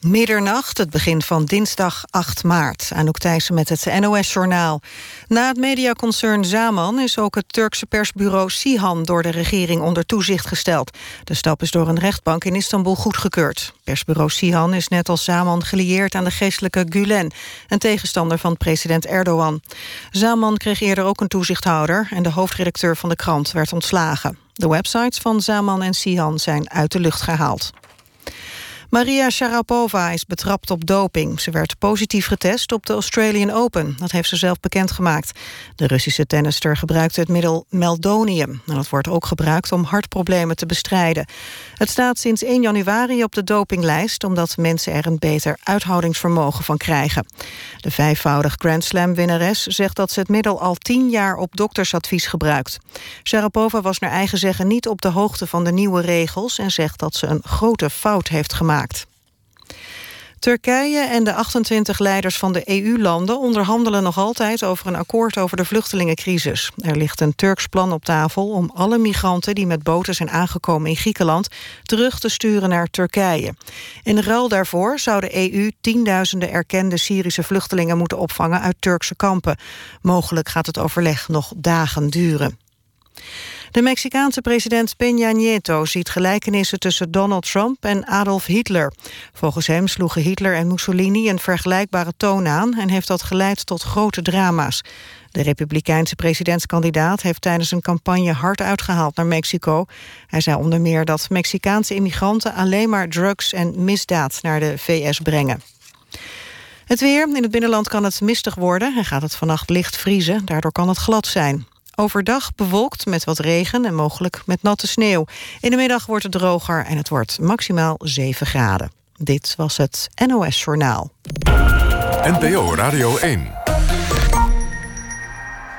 Middernacht, het begin van dinsdag 8 maart. Anouk Thijssen met het NOS-journaal. Na het mediaconcern Zaman is ook het Turkse persbureau Sihan... door de regering onder toezicht gesteld. De stap is door een rechtbank in Istanbul goedgekeurd. Persbureau Sihan is net als Zaman gelieerd aan de geestelijke Gulen... een tegenstander van president Erdogan. Zaman kreeg eerder ook een toezichthouder... en de hoofdredacteur van de krant werd ontslagen. De websites van Zaman en Sihan zijn uit de lucht gehaald. Maria Sharapova is betrapt op doping. Ze werd positief getest op de Australian Open. Dat heeft ze zelf bekendgemaakt. De Russische tennister gebruikte het middel meldonium. En dat wordt ook gebruikt om hartproblemen te bestrijden. Het staat sinds 1 januari op de dopinglijst... omdat mensen er een beter uithoudingsvermogen van krijgen. De vijfvoudig Grand Slam-winnares zegt dat ze het middel al tien jaar op doktersadvies gebruikt. Sharapova was naar eigen zeggen niet op de hoogte van de nieuwe regels... en zegt dat ze een grote fout heeft gemaakt. Turkije en de 28 leiders van de EU-landen onderhandelen nog altijd over een akkoord over de vluchtelingencrisis. Er ligt een Turks plan op tafel om alle migranten die met boten zijn aangekomen in Griekenland terug te sturen naar Turkije. In ruil daarvoor zou de EU tienduizenden erkende Syrische vluchtelingen moeten opvangen uit Turkse kampen. Mogelijk gaat het overleg nog dagen duren. De Mexicaanse president Peña Nieto ziet gelijkenissen tussen Donald Trump en Adolf Hitler. Volgens hem sloegen Hitler en Mussolini een vergelijkbare toon aan... en heeft dat geleid tot grote drama's. De republikeinse presidentskandidaat heeft tijdens een campagne hard uitgehaald naar Mexico. Hij zei onder meer dat Mexicaanse immigranten alleen maar drugs en misdaad naar de VS brengen. Het weer. In het binnenland kan het mistig worden en gaat het vannacht licht vriezen. Daardoor kan het glad zijn. Overdag bewolkt met wat regen en mogelijk met natte sneeuw. In de middag wordt het droger en het wordt maximaal 7 graden. Dit was het NOS Journaal. NPO Radio 1.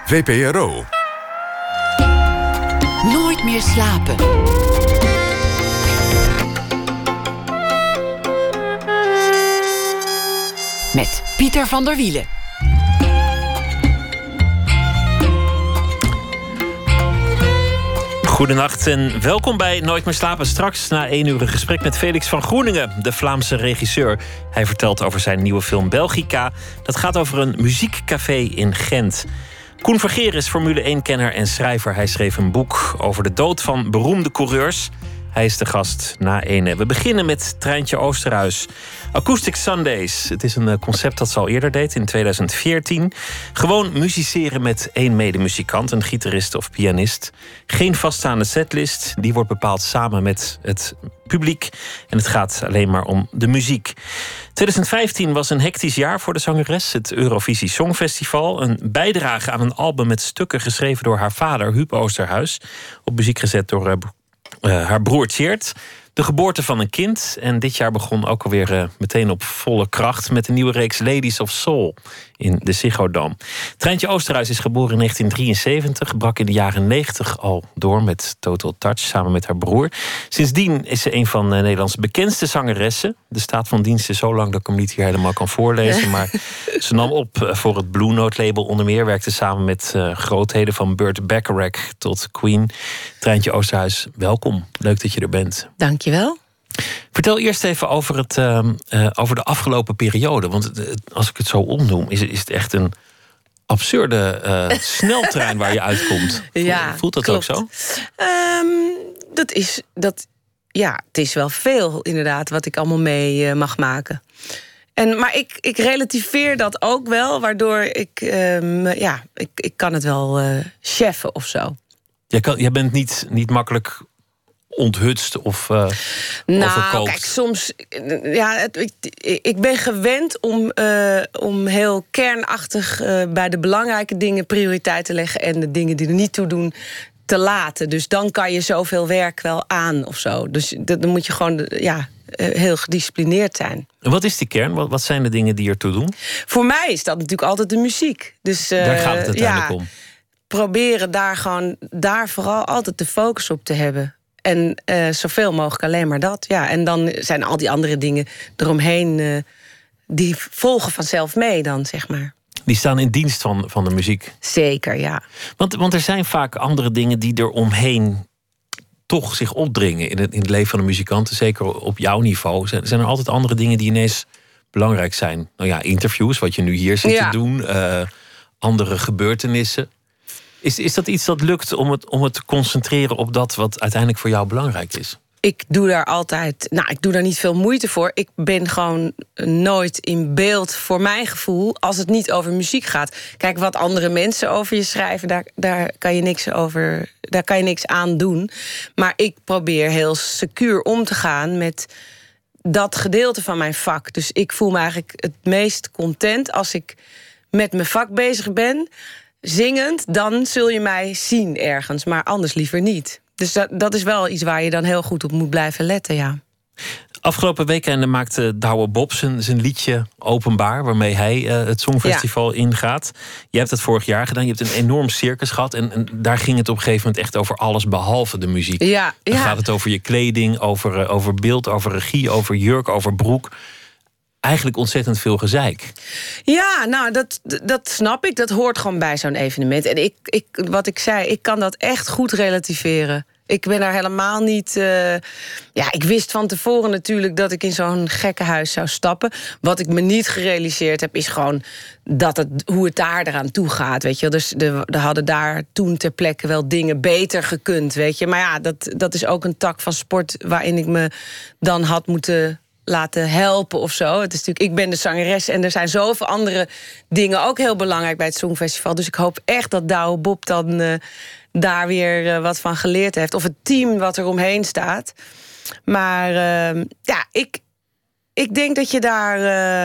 VPRO. Nooit meer slapen. Met Pieter van der Wielen. Goedenacht en welkom bij Nooit meer slapen. Straks na één uur een gesprek met Felix van Groeningen, de Vlaamse regisseur. Hij vertelt over zijn nieuwe film Belgica. Dat gaat over een muziekcafé in Gent. Koen Vergeer is Formule 1-kenner en schrijver. Hij schreef een boek over de dood van beroemde coureurs. Hij is de gast na ene. We beginnen met Treintje Oosterhuis. Acoustic Sundays. Het is een eh, concept dat ze al eerder deed in 2014. Gewoon musiceren met één medemuzikant, een gitarist of pianist. Geen vaststaande setlist. Die wordt bepaald samen met het publiek. En het gaat alleen maar om de muziek. 2015 was een hectisch jaar voor de zangeres. Het Eurovisie Songfestival. Een bijdrage aan een album met stukken geschreven door haar vader, Huub Oosterhuis. Op muziek gezet door eh, uh, haar broer Tjeerd. De geboorte van een kind. En dit jaar begon ook alweer uh, meteen op volle kracht met de nieuwe reeks Ladies of Soul in de Ziggo Dome. Treintje Oosterhuis is geboren in 1973, brak in de jaren 90 al door met Total Touch samen met haar broer. Sindsdien is ze een van uh, Nederlands bekendste zangeressen. De staat van dienst is zo lang dat ik hem niet hier helemaal kan voorlezen. Maar ze nam op uh, voor het Blue Note label onder meer. Werkte samen met uh, grootheden van Burt Bacharach tot Queen. Treintje Oosterhuis, welkom. Leuk dat je er bent. Dankjewel. Vertel eerst even over, het, uh, uh, over de afgelopen periode. Want uh, als ik het zo omnoem, is, is het echt een absurde sneltrein waar je uitkomt. Ja, Voelt dat klopt. ook zo? Um, dat is, dat, ja, het is wel veel inderdaad wat ik allemaal mee mag maken. En, maar ik, ik relativeer dat ook wel, waardoor ik, um, ja, ik, ik kan het wel cheffen of zo. Jij, kan, jij bent niet, niet makkelijk onthutst of uh, nou, kijk, soms... Ja, het, ik, ik, ben gewend om, uh, om heel kernachtig uh, bij de belangrijke dingen prioriteit te leggen... en de dingen die er niet toe doen te laten. Dus dan kan je zoveel werk wel aan of zo. Dus dan moet je gewoon ja, heel gedisciplineerd zijn. En wat is die kern? Wat, wat zijn de dingen die ertoe doen? Voor mij is dat natuurlijk altijd de muziek. Dus, Daar gaat het uiteindelijk ja, om. Proberen daar gewoon, daar vooral altijd de focus op te hebben. En uh, zoveel mogelijk alleen maar dat. Ja, en dan zijn al die andere dingen eromheen... Uh, die volgen vanzelf mee dan, zeg maar. Die staan in dienst van, van de muziek. Zeker, ja. Want, want er zijn vaak andere dingen die er omheen toch zich opdringen in het, in het leven van de muzikanten, zeker op jouw niveau? Zijn, zijn er altijd andere dingen die ineens belangrijk zijn? Nou ja, interviews, wat je nu hier zit te doen, uh, andere gebeurtenissen. Is, is dat iets dat lukt om het, om het te concentreren op dat wat uiteindelijk voor jou belangrijk is? ik doe daar altijd, nou, ik doe daar niet veel moeite voor. Ik ben gewoon nooit in beeld voor mijn gevoel als het niet over muziek gaat. Kijk, wat andere mensen over je schrijven, daar, daar kan je niks over, daar kan je niks aan doen. Maar ik probeer heel secuur om te gaan met dat gedeelte van mijn vak. Dus ik voel me eigenlijk het meest content als ik met mijn vak bezig ben, zingend, dan zul je mij zien ergens, maar anders liever niet. Dus dat, dat is wel iets waar je dan heel goed op moet blijven letten, ja. Afgelopen weekend maakte Douwe Bob zijn, zijn liedje openbaar... waarmee hij uh, het Songfestival ingaat. Je hebt het vorig jaar gedaan. Je hebt een enorm circus gehad. En, en, daar ging het op een gegeven moment echt over alles behalve de muziek. Ja, dan gaat het over je kleding, over, uh, over beeld, over regie, over jurk, over broek eigenlijk ontzettend veel gezeik. Ja, nou, dat, dat snap ik. Dat hoort gewoon bij zo'n evenement. En ik, ik, wat ik zei, ik kan dat echt goed relativeren. Ik ben daar helemaal niet. Uh, ja, ik wist van tevoren natuurlijk dat ik in zo'n gekkenhuis zou stappen. Wat ik me niet gerealiseerd heb, is gewoon dat het, hoe het daar eraan toe gaat. Weet je, dus er hadden daar toen ter plekke wel dingen beter gekund. Weet je, maar ja, dat, dat is ook een tak van sport waarin ik me dan had moeten laten helpen of zo. Het is natuurlijk, ik ben de zangeres en er zijn zoveel andere dingen ook heel belangrijk bij het Songfestival. Dus ik hoop echt dat Douwe Bob dan uh, daar weer uh, wat van geleerd heeft. Of het team wat er omheen staat. Maar uh, ja, ik, ik denk dat je daar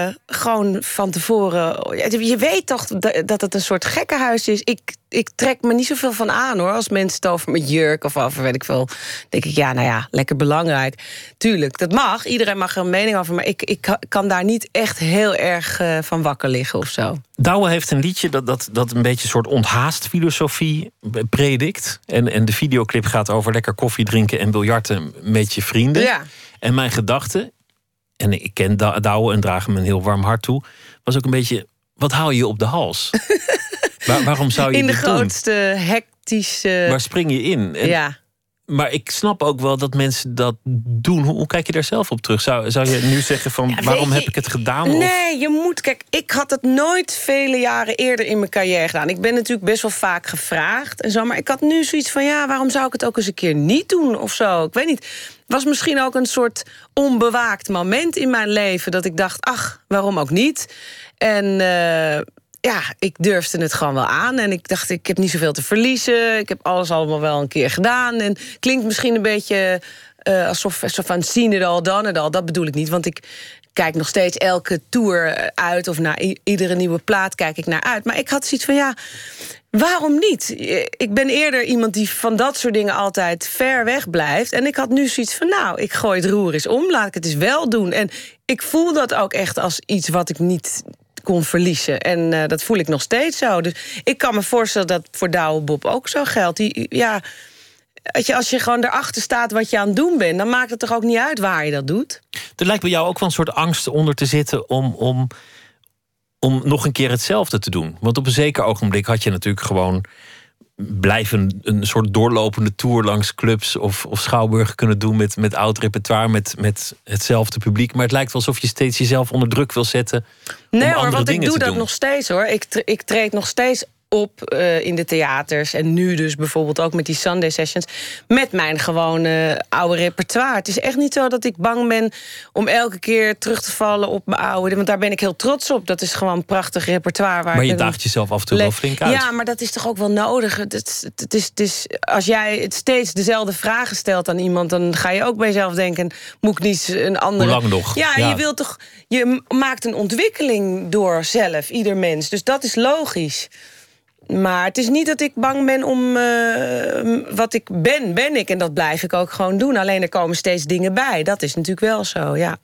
uh, gewoon van tevoren. Je weet toch dat het een soort gekkenhuis is. Ik, ik trek me niet zoveel van aan hoor. Als mensen het over met jurk of over weet ik veel. denk ik, ja, nou ja, lekker belangrijk. Tuurlijk, dat mag. Iedereen mag er een mening over. Maar ik, ik kan daar niet echt heel erg uh, van wakker liggen of zo. Douwe heeft een liedje dat, dat, dat een beetje een soort onthaast filosofie predikt. En, en de videoclip gaat over lekker koffie drinken en biljarten met je vrienden. Ja. En mijn gedachte en ik ken Douwe en draag hem een heel warm hart toe, was ook een beetje, wat hou je op de hals? Waar, waarom zou je In de grootste hectische... Waar spring je in? En, ja. Maar ik snap ook wel dat mensen dat doen. Hoe, kijk je daar zelf op terug? Zou, zou je nu zeggen van waarom heb ik het gedaan? Nee, je moet. Kijk, ik had het nooit vele jaren eerder in mijn carrière gedaan. Ik ben natuurlijk best wel vaak gevraagd en zo. Maar ik had nu zoiets van ja, waarom zou ik het ook eens een keer niet doen of zo? Ik weet niet. Was misschien ook een soort onbewaakt moment in mijn leven dat ik dacht, ach, waarom ook niet? En uh, ja, ik durfde het gewoon wel aan. En ik dacht, ik heb niet zoveel te verliezen. Ik heb alles allemaal wel een keer gedaan. En klinkt misschien een beetje uh, alsof, alsof van zien het al, dan het al. Dat bedoel ik niet, want ik kijk nog steeds elke tour uit... of naar iedere nieuwe plaat kijk ik naar uit. Maar ik had zoiets van, ja, waarom niet? Ik ben eerder iemand die van dat soort dingen altijd ver weg blijft. En ik had nu zoiets van, nou, ik gooi het roer eens om. Laat ik het eens wel doen. En ik voel dat ook echt als iets wat ik niet kon verliezen. En uh, dat voel ik nog steeds zo. Dus ik kan me voorstellen dat voor Douwe Bob ook zo geldt. Die, ja, als je, als je gewoon erachter staat wat je aan het doen bent... dan maakt het toch ook niet uit waar je dat doet? Er lijkt bij jou ook wel een soort angst onder te zitten... om, om, om nog een keer hetzelfde te doen. Want op een zeker ogenblik had je natuurlijk gewoon blijven een soort doorlopende tour langs clubs of, of schouwburgen kunnen doen met, met oud repertoire, met, met hetzelfde publiek. Maar het lijkt wel alsof je steeds jezelf onder druk wil zetten. Nee hoor, want ik doe dat nog steeds hoor. Ik, ik treed nog steeds op uh, in de theaters. En nu dus bijvoorbeeld ook met die Sunday sessions. Met mijn gewone oude repertoire. Het is echt niet zo dat ik bang ben om elke keer terug te vallen op mijn oude. Want daar ben ik heel trots op. Dat is gewoon een prachtig repertoire. Waar maar je daagt jezelf af en toe wel flink uit. Ja, maar dat is toch ook wel nodig. Het, het, het, is, het is, als jij het steeds dezelfde vragen stelt aan iemand... dan ga je ook bij jezelf denken... moet ik niet een andere... Hoe lang nog? Ja, ja. je wilt toch... Je maakt een ontwikkeling door zelf, ieder mens. Dus dat is logisch. Maar het is niet dat ik bang ben om uh, wat ik ben, ben ik. En dat blijf ik ook gewoon doen. Alleen er komen steeds dingen bij. Dat is natuurlijk wel zo, ja.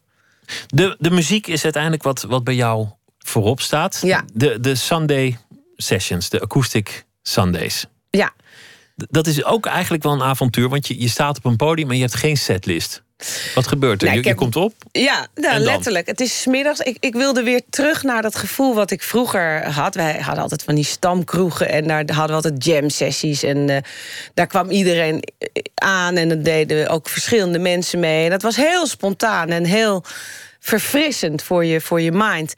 De, de muziek is uiteindelijk wat, wat bij jou voorop staat. Ja. De, de Sunday sessions, de acoustic Sundays. Ja. Dat is ook eigenlijk wel een avontuur, want je, je staat op een podium en je hebt geen setlist. Wat gebeurt er? Nou, je, komt op? Ja, nou, letterlijk. Het is smiddags. Ik, ik wilde weer terug naar dat gevoel wat ik vroeger had. Wij hadden altijd van die stamkroegen en daar hadden we altijd jam sessies. En uh, daar kwam iedereen aan en dan deden ook verschillende mensen mee. En dat was heel spontaan en heel verfrissend voor je, voor je mind.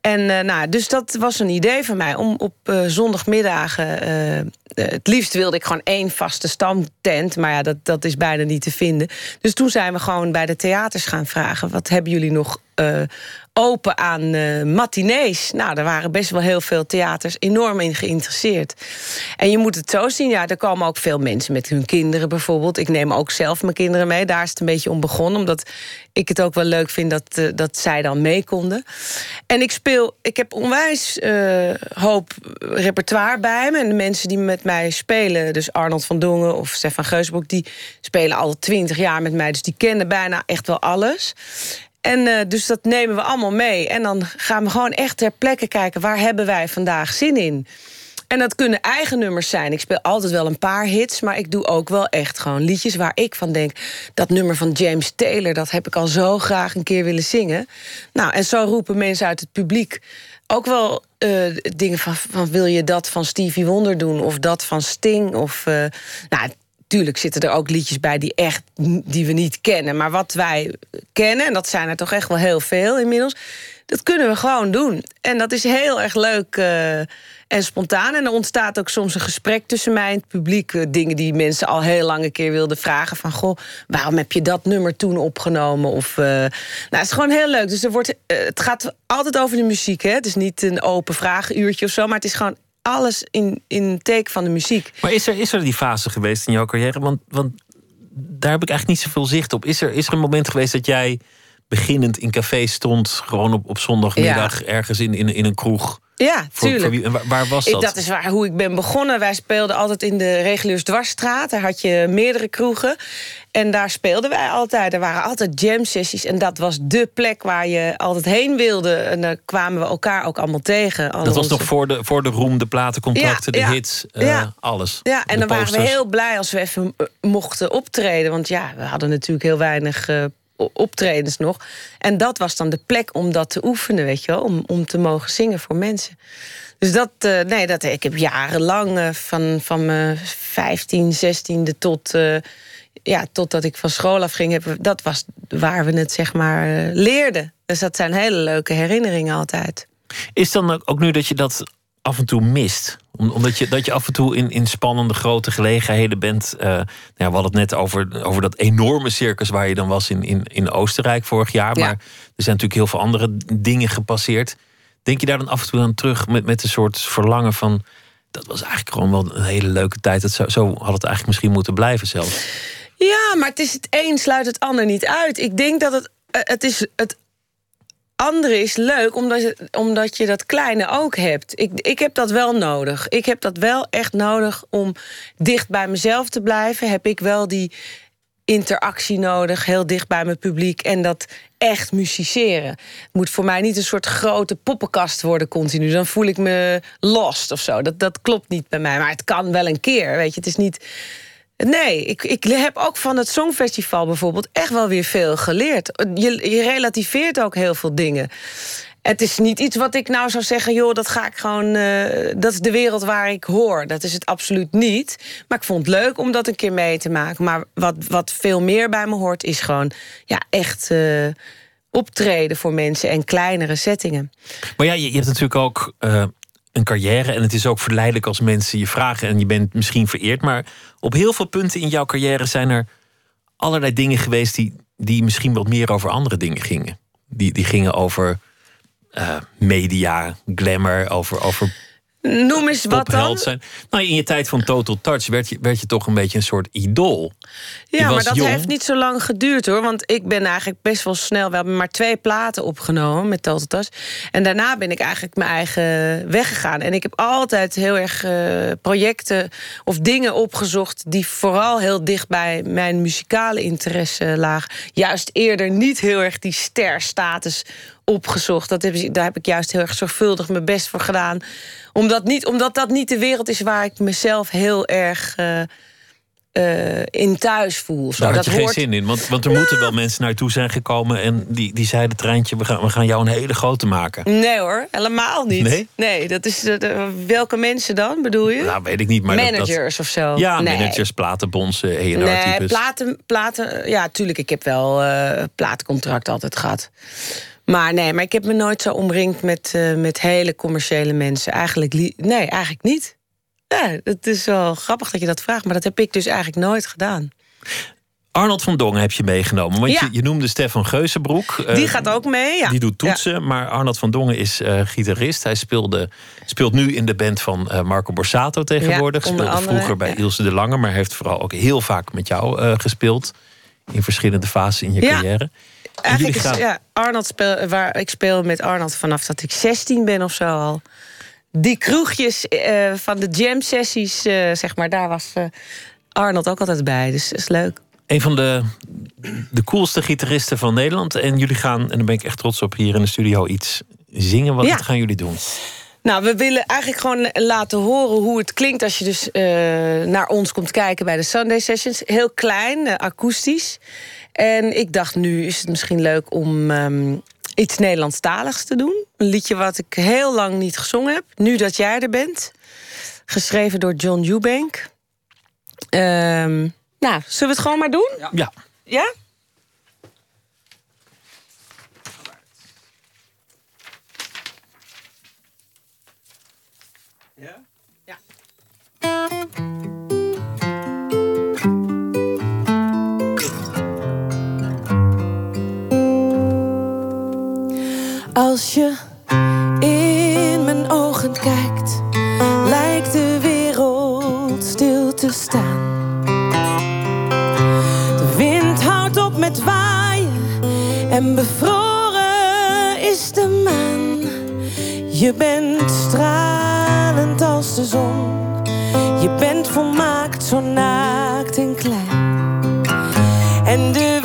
En uh, nou, dus dat was een idee van mij om op uh, zondagmiddagen. Uh, het liefst wilde ik gewoon één vaste stamtent. Maar ja, dat, dat is bijna niet te vinden. Dus toen zijn we gewoon bij de theaters gaan vragen: wat hebben jullie nog open aan uh, matinees. Nou, daar waren best wel heel veel theaters enorm in geïnteresseerd. En je moet het zo zien, ja, er komen ook veel mensen met hun kinderen bijvoorbeeld. Ik neem ook zelf mijn kinderen mee. Daar is het een beetje om begonnen, omdat ik het ook wel leuk vind dat, uh, dat zij dan mee konden. En ik speel, ik heb onwijs uh, hoop repertoire bij me. En de mensen die met mij spelen, dus Arnold van Dongen of Stefan Geusbroek, die spelen al twintig jaar met mij. Dus die kennen bijna echt wel alles. En uh, dus dat nemen we allemaal mee. En dan gaan we gewoon echt ter plekke kijken... waar hebben wij vandaag zin in? En dat kunnen eigen nummers zijn. Ik speel altijd wel een paar hits, maar ik doe ook wel echt gewoon liedjes waar ik van denk. Dat nummer van James Taylor, dat heb ik al zo graag een keer willen zingen. Nou, en zo roepen mensen uit het publiek ook wel uh, dingen van, van wil je dat van Stevie Wonder doen of dat van Sting of uh, nou Tuurlijk zitten er ook liedjes bij die, echt, die we niet kennen. Maar wat wij kennen, en dat zijn er toch echt wel heel veel inmiddels... dat kunnen we gewoon doen. En dat is heel erg leuk uh, en spontaan. En er ontstaat ook soms een gesprek tussen mij en het publiek. Uh, dingen die mensen al heel lang een keer wilden vragen. Van, goh, waarom heb je dat nummer toen opgenomen? Of, uh, nou, het is gewoon heel leuk. Dus er wordt, het gaat altijd over de muziek. Hè? Het is niet een open vragenuurtje of zo. Maar het is gewoon alles in, in teken van de muziek. Maar is er, is er die fase geweest in jouw carrière? Want, want daar heb ik eigenlijk niet zoveel zicht op. Is er, is er een moment geweest dat jij beginnend in café stond, gewoon op, op zondagmiddag ergens in, in, in een kroeg? Ja, tuurlijk. en waar, was dat? Dat is waar, hoe ik ben begonnen. Wij speelden altijd in de reguliers dwarsstraat. Daar had je meerdere kroegen. En daar speelden wij altijd. Er waren altijd jam sessies. En dat was dé plek waar je altijd heen wilde. En daar kwamen we elkaar ook allemaal tegen. Dat was nog voor de, voor de roem, de platencontracten, de hits, uh, alles. Ja, en dan waren we heel blij als we even eh, mochten optreden. Want ja, we hadden natuurlijk heel weinig uh, optredens nog. En dat was dan de plek om dat te oefenen, weet je wel. Om, om te mogen zingen voor mensen. Dus dat, uh, nee, dat, ik heb jarenlang uh, van, van mijn 15, 16e tot, uh, ja, totdat ik van school afging, heb, dat was waar we het zeg maar leerden. Dus dat zijn hele leuke herinneringen altijd. Is dan ook nu dat je dat af en toe mist? omdat je, dat je af en toe in, in spannende grote gelegenheden bent. Uh, nou ja, we hadden het net over, over dat enorme circus waar je dan was in, in, in Oostenrijk vorig jaar. Maar er zijn natuurlijk heel veel andere dingen gepasseerd. Denk je daar dan af en toe aan terug met, met een soort verlangen van. Dat was eigenlijk gewoon wel een hele leuke tijd. Dat zo, zo had het eigenlijk misschien moeten blijven zelfs. Ja, maar het is het een sluit het ander niet uit. Ik denk dat het, eh, het is het andere is leuk omdat je, omdat je dat kleine ook hebt. Ik, ik heb dat wel nodig. Ik heb dat wel echt nodig om dicht bij mezelf te blijven. Heb ik wel die interactie nodig, heel dicht bij mijn publiek. En dat echt musiceren. Het moet voor mij niet een soort grote poppenkast worden continu. Dan voel ik me lost of zo. Dat, dat klopt niet bij mij. Maar het kan wel een keer. Weet je, het is niet Nee, ik, ik heb ook van het Songfestival bijvoorbeeld echt wel weer veel geleerd. Je, je relativeert ook heel veel dingen. Het is niet iets wat ik nou zou zeggen, joh, dat ga ik gewoon. Uh, dat is de wereld waar ik hoor. Dat is het absoluut niet. Maar ik vond het leuk om dat een keer mee te maken. Maar wat, wat veel meer bij me hoort, is gewoon ja, echt. Uh, optreden voor mensen en kleinere settingen. Maar ja, je, je hebt natuurlijk ook uh, een carrière. En het is ook verleidelijk als mensen je vragen. En je bent misschien vereerd. Maar op heel veel punten in jouw carrière zijn er allerlei dingen geweest die, die misschien wat meer over andere dingen gingen. Die, die gingen over uh, media, glamour, over, over Noem eens wat dan. Zijn. Nou, in je tijd van Total Touch werd je, werd je toch een beetje een soort idool. Ja, maar dat heeft niet zo lang geduurd hoor. Want ik ben eigenlijk best wel snel. We hebben maar twee platen opgenomen met Total Touch. En daarna ben ik eigenlijk mijn eigen weg gegaan. En ik heb altijd heel erg uh, projecten of dingen opgezocht. die vooral heel dicht bij mijn muzikale interesse lagen. Juist eerder niet heel erg die sterstatus opgezocht. Dat heb, daar heb ik juist heel erg zorgvuldig mijn best voor gedaan. Omdat, niet, omdat dat niet de wereld is waar ik mezelf heel erg uh, uh, in thuis voel. Zo. Daar had je geen zin in, want, want er moeten wel mensen naartoe zijn gekomen... en die, die zeiden, Treintje, we gaan, we gaan jou een hele grote maken. Nee hoor, helemaal niet. Nee? Nee, dat is, uh, welke mensen dan, bedoel je? Nou, weet ik niet. Maar managers dat, of zo? Ja, managers, platenbonzen, E&R-types. Nee, platen, platen, ja, tuurlijk, ik heb wel uh, platencontract altijd gehad. Maar nee, maar ik heb me nooit zo omringd met, uh, met hele commerciële mensen. Eigenlijk, nee, eigenlijk niet. Ja, het is wel grappig dat je dat vraagt, maar dat heb ik dus eigenlijk nooit gedaan. Arnold van Dongen heb je meegenomen. Want je, je, noemde Stefan Geuzenbroek. Die eh, gaat ook mee, ja. Die doet toetsen. Maar Arnold van Dongen is uh, gitarist. Hij speelde, speelt nu in de band van uh, Marco Borsato tegenwoordig. speelde andere, vroeger bij Ilse de Lange. Maar heeft vooral ook heel vaak met jou gespeeld. In verschillende fasen in je carrière. Eigenlijk is, ja, Arnold speel, waar, ik speel met Arnold vanaf dat ik 16 ben of zo al die kroegjes uh, van de jam sessies, uh, zeg maar, daar was uh, Arnold ook altijd bij. Dus dat is leuk. Een van de, de coolste gitaristen van Nederland. En jullie gaan, en daar ben ik echt trots op, hier in de studio iets zingen. Wat ja. gaan jullie doen? Nou, we willen eigenlijk gewoon laten horen hoe het klinkt als je dus naar ons komt kijken bij de Sunday Sessions. Heel klein, akoestisch. En ik dacht, nu is het misschien leuk om um, iets Nederlandstaligs te doen. Een liedje wat ik heel lang niet gezongen heb. Nu dat jij er bent. Geschreven door John Eubank. Um, nou, zullen we het gewoon maar doen? Ja. Ja? ja? Ja. Als je in mijn ogen kijkt, lijkt de wereld stil te staan. De wind houdt op met waaien en bevroren is de maan. Je bent stralend als de zon, je bent volmaakt zo naakt en klein. En de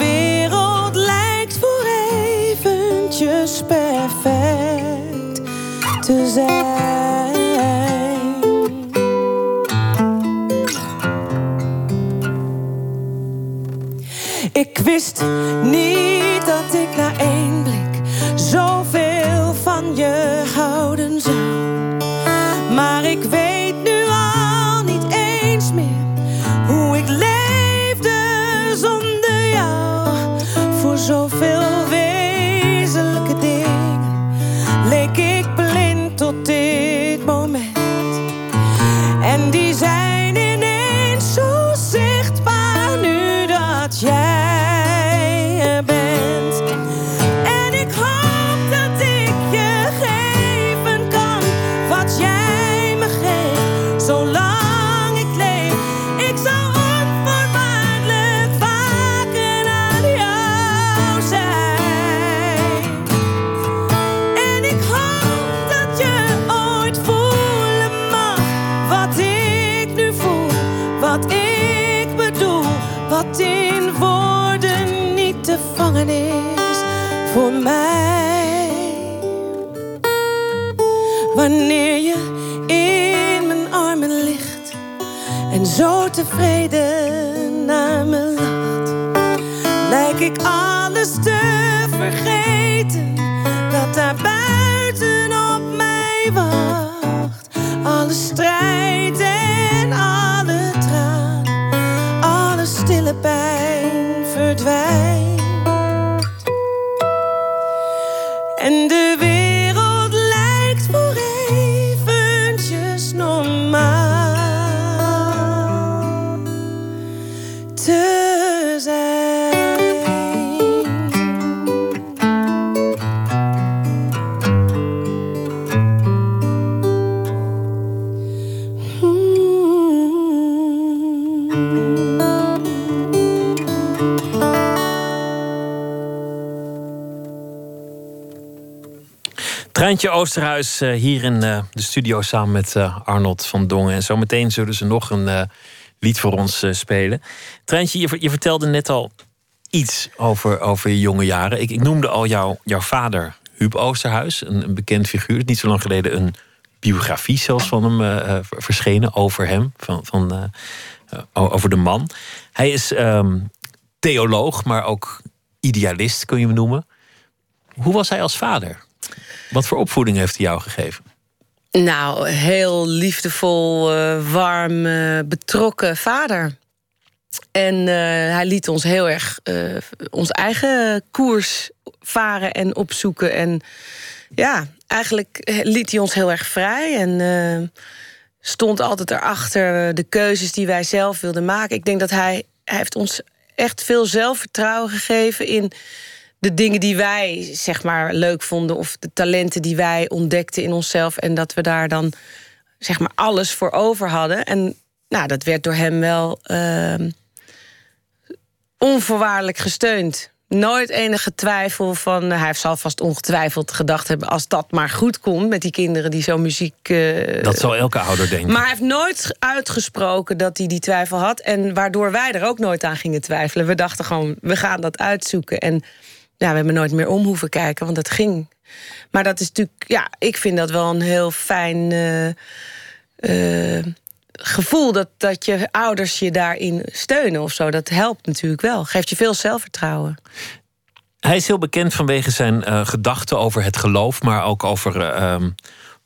te zijn. Ik wist niet dat ik na één blik zoveel van je houden zou. Voor mij. Wanneer je in mijn armen ligt en zo tevreden naar me lacht, lijk ik alles te En de wereld Oosterhuis eh, hier in eh, de studio samen met eh, Arnold van Dongen. En zometeen zullen ze nog een lied voor ons spelen. Treintje, je, ver- je vertelde net al iets over, over je jonge jaren. Ik, ik noemde al jouw jouw vader, Huub Oosterhuis, een, bekend figuur. Niet zo lang geleden een biografie zelfs van hem verschenen over hem. Van, van, over de man. Hij is ehm, theoloog, maar ook idealist, kun je hem noemen. Hoe was hij als vader? Wat voor opvoeding heeft hij jou gegeven? Nou, heel liefdevol, uh, warm, uh, betrokken vader. En uh, hij liet ons heel erg ons eigen koers varen en opzoeken. En ja, eigenlijk liet hij ons heel erg vrij. En stond altijd erachter de keuzes die wij zelf wilden maken. Ik denk dat hij, hij heeft ons echt veel zelfvertrouwen gegeven in de dingen die wij zeg maar leuk vonden of de talenten die wij ontdekten in onszelf en dat we daar dan zeg maar alles voor over hadden. En nou, dat werd door hem wel uh, onvoorwaardelijk gesteund. Nooit enige twijfel van. hij zal vast ongetwijfeld gedacht hebben. als dat maar goed komt met die kinderen die zo muziek. Uh, dat zal elke ouder denken. Maar hij heeft nooit uitgesproken dat hij die twijfel had. En waardoor wij er ook nooit aan gingen twijfelen. We dachten gewoon, we gaan dat uitzoeken. En ja, we hebben nooit meer om hoeven kijken, want het ging. Maar dat is natuurlijk, ja, ik vind dat wel een heel fijn uh, gevoel dat, dat je ouders je daarin steunen of zo. Dat helpt natuurlijk wel. Geeft je veel zelfvertrouwen. Hij is heel bekend vanwege zijn uh, gedachten over het geloof, maar ook over uh,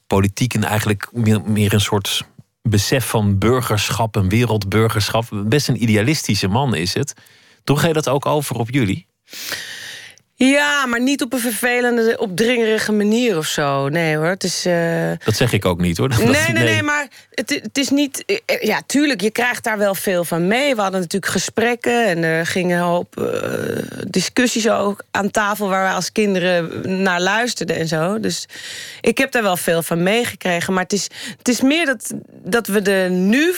politiek en eigenlijk meer, een soort besef van burgerschap, een wereldburgerschap. Best een idealistische man is het. Droeg hij dat ook over op jullie? Ja, maar niet op een vervelende, opdringerige manier of zo. Nee hoor, het is... Uh... Dat zeg ik ook niet hoor. nee, nee, nee, nee, maar het, het is niet... Eh, eh, ja, tuurlijk, je krijgt daar wel veel van mee. We hadden natuurlijk gesprekken en er gingen op uh, discussies ook aan tafel... waar wij als kinderen naar luisterden en zo. Dus ik heb daar wel veel van meegekregen. Maar het is, het is meer dat, dat we er nu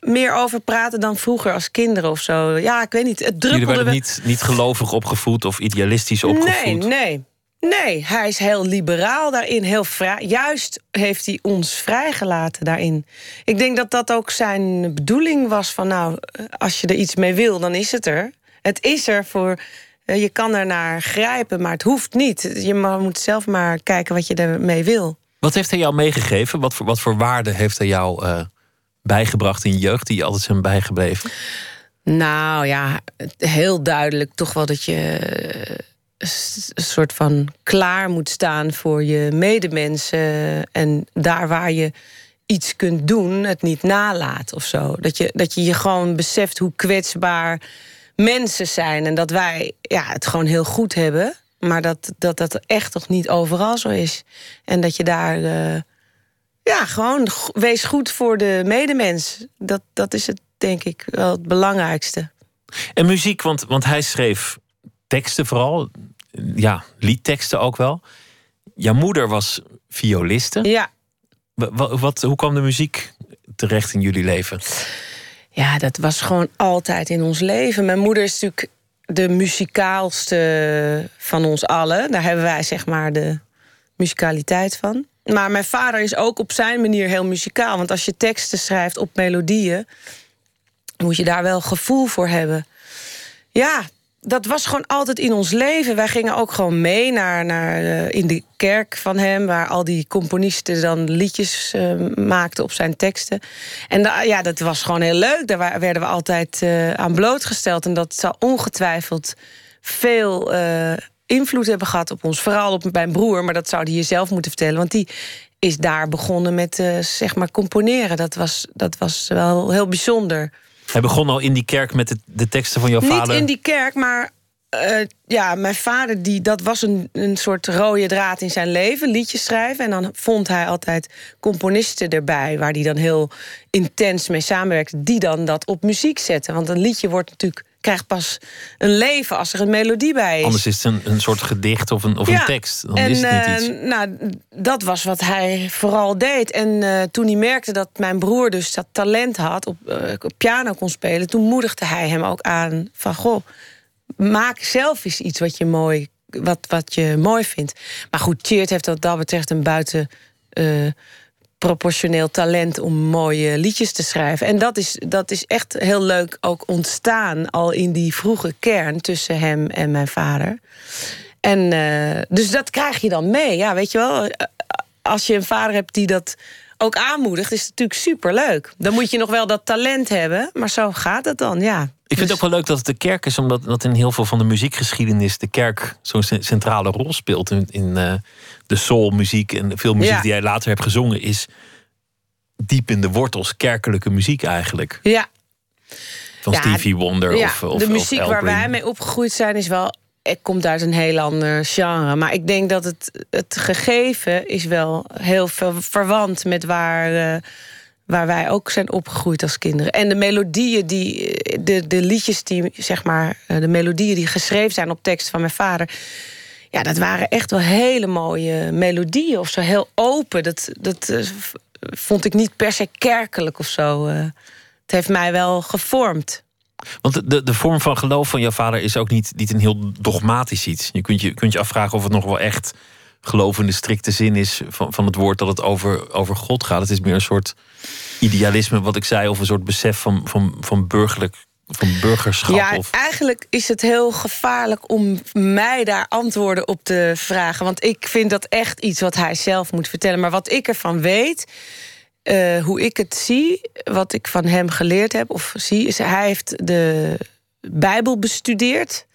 meer over praten dan vroeger als kinderen of zo. Ja, ik weet niet. Het druppelde... Jullie werden niet, niet gelovig opgevoed of idealistisch opgevoed? Nee, nee. Nee, hij is heel liberaal daarin, heel vrij. Juist heeft hij ons vrijgelaten daarin. Ik denk dat dat ook zijn bedoeling was van... nou, als je er iets mee wil, dan is het er. Het is er voor... Eh, je kan er naar grijpen, maar het hoeft niet. Je moet zelf maar kijken wat je ermee wil. Wat heeft hij jou meegegeven? Wat voor, wat voor waarde heeft hij jou uh, bijgebracht in je jeugd... die je altijd zijn bijgebleven? Nou ja, heel duidelijk toch wel dat je een soort van klaar moet staan voor je medemensen. En daar waar je iets kunt doen, het niet nalaat of zo. Dat je, dat je je gewoon beseft hoe kwetsbaar mensen zijn. En dat wij ja, het gewoon heel goed hebben. Maar dat, dat dat echt toch niet overal zo is. En dat je daar. Uh, ja, gewoon wees goed voor de medemens. Dat, dat is het, denk ik, wel het belangrijkste. En muziek, want, want hij schreef teksten vooral ja, liedteksten ook wel. Jouw moeder was violiste. Ja. Wat, wat, hoe kwam de muziek terecht in jullie leven? Ja, dat was gewoon altijd in ons leven. Mijn moeder is natuurlijk de muzikaalste van ons allen. Daar hebben wij zeg maar de muzikaliteit van. Maar mijn vader is ook op zijn manier heel muzikaal. Want als je teksten schrijft op melodieën, moet je daar wel gevoel voor hebben. Ja, dat was gewoon altijd in ons leven. Wij gingen ook gewoon mee naar, naar, uh, in de kerk van hem... waar al die componisten dan liedjes uh, maakten op zijn teksten. En ja, dat was gewoon heel leuk. Daar werden we altijd uh, aan blootgesteld. En dat zal ongetwijfeld veel invloed hebben gehad op ons. Vooral op mijn broer, maar dat zou hij je zelf moeten vertellen. Want die is daar begonnen met zeg maar componeren. Dat was, dat was wel heel bijzonder. Hij begon al in die kerk met de, de teksten van jouw vader? Niet in die kerk, maar uh, ja, mijn vader, die, dat was een, een soort rode draad in zijn leven. Liedjes schrijven. En dan vond hij altijd componisten erbij... waar hij dan heel intens mee samenwerkte... die dan dat op muziek zetten. Want een liedje wordt natuurlijk krijgt pas een leven als er een melodie bij is. Anders is het een, een soort gedicht of een, of een tekst. Dan en, is het niet iets. Uh, nou, dat was wat hij vooral deed. En uh, toen hij merkte dat mijn broer dus dat talent had... Op, uh, op piano kon spelen... toen moedigde hij hem ook aan van... goh, maak zelf eens iets wat je mooi, wat, wat je mooi vindt. Maar goed, Cheert heeft wat dat betreft een buiten proportioneel talent om mooie liedjes te schrijven. En dat is, dat is echt heel leuk ook ontstaan al in die vroege kern tussen hem en mijn vader. En uh, dus dat krijg je dan mee. Ja, weet je wel, als je een vader hebt die dat ook aanmoedigt, is natuurlijk superleuk. Dan moet je nog wel dat talent hebben, maar zo gaat het dan, ja. Ik vind het ook wel leuk dat het de kerk is, omdat dat in heel veel van de muziekgeschiedenis de kerk zo'n centrale rol speelt. In, in uh, de soulmuziek en veel muziek die jij later hebt gezongen, is diep in de wortels kerkelijke muziek eigenlijk. Ja. Van Stevie Wonder ja, of, of De muziek of waar wij mee opgegroeid zijn is wel het komt uit een heel ander genre. Maar ik denk dat het, het gegeven is wel heel veel verwant met waar, uh, waar wij ook zijn opgegroeid als kinderen. En de melodieën die, de, de liedjes die, zeg maar, eh, de melodieën die geschreven zijn op tekst van mijn vader. Ja, dat waren echt wel hele mooie melodieën of zo. Heel open. Dat, dat uh, vond ik niet per se kerkelijk of zo. het heeft mij wel gevormd. Want de, de vorm van geloof van jouw vader is ook niet, niet een heel dogmatisch iets. Je kunt je, kunt je afvragen of het nog wel echt geloof in de strikte zin is van, van het woord dat het over, over God gaat. Het is meer een soort idealisme, wat ik zei, of een soort besef van, van, van burgerlijk van burgerschap? Ja, of... eigenlijk is het heel gevaarlijk om mij daar antwoorden op te vragen. Want ik vind dat echt iets wat hij zelf moet vertellen. Maar wat ik ervan weet, uh, hoe ik het zie, wat ik van hem geleerd heb of zie, is hij heeft de Bijbel bestudeerd.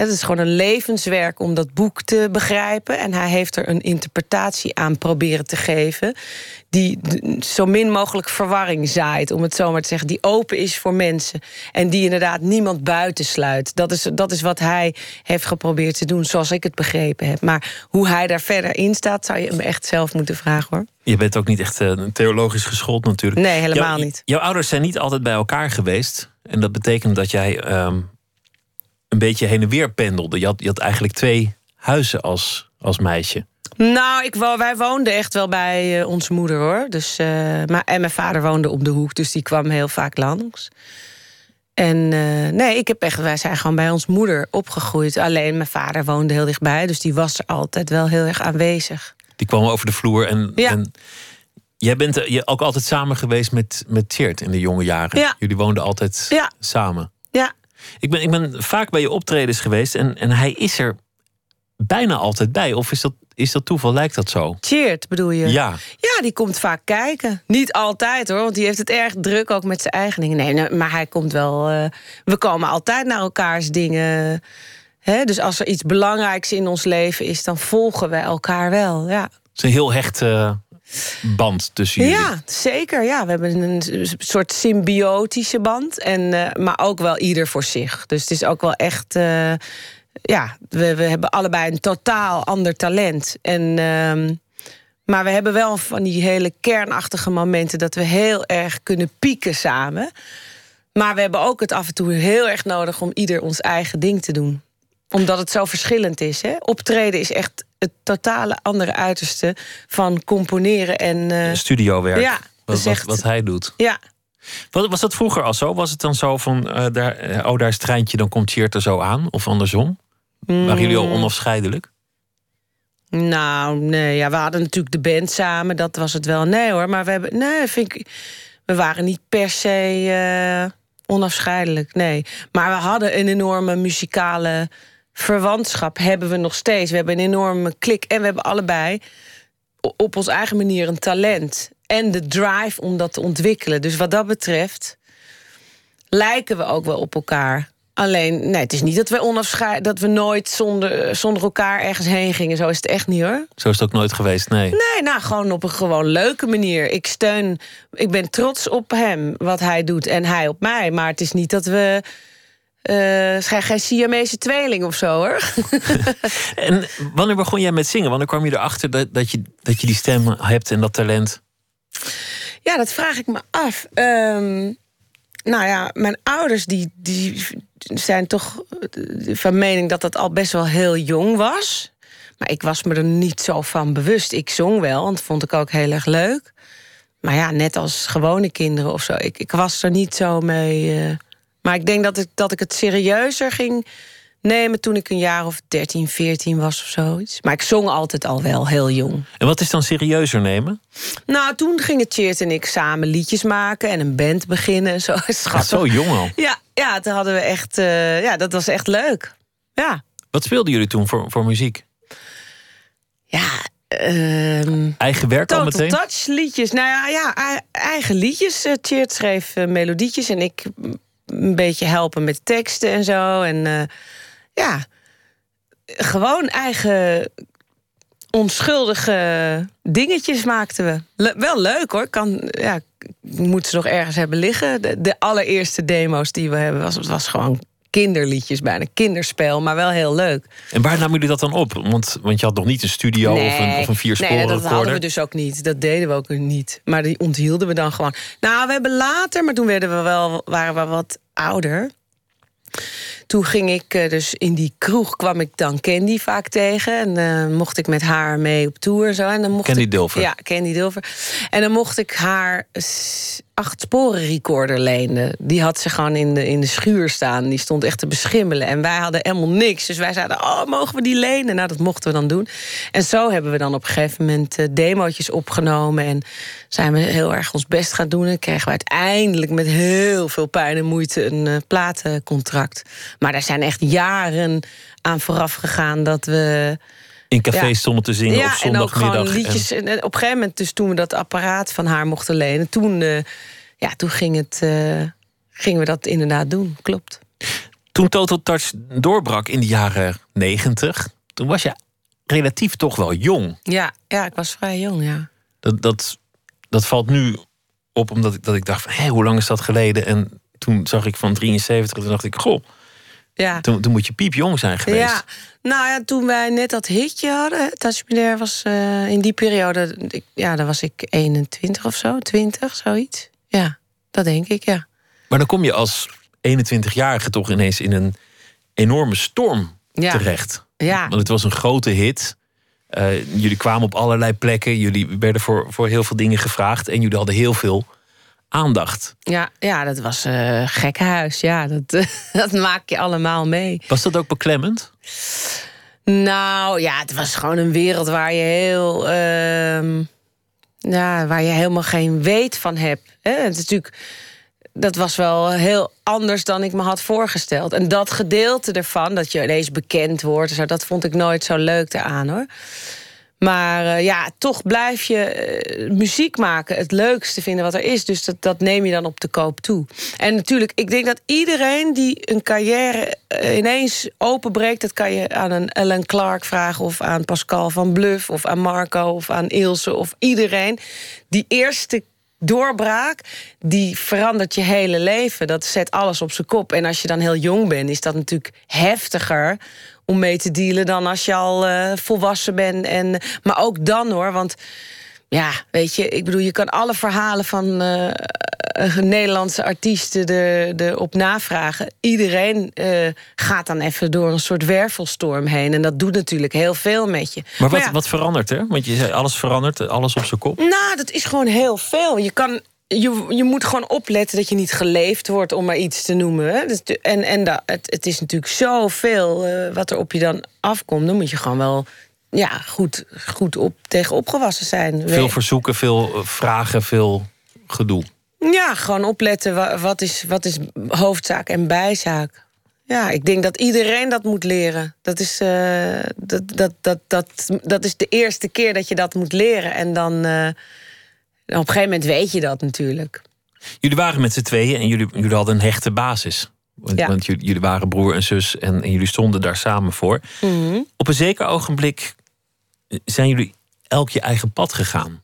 Het is gewoon een levenswerk om dat boek te begrijpen. En hij heeft er een interpretatie aan proberen te geven. die zo min mogelijk verwarring zaait, om het zo maar te zeggen. Die open is voor mensen. En die inderdaad niemand buitensluit. Dat is, dat is wat hij heeft geprobeerd te doen, zoals ik het begrepen heb. Maar hoe hij daar verder in staat, zou je hem echt zelf moeten vragen hoor. Je bent ook niet echt uh, theologisch geschoold natuurlijk. Nee, helemaal niet. Jouw ouders zijn niet altijd bij elkaar geweest. En dat betekent dat jij. Um een beetje heen en weer pendelde. Je had, je had eigenlijk twee huizen als, als meisje. Nou, ik, wij woonden echt wel bij uh, onze moeder hoor. Dus, uh, maar, en mijn vader woonde op de hoek, dus die kwam heel vaak langs. En uh, nee, ik heb echt, wij zijn gewoon bij ons moeder opgegroeid. Alleen mijn vader woonde heel dichtbij, dus die was er altijd wel heel erg aanwezig. Die kwam over de vloer en. Ja. en jij bent je ook altijd samen geweest met, met Tjeerd in de jonge jaren. Ja. Jullie woonden altijd ja. samen. Ik ben, ik ben vaak bij je optredens geweest en, en hij is er bijna altijd bij. Of is dat, is dat toeval? Lijkt dat zo? Cheert bedoel je? Ja. Ja, die komt vaak kijken. Niet altijd hoor, want die heeft het erg druk ook met zijn eigen dingen. Nee, maar hij komt wel. Uh, we komen altijd naar elkaars dingen. Dus als er iets belangrijks in ons leven is, dan volgen we elkaar wel. Ja. Het is een heel hecht. Uh band tussen jullie. Ja, zeker. Ja, we hebben een soort symbiotische band. En, uh, maar ook wel ieder voor zich. Dus het is ook wel echt. Uh, ja, we, we hebben allebei een totaal ander talent. En, uh, maar we hebben wel van die hele kernachtige momenten dat we heel erg kunnen pieken samen. Maar we hebben ook het af en toe heel erg nodig om ieder ons eigen ding te doen omdat het zo verschillend is. Hè? Optreden is echt het totale andere uiterste van componeren en. Uh... Studiowerk. Ja, wat, wat, wat, hij doet. Ja. Was dat vroeger al zo? Was het dan zo van, uh, daar, oh daar is het treintje, dan komt Tjeerd er zo aan? Of andersom? Mm. Waren jullie al mm. onafscheidelijk? Nou, nee, ja, we hadden natuurlijk de band samen, dat was het wel. Nee hoor, maar we hebben, nee, vind ik, we waren niet per se uh, onafscheidelijk, nee. Maar we hadden een enorme muzikale verwantschap hebben we nog steeds. We hebben een enorme klik en we hebben allebei op onze eigen manier een talent. En de drive om dat te ontwikkelen. Dus wat dat betreft lijken we ook wel op elkaar. Alleen, nee, het is niet dat we onafscheid, dat we nooit zonder, zonder elkaar ergens heen gingen. Zo is het echt niet hoor. Zo is het ook nooit geweest, nee. Nee, nou gewoon op een gewoon leuke manier. Ik steun, ik ben trots op hem, wat hij doet en hij op mij. Maar het is niet dat we uh, geen Siamese tweeling of zo hoor. en wanneer begon jij met zingen? Wanneer kwam je erachter dat, dat, je, dat je die stem hebt en dat talent? Ja, dat vraag ik me af. Um, nou ja, mijn ouders die, die zijn toch van mening dat dat al best wel heel jong was. Maar ik was me er niet zo van bewust. Ik zong wel, want dat vond ik ook heel erg leuk. Maar ja, net als gewone kinderen of zo. Ik, ik was er niet zo mee. Uh, maar ik denk dat ik, dat ik het serieuzer ging nemen toen ik een jaar of 13, 14 was of zoiets. Maar ik zong altijd al wel heel jong. En wat is dan serieuzer nemen? Nou, toen gingen Cheert en ik samen liedjes maken en een band beginnen. Zo, zo jong al? Ja, ja, toen hadden we echt, uh, ja, dat was echt leuk. Ja. Wat speelden jullie toen voor, voor muziek? Ja, Ehm, Eigen werk al meteen? Touch liedjes. Nou ja, ja ei- eigen liedjes. Cheert schreef eh, melodietjes en ik een beetje helpen met teksten en zo. En eh, ja, gewoon eigen onschuldige dingetjes maakten we. Wel leuk hoor. Kan, ja, ik moet ze nog ergens hebben liggen. De, de allereerste demo's die we hebben, was, was gewoon kinderliedjes bijna. Kinderspel, maar wel heel leuk. En waar namen jullie dat dan op? Want, want je had nog niet een studio of een, of een viersporen nee, dat hadden we dus ook niet. Dat deden we ook niet. Maar die onthielden we dan gewoon. Nou, we hebben later, maar toen werden we wel, waren we wat ouder. Toen ging ik eh, dus in die kroeg, kwam ik dan Candy vaak tegen. En eh, mocht ik met haar mee op tour en zo. En dan mocht Candy ik, Dulfer. Ja, Candy Dulfer. En dan mocht ik haar acht sporen recorder lenen. Die had ze gewoon in de, in de schuur staan. Die stond echt te beschimmelen. En wij hadden helemaal niks. Dus wij zeiden, oh, mogen we die lenen? Nou, dat mochten we dan doen. En zo hebben we dan op een gegeven moment eh, demootjes opgenomen. En zijn we heel erg ons best gaan doen. En kregen we uiteindelijk met heel veel pijn en moeite een platencontract. Maar daar zijn echt jaren aan vooraf gegaan dat we In café Ja. stonden te zingen op en ook zondagmiddag. en-. En, op een gegeven moment, dus toen we dat apparaat van haar mochten lenen, toen, eh, ja, toen ging het, eh, gingen we dat inderdaad doen. Klopt. Toen Total Touch doorbrak in de jaren negentig... toen was je relatief toch wel jong. Ja, ja, ik was vrij jong, ja. Dat, dat, dat valt nu op omdat ik, dat ik dacht van... hé, hoe lang is dat geleden? En toen zag ik van 73 en toen dacht ik... goh, Ja. toen, toen moet je piepjong zijn geweest. Ja, nou ja, toen wij net dat hitje hadden, Tasmilair was eh, in die periode, ja, dan was ik 21 of zo, 20, zoiets. Ja, dat denk ik, ja. Maar dan kom je als 21-jarige toch ineens in een enorme storm Ja. terecht. Ja, Want het was een grote hit. Eh, jullie kwamen op allerlei plekken. Jullie werden voor, voor heel veel dingen gevraagd. En jullie hadden heel veel aandacht. ja, ja dat was eh gekkenhuis. Ja, dat, dat maak je allemaal mee. Was dat ook beklemmend? Nou ja, het was gewoon een wereld waar je heel. ehm, ja, waar je helemaal geen weet van hebt. Hè? Het is natuurlijk. Dat was wel heel anders dan ik me had voorgesteld. En dat gedeelte ervan, dat je ineens bekend wordt, dat vond ik nooit zo leuk eraan hoor. Maar eh, ja, toch blijf je eh, muziek maken het leukste vinden wat er is. Dus dat, dat neem je dan op de koop toe. En natuurlijk, ik denk dat iedereen die een carrière eh, ineens openbreekt... dat kan je aan een Ellen Clark vragen of aan Pascal van Bluff... of aan Marco of aan Ilse of iedereen. Die eerste doorbraak, die verandert je hele leven. Dat zet alles op zijn kop. En als je dan heel jong bent, is dat natuurlijk heftiger om mee te dealen dan als je al eh, volwassen bent. En, maar ook dan hoor, want ja, weet je, ik bedoel, je kan alle verhalen van eh, eh, Nederlandse artiesten er, er op navragen. Iedereen gaat dan even door een soort wervelstorm heen. En dat doet natuurlijk heel veel met je. Maar wat, ja, wat verandert er? Want je zei alles verandert, alles op zijn kop. nou, dat is gewoon heel veel. Je, kan, je, je moet gewoon opletten dat je niet geleefd wordt, om maar iets te noemen. Hè. Dus En, en dat, het, het is natuurlijk zoveel eh, wat er op je dan afkomt. Dan moet je gewoon wel ja, goed, goed op, tegen opgewassen zijn. Veel verzoeken, veel eh, vragen, veel gedoe. Ja, gewoon opletten wa- wat is, wat is hoofdzaak en bijzaak. Ja, ik denk dat iedereen dat moet leren. Dat is, eh, dat, dat, dat, dat, dat is de eerste keer dat je dat moet leren. En dan eh, op een gegeven moment weet je dat natuurlijk. Jullie waren met z'n tweeën en jullie, jullie hadden een hechte basis. Want, Ja. want jullie, jullie waren broer en zus en, en jullie stonden daar samen voor. Mhm. Op een zeker ogenblik zijn jullie elk je eigen pad gegaan.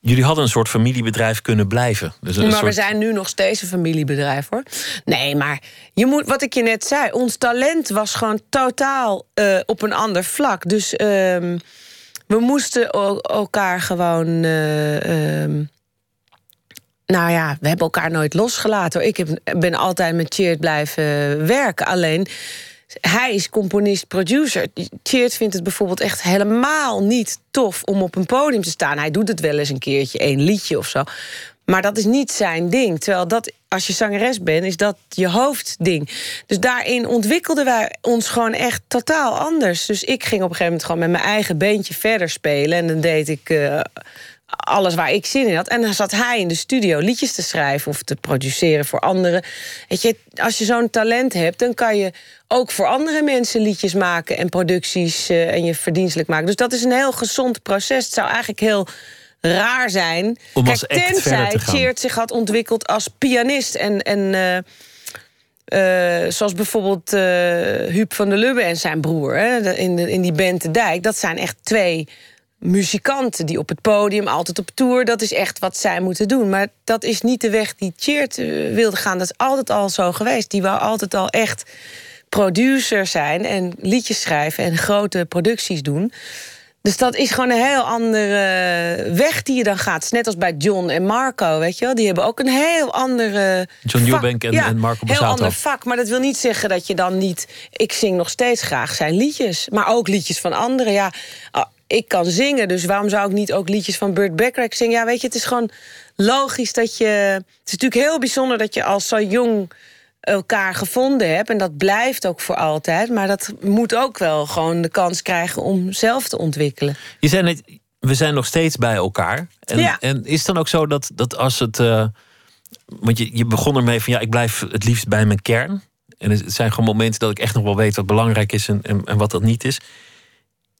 Jullie hadden een soort familiebedrijf kunnen blijven. Dus maar soort... we zijn nu nog steeds een familiebedrijf hoor. Nee, maar je moet, wat ik je net zei, ons talent was gewoon totaal eh, op een ander vlak. Dus ehm, we moesten el- elkaar gewoon. eh, ehm, nou ja, we hebben elkaar nooit losgelaten. Ik heb, ben altijd met Cheert blijven werken. Alleen, hij is componist, producer. Cheert vindt het bijvoorbeeld echt helemaal niet tof om op een podium te staan. Hij doet het wel eens een keertje, één liedje of zo. Maar dat is niet zijn ding. Terwijl dat, als je zangeres bent, is dat je hoofdding. Dus daarin ontwikkelden wij ons gewoon echt totaal anders. Dus ik ging op een gegeven moment gewoon met mijn eigen beentje verder spelen. En dan deed ik eh, alles waar ik zin in had. En dan zat hij in de studio liedjes te schrijven of te produceren voor anderen. Weet je, als je zo'n talent hebt, dan kan je ook voor andere mensen liedjes maken en producties uh, en je verdienstelijk maken. Dus dat is een heel gezond proces. Het zou eigenlijk heel raar zijn. Om Kijk, tenzij. Tjeerd zich had ontwikkeld als pianist en. en eh, eh, zoals bijvoorbeeld eh Huub van der Lubbe en zijn broer hè, in, de, in die band De Dijk. Dat zijn echt twee muzikanten die op het podium, altijd op tour. Dat is echt wat zij moeten doen. Maar dat is niet de weg die Cheert wilde gaan. Dat is altijd al zo geweest. Die wou altijd al echt producer zijn en liedjes schrijven en grote producties doen. Dus dat is gewoon een heel andere weg die je dan gaat. Net als bij John en Marco, weet je wel. Die hebben ook een heel andere John vak. Eubank en- en Marco heel Borsato. ander vak. Maar dat wil niet zeggen dat je dan niet... Ik zing nog steeds graag zijn liedjes. Maar ook liedjes van anderen. Ja, ah, ik kan zingen, dus waarom zou ik niet ook liedjes van Burt Bacharach zingen? Ja, weet je, het is gewoon logisch dat je... Het is natuurlijk heel bijzonder dat je als zo jong elkaar gevonden hebt. En dat blijft ook voor altijd. Maar dat moet ook wel gewoon de kans krijgen om zelf te ontwikkelen. Je zei net, we zijn nog steeds bij elkaar. En, Ja. en is het dan ook zo dat, dat als het. eh, want je, je begon ermee van ja, ik blijf het liefst bij mijn kern. En het zijn gewoon momenten dat ik echt nog wel weet wat belangrijk is en, en, en wat dat niet is.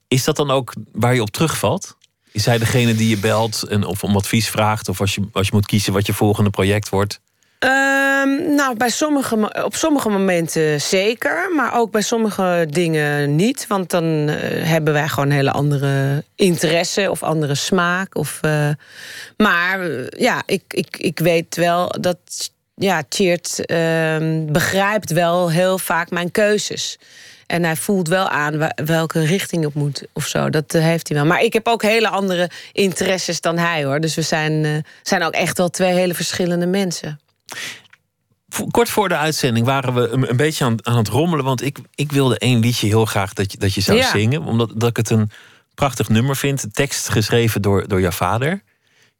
Is dat dan ook waar je op terugvalt? Is hij degene die je belt en of om advies vraagt? Of als je, als je moet kiezen wat je volgende project wordt? Ehm, nou, bij sommige, op sommige momenten zeker, maar ook bij sommige dingen niet. Want dan eh, hebben wij gewoon hele andere interesse of andere smaak. Of, eh, maar eh, ja, ik, ik, ik weet wel dat ja, Tjeerd ehm, begrijpt wel heel vaak mijn keuzes. En hij voelt wel aan welke richting op moet of zo. Dat heeft hij wel. Maar ik heb ook hele andere interesses dan hij hoor. Dus we zijn, zijn ook echt wel twee hele verschillende mensen. Kort voor de uitzending waren we een, een beetje aan, aan het rommelen. Want ik, ik wilde één liedje heel graag dat je, dat je zou Ja. zingen. Omdat dat ik het een prachtig nummer vind. Tekst geschreven door, door jouw vader.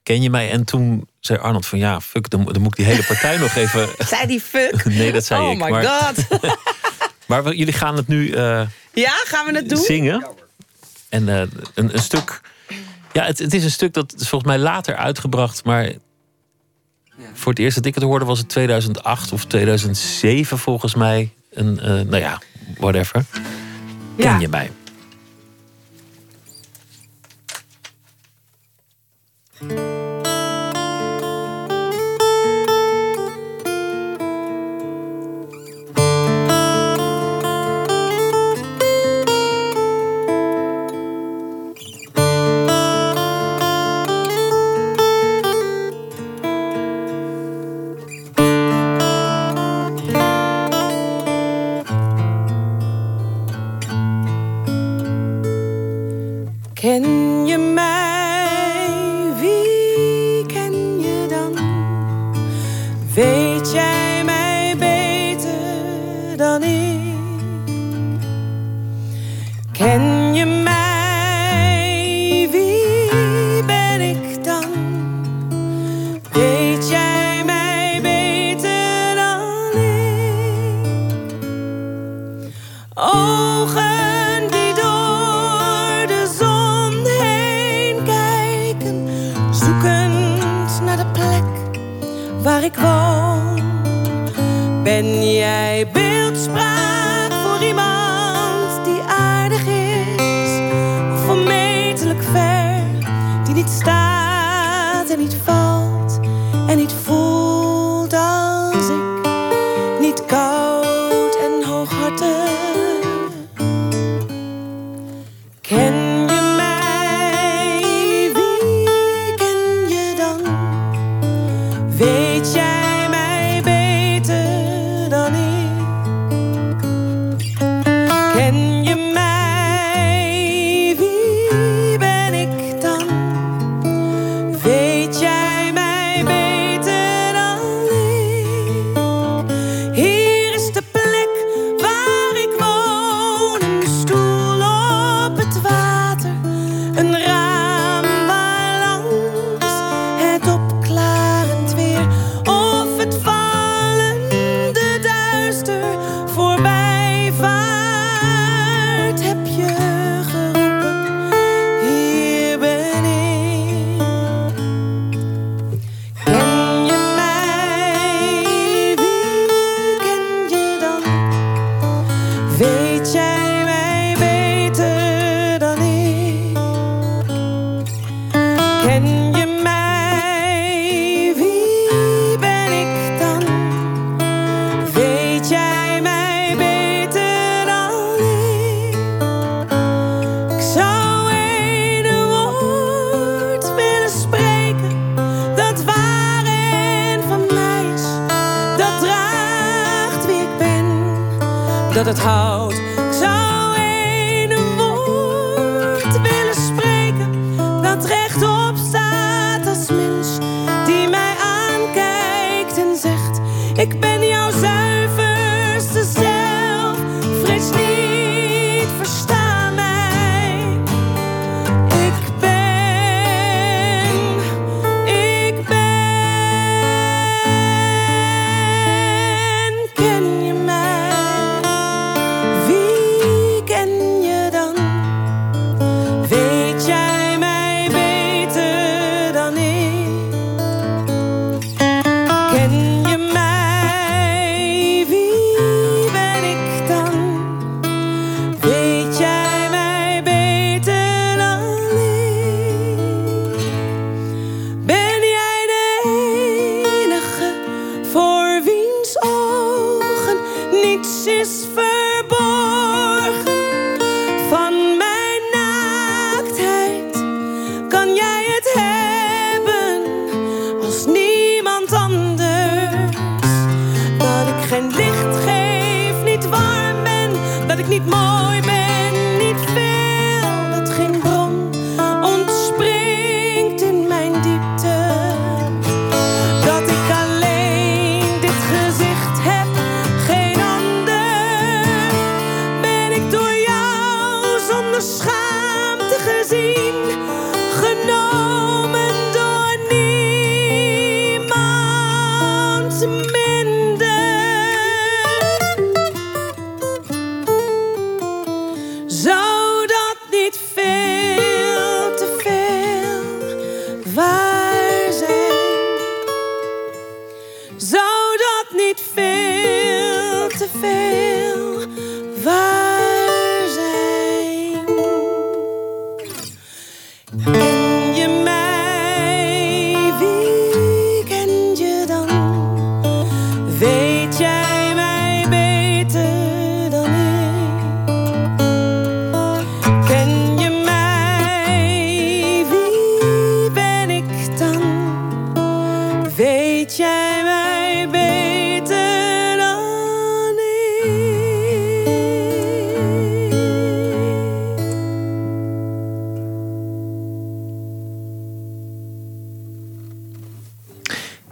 Ken je mij? En toen zei Arnold van ja, fuck, dan, dan moet ik die hele partij nog even... Zei die fuck? Nee, dat zei oh ik. my maar, god. maar we- jullie gaan het nu eh, Ja, gaan we het doen? zingen. En eh, een, een stuk... Ja, het, het is een stuk dat is volgens mij later uitgebracht. Maar voor het eerst dat ik het hoorde was het 2008 of 2007 volgens mij. Een, eh, nou ja, whatever. Ken je mij? Ken je mij?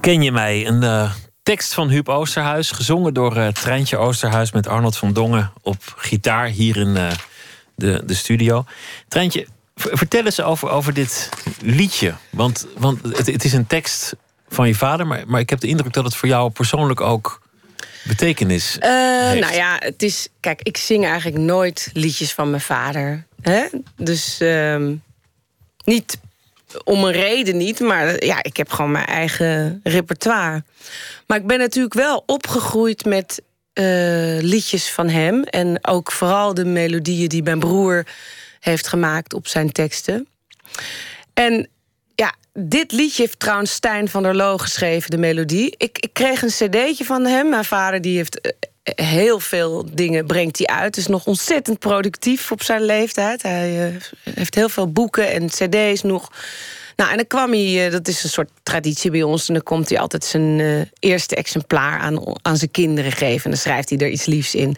Ken je mij? Een eh, tekst van Huub Oosterhuis, gezongen door eh, Treintje Oosterhuis met Arnold van Dongen op gitaar hier in eh, de, de studio. Treintje, vertel eens over, over dit liedje. Want, want het, het is een tekst van je vader, maar, maar ik heb de indruk dat het voor jou persoonlijk ook betekenis heeft. nou ja, het is. Kijk, ik zing eigenlijk nooit liedjes van mijn vader. Hè? Dus ehm, niet om een reden niet, maar ja, ik heb gewoon mijn eigen repertoire. Maar ik ben natuurlijk wel opgegroeid met eh, liedjes van hem. En ook vooral de melodieën die mijn broer heeft gemaakt op zijn teksten. En ja, dit liedje heeft trouwens Stijn van der Loo geschreven, de melodie. Ik, ik kreeg een cd'tje van hem. Mijn vader die heeft eh, heel veel dingen brengt hij uit. Is nog ontzettend productief op zijn leeftijd. Hij eh, heeft heel veel boeken en cd's nog. Nou, en dan kwam hij, eh, dat is een soort traditie bij ons... en dan komt hij altijd zijn eh, eerste exemplaar aan, aan zijn kinderen geven... en dan schrijft hij er iets liefs in.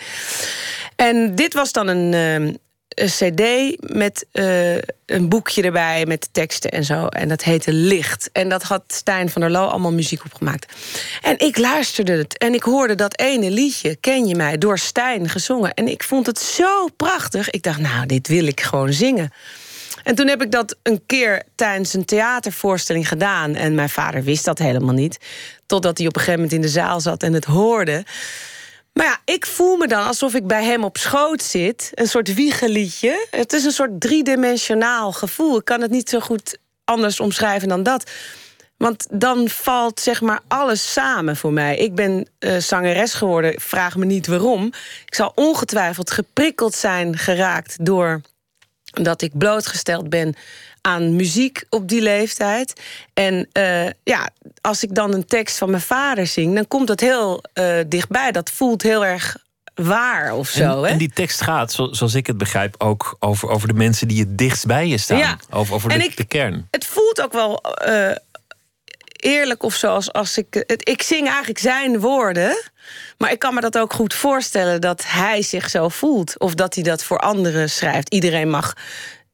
En dit was dan een, een cd met eh, een boekje erbij... met teksten en zo, en dat heette Licht. En dat had Stijn van der Loo allemaal muziek opgemaakt. En ik luisterde het en ik hoorde dat ene liedje... Ken je mij, door Stijn gezongen. En ik vond het zo prachtig. Ik dacht, nou, dit wil ik gewoon zingen. En toen heb ik dat een keer tijdens een theatervoorstelling gedaan. En mijn vader wist dat helemaal niet. Totdat hij op een gegeven moment in de zaal zat en het hoorde. Maar ja, ik voel me dan alsof ik bij hem op schoot zit. Een soort wiegeliedje. Het is een soort driedimensionaal gevoel. Ik kan het niet zo goed anders omschrijven dan dat. Want dan valt zeg maar alles samen voor mij. Ik ben eh, zangeres geworden, vraag me niet waarom. Ik zal ongetwijfeld geprikkeld zijn geraakt door dat ik blootgesteld ben aan muziek op die leeftijd. En uh, ja, als ik dan een tekst van mijn vader zing, dan komt dat heel uh, dichtbij. Dat voelt heel erg waar of zo. En, hè? en die tekst gaat, zo, zoals ik het begrijp, ook over, over de mensen die het dichtst bij je staan. Ja. Over, over de, ik- de kern. Het voelt ook wel uh, eerlijk of zo. Als, als ik, het, ik zing eigenlijk zijn woorden. Maar ik kan me dat ook goed voorstellen dat hij zich zo voelt. Of dat hij dat voor anderen schrijft. Iedereen mag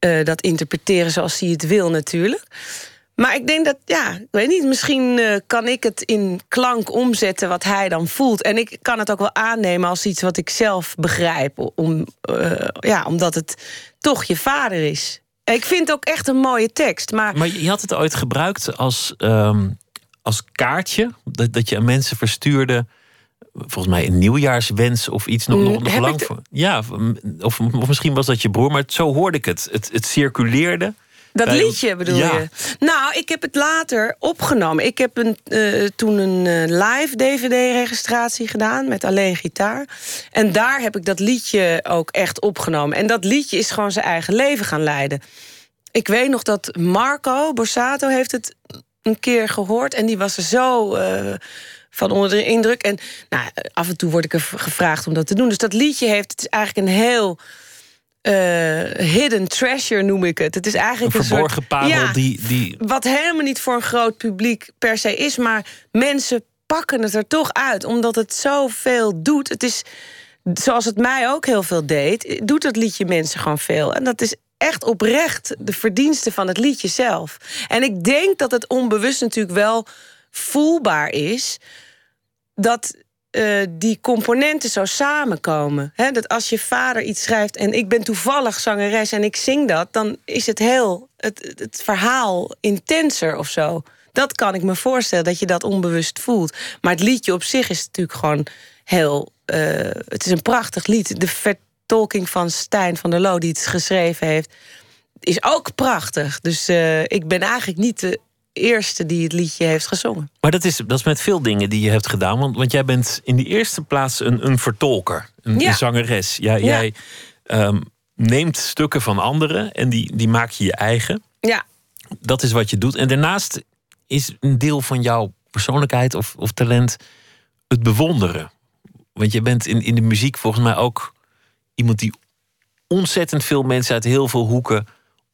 uh, dat interpreteren zoals hij het wil natuurlijk. Maar ik denk dat, ja, ik weet niet, misschien uh, kan ik het in klank omzetten wat hij dan voelt. En ik kan het ook wel aannemen als iets wat ik zelf begrijp. Om, uh, ja, omdat het toch je vader is. Ik vind het ook echt een mooie tekst. Maar, maar je had het ooit gebruikt als, um, als kaartje. Dat, dat je aan mensen verstuurde volgens mij een nieuwjaarswens of iets nog, nog, nog lang. voor. Ja, of, of misschien was dat je broer, maar zo hoorde ik het. Het, het circuleerde. Dat liedje bedoel je? Nou, ik heb het later opgenomen. Ik heb een, uh, toen een uh, live DVD-registratie gedaan met alleen gitaar. En daar heb ik dat liedje ook echt opgenomen. En dat liedje is gewoon zijn eigen leven gaan leiden. Ik weet nog dat Marco Borsato heeft het een keer gehoord. En die was er zo uh, van onder de indruk. En nou, af en toe word ik er gevraagd om dat te doen. Dus dat liedje heeft, het is eigenlijk een heel uh, hidden treasure noem ik het. Het is eigenlijk een, verborgen soort, parel ja, die, die. Wat helemaal niet voor een groot publiek per se is, maar mensen pakken het er toch uit, omdat het zoveel doet. Het is zoals het mij ook heel veel deed, doet het liedje mensen gewoon veel. En dat is echt oprecht de verdienste van het liedje zelf. En ik denk dat het onbewust natuurlijk wel voelbaar is dat uh, die componenten zo samenkomen. He, dat als je vader iets schrijft en ik ben toevallig zangeres en ik zing dat, dan is het heel het, het verhaal intenser of zo. Dat kan ik me voorstellen dat je dat onbewust voelt. Maar het liedje op zich is natuurlijk gewoon heel. Uh, het is een prachtig lied. De vertolking van Stijn van der Loo, die het geschreven heeft, is ook prachtig. Dus uh, ik ben eigenlijk niet eerste die het liedje heeft gezongen. Maar dat is, dat is met veel dingen die je hebt gedaan. Want, want jij bent in de eerste plaats een, een vertolker, een, ja. een zangeres. Ja, ja. Jij um, neemt stukken van anderen en die, die maak je je eigen. Ja. Dat is wat je doet. En daarnaast is een deel van jouw persoonlijkheid of, of talent het bewonderen. Want je bent in, in de muziek volgens mij ook iemand die ontzettend veel mensen uit heel veel hoeken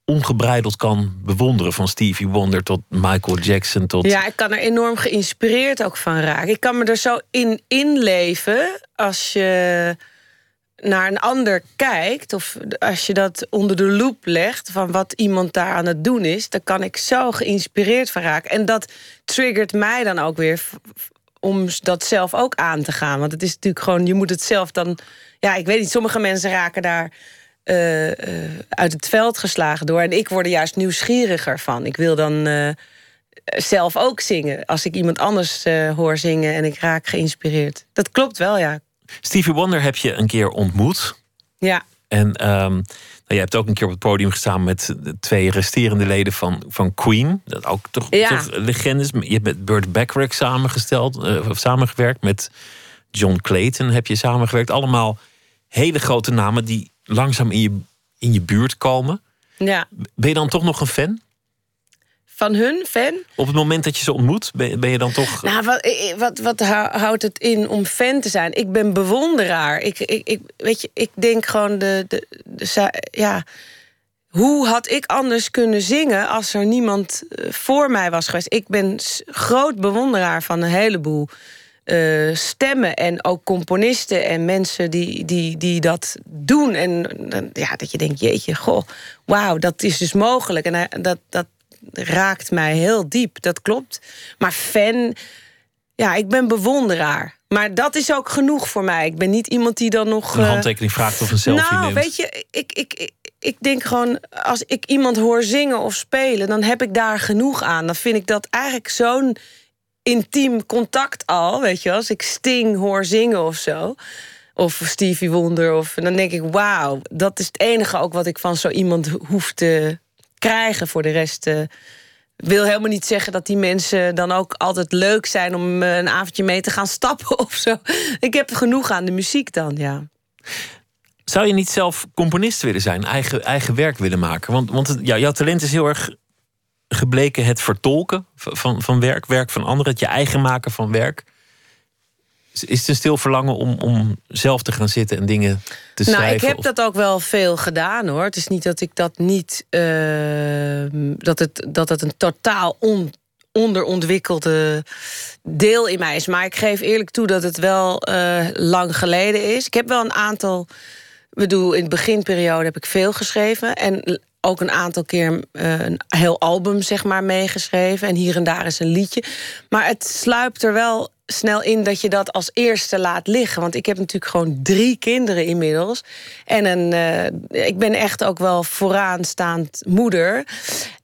ongebreideld kan bewonderen. Van Stevie Wonder tot Michael Jackson. Tot... Ja, ik kan er enorm geïnspireerd ook van raken. Ik kan me er zo in inleven als je naar een ander kijkt... of als je dat onder de loep legt van wat iemand daar aan het doen is... dan kan ik zo geïnspireerd van raken. En dat triggert mij dan ook weer om dat zelf ook aan te gaan. Want het is natuurlijk gewoon, je moet het zelf dan... Ja, ik weet niet, sommige mensen raken daar uh, uh, uit het veld geslagen door. En ik word er juist nieuwsgieriger van. Ik wil dan uh, zelf ook zingen. Als ik iemand anders hoor zingen en ik raak geïnspireerd. Dat klopt wel, ja. Stevie Wonder heb je een keer ontmoet. Ja. En um, nou, je hebt ook een keer op het podium gestaan met de twee resterende leden van, van Queen. Dat ook toch, ja. toch legendes. Je hebt met Burt Bacharach samengesteld, of samengewerkt. Met John Clayton heb je samengewerkt. Allemaal hele grote namen die langzaam in je, in je buurt komen. Ja. Ben je dan toch nog een fan? Van hun fan? Op het moment dat je ze ontmoet, ben, ben je dan toch. Nou, wat, wat, wat houdt het in om fan te zijn? Ik ben bewonderaar. Ik, ik, ik, weet je, ik denk gewoon de, de, de, ja. Hoe had ik anders kunnen zingen als er niemand eh, voor mij was geweest? Ik ben groot bewonderaar van een heleboel uh, stemmen en ook componisten en mensen die, die, die dat doen. En ja, dat je denkt, jeetje, goh, wauw, dat is dus mogelijk. En dat, dat raakt mij heel diep, dat klopt. Maar fan, ja, ik ben bewonderaar. Maar dat is ook genoeg voor mij. Ik ben niet iemand die dan nog... Een handtekening vraagt of een selfie nou, neemt. weet je, ik, ik, ik, ik denk gewoon... als ik iemand hoor zingen of spelen... dan heb ik daar genoeg aan. Dan vind ik dat eigenlijk zo'n intiem contact al. Weet je, als ik Sting hoor zingen of zo. Of Stevie Wonder. Of, dan denk ik, wauw, dat is het enige ook wat ik van zo iemand hoef te krijgen. Voor de rest uh, wil helemaal niet zeggen dat die mensen dan ook altijd leuk zijn om uh, een avondje mee te gaan stappen of zo. Ik heb genoeg aan de muziek dan, ja. Zou je niet zelf componist willen zijn, eigen, eigen werk willen maken? Want, want jouw talent is heel erg gebleken het vertolken van, van werk, werk van anderen, het je eigen maken van werk. Is het een stil verlangen om, om zelf te gaan zitten en dingen te nou, schrijven? Ik heb dat ook wel veel gedaan hoor. Het is niet dat ik dat niet. Uh, dat, het, dat het een totaal on, onderontwikkelde deel in mij is. Maar ik geef eerlijk toe dat het wel uh, lang geleden is. Ik heb wel een aantal... Ik bedoel, in de beginperiode heb ik veel geschreven. En ook een aantal keer uh, een heel album zeg maar meegeschreven. En hier en daar is een liedje. Maar het sluipt er wel snel in dat je dat als eerste laat liggen. Want ik heb natuurlijk gewoon drie kinderen inmiddels. En een, uh, ik ben echt ook wel vooraanstaand moeder.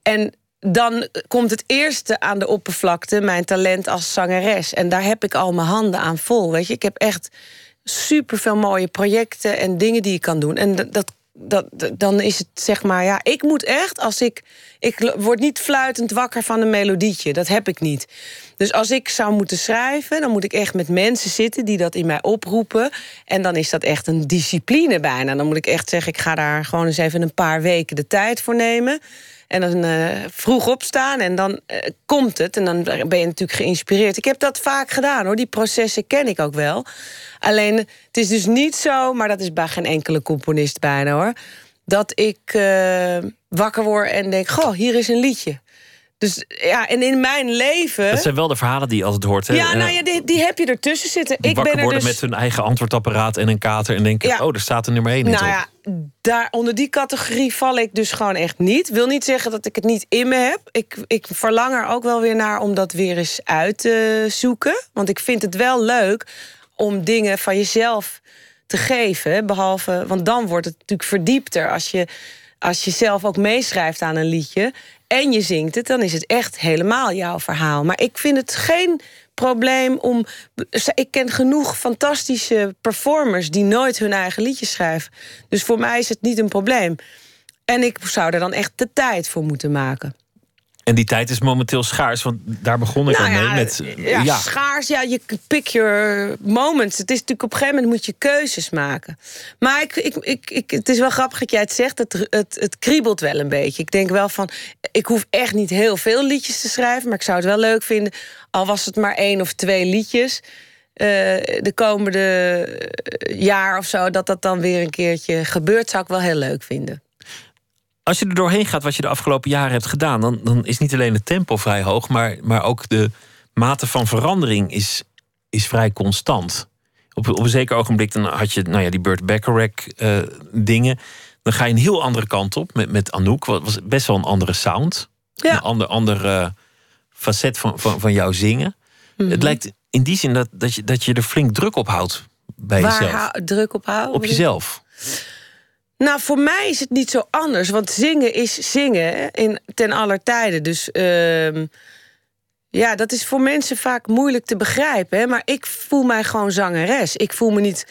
En dan komt het eerste aan de oppervlakte mijn talent als zangeres. En daar heb ik al mijn handen aan vol. Weet je, ik heb echt super veel mooie projecten en dingen die ik kan doen. En dat, dat, dan is het zeg maar, ja, ik moet echt, als ik. Ik word niet fluitend wakker van een melodietje. Dat heb ik niet. Dus als ik zou moeten schrijven, dan moet ik echt met mensen zitten die dat in mij oproepen. En dan is dat echt een discipline bijna. Dan moet ik echt zeggen, ik ga daar gewoon eens even een paar weken de tijd voor nemen. En dan uh, vroeg opstaan en dan uh, komt het. En dan ben je natuurlijk geïnspireerd. Ik heb dat vaak gedaan hoor. Die processen ken ik ook wel. Alleen het is dus niet zo, maar dat is bij geen enkele componist bijna hoor. Dat ik uh, wakker word en denk: Goh, hier is een liedje. Dus ja, en in mijn leven. Dat zijn wel de verhalen die je altijd hoort. Hè? Ja, nou ja, die, die heb je ertussen zitten. ik ben er worden dus... met hun eigen antwoordapparaat en een kater en denken: ja. oh, er staat er nummer één. Nou ja, daar, onder die categorie val ik dus gewoon echt niet. Wil niet zeggen dat ik het niet in me heb. Ik, ik verlang er ook wel weer naar om dat weer eens uit te zoeken. Want ik vind het wel leuk om dingen van jezelf te geven. Behalve, want dan wordt het natuurlijk verdiepter als je als je zelf ook meeschrijft aan een liedje en je zingt het, dan is het echt helemaal jouw verhaal. Maar ik vind het geen probleem om. Ik ken genoeg fantastische performers die nooit hun eigen liedjes schrijven. Dus voor mij is het niet een probleem. En ik zou er dan echt de tijd voor moeten maken. En die tijd is momenteel schaars, want daar begon ik nou al mee. met, ja, ja, schaars, ja, je pick your moments. Het is natuurlijk op een gegeven moment moet je keuzes maken. Maar ik, ik, ik, ik, het is wel grappig dat jij het zegt, het, het, het kriebelt wel een beetje. Ik denk wel van, ik hoef echt niet heel veel liedjes te schrijven... maar ik zou het wel leuk vinden, al was het maar één of twee liedjes... Uh, de komende jaar of zo, dat dat dan weer een keertje gebeurt... zou ik wel heel leuk vinden. Als je er doorheen gaat wat je de afgelopen jaren hebt gedaan, dan, dan is niet alleen het tempo vrij hoog, maar, maar ook de mate van verandering is, is vrij constant. Op, op een zeker ogenblik dan had je nou ja, die Burt Bacharach uh, dingen. Dan ga je een heel andere kant op met, met Anouk. Wat was best wel een andere sound. Ja. Een ander, ander uh, facet van, van, van jouw zingen. Het mhm. lijkt in die zin dat, dat, je, dat je er flink druk op houdt bij Waar jezelf. druk op houden? Op jezelf. Nou, voor mij is het niet zo anders. Want zingen is zingen in, ten aller tijden. Dus uh, ja, dat is voor mensen vaak moeilijk te begrijpen. Hè? Maar ik voel mij gewoon zangeres. Ik voel me niet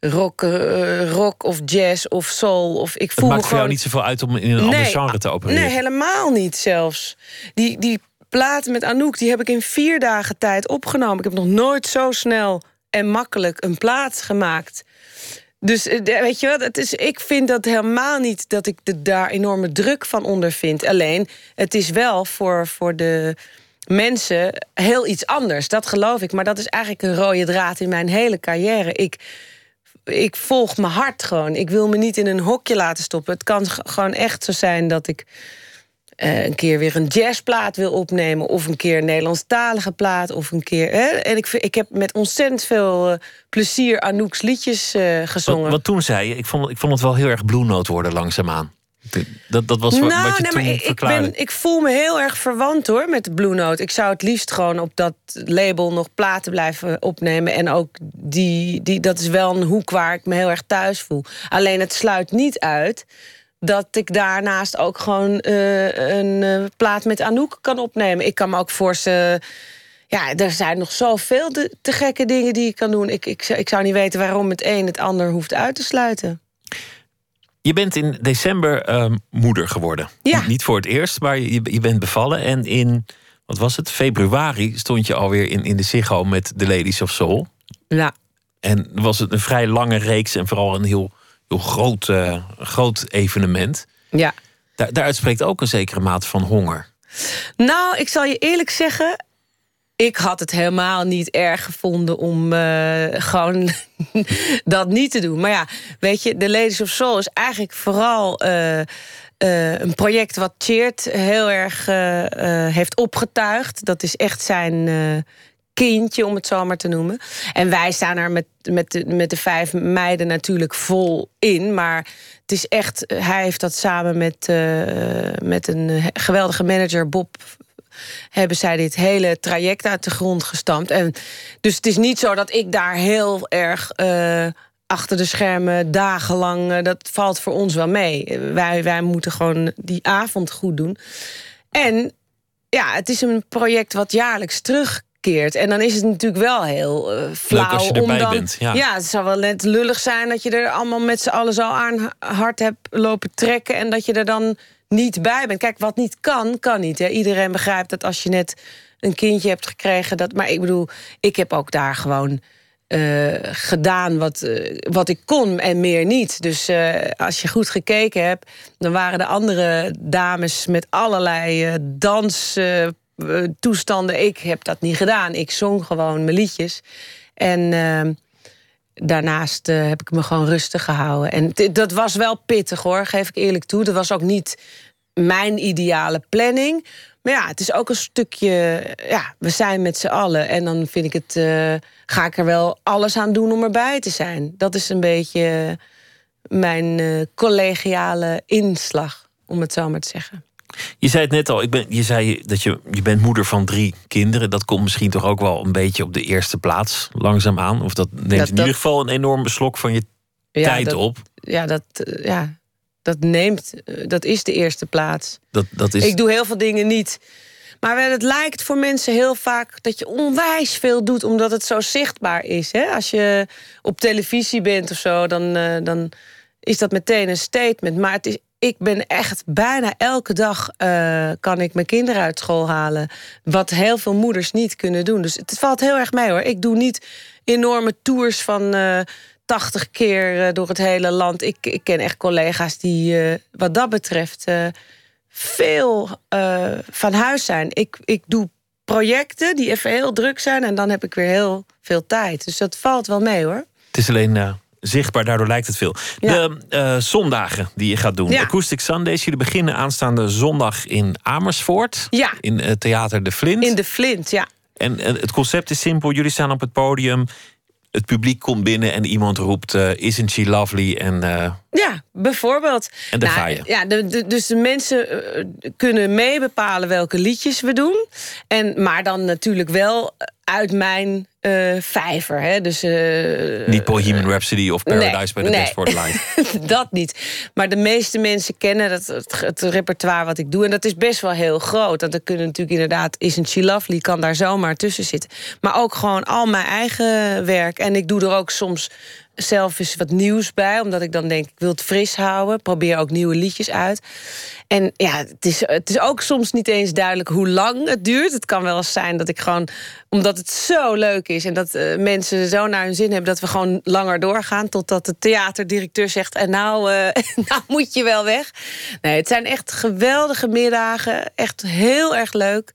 rock, uh, rock of jazz of soul. Of ik voel het maakt me voor jou niet zoveel uit om in een nee, ander genre te opereren? Nee, helemaal niet zelfs. Die, die plaat met Anouk, die heb ik in vier dagen tijd opgenomen. Ik heb nog nooit zo snel en makkelijk een plaat gemaakt. Dus eh, weet je wat, is, ik vind dat helemaal niet dat ik de, daar enorme druk van ondervind. Alleen, het is wel voor, voor de mensen heel iets anders. Dat geloof ik. Maar dat is eigenlijk een rode draad in mijn hele carrière. Ik, ik volg mijn hart gewoon. Ik wil me niet in een hokje laten stoppen. Het kan gewoon echt zo zijn dat ik uh, een keer weer een jazzplaat wil opnemen... of een keer een Nederlandstalige plaat, of een keer... Hè? En ik, ik heb met ontzettend veel uh, plezier Anouk's liedjes uh, gezongen. Wat, wat, toen zei je, ik vond, ik vond het wel heel erg Blue Note worden langzaamaan. Dat, dat was wat, nou, wat je nee, toen maar ik, verklaarde. ben, ik voel me heel erg verwant hoor met Blue Note. Ik zou het liefst gewoon op dat label nog platen blijven opnemen. En ook die, die, dat is wel een hoek waar ik me heel erg thuis voel. Alleen het sluit niet uit dat ik daarnaast ook gewoon uh, een uh, plaat met Anouk kan opnemen. Ik kan me ook voorstellen... Ja, er zijn nog zoveel te, te gekke dingen die ik kan doen. Ik, ik, ik zou niet weten waarom het een het ander hoeft uit te sluiten. Je bent in december uh, moeder geworden. Ja. Niet voor het eerst, maar je, je bent bevallen. En in, wat was het, februari stond je alweer in, in de Ziggo met The Ladies of Soul. Ja. En was het een vrij lange reeks en vooral een heel heel groot, uh, groot evenement. Ja. Daar, daaruit spreekt ook een zekere mate van honger. Nou, ik zal je eerlijk zeggen. Ik had het helemaal niet erg gevonden om uh, gewoon dat niet te doen. Maar ja, weet je, de Ladies of Soul is eigenlijk vooral uh, een project wat Cheert heel erg heeft opgetuigd. Dat is echt zijn kindje, om het zo maar te noemen. En wij staan er met, met, de, met de vijf meiden natuurlijk vol in. Maar het is echt, hij heeft dat samen met, met een geweldige manager, Bob hebben zij dit hele traject uit de grond gestampt. En dus het is niet zo dat ik daar heel erg uh, achter de schermen dagenlang. Dat valt voor ons wel mee. Wij, wij moeten gewoon die avond goed doen. En ja, het is een project wat jaarlijks En dan is het natuurlijk wel heel uh, flauw. Leuk als je erbij dan, bent. Ja. ja, het zou wel net lullig zijn dat je er allemaal met z'n allen zo aan hard hebt lopen trekken. En dat je er dan niet bij bent. Kijk, wat niet kan, kan niet. Hè. Iedereen begrijpt dat als je net een kindje hebt gekregen. Dat, maar ik bedoel, ik heb ook daar gewoon uh, gedaan wat, uh, wat ik kon en meer niet. Dus uh, als je goed gekeken hebt, dan waren de andere dames met allerlei danstoestanden. ik heb dat niet gedaan. Ik zong gewoon mijn liedjes. En ehm, daarnaast uh, heb ik me gewoon rustig gehouden. En dat was wel pittig hoor, geef ik eerlijk toe. Dat was ook niet mijn ideale planning. Maar ja, het is ook een stukje. Ja, we zijn met z'n allen. En dan vind ik het. Uh, ga ik er wel alles aan doen om erbij te zijn. Dat is een beetje mijn collegiale inslag, om het zo maar te zeggen. Je zei het net al, ik ben, je zei dat je, je bent moeder van drie kinderen. Dat komt misschien toch ook wel een beetje op de eerste plaats, langzaamaan. Of dat neemt in ieder geval een enorme slok van je tijd op. Ja, dat, eh, ja, dat neemt, eh, dat is de eerste plaats. Dat, dat is... Ik doe heel veel dingen niet. Maar het lijkt voor mensen heel vaak dat je onwijs veel doet, omdat het zo zichtbaar is. Hè? Als je op televisie bent of zo, dan, uh, dan is dat meteen een statement. Maar het is ik ben echt bijna elke dag uh, kan ik mijn kinderen uit school halen. Wat heel veel moeders niet kunnen doen. Dus het valt heel erg mee hoor. Ik doe niet enorme tours van uh, 80 keer uh, door het hele land. Ik, ik ken echt collega's die wat dat betreft veel van huis zijn. Ik, ik doe projecten die even heel druk zijn en dan heb ik weer heel veel tijd. Dus dat valt wel mee hoor. Het is alleen zichtbaar, daardoor lijkt het veel. De uh, zondagen die je gaat doen. Ja. Acoustic Sundays, jullie beginnen aanstaande zondag in Amersfoort. Ja. In het theater De Flint. In De Flint, ja. En, het concept is simpel. Jullie staan op het podium het publiek komt binnen en iemand roept: uh, Isn't she lovely? En, ja, bijvoorbeeld. En daar nou, ga je. Ja, de, de, dus de mensen kunnen mee bepalen welke liedjes we doen. En, maar dan natuurlijk wel uit mijn uh, vijver. Hè? Dus, uh, niet Bohemian Rhapsody of Paradise by the nee. Dashboard Light. dat niet. Maar de meeste mensen kennen het, het, het, repertoire wat ik doe. En dat is best wel heel groot. Want dan kunnen natuurlijk inderdaad... Isn't She Lovely kan daar zomaar tussen zitten. Maar ook gewoon al mijn eigen werk. En ik doe er ook soms zelf eens wat nieuws bij. Omdat ik dan denk, ik wil het fris houden. Probeer ook nieuwe liedjes uit. En ja, het is, het is ook soms niet eens duidelijk hoe lang het duurt. Het kan wel eens zijn dat ik gewoon, omdat het zo leuk is... en dat uh, mensen zo naar hun zin hebben... dat we gewoon langer doorgaan totdat de theaterdirecteur zegt... en nou, uh, nou moet je wel weg. Nee, het zijn echt geweldige middagen. Echt heel erg leuk.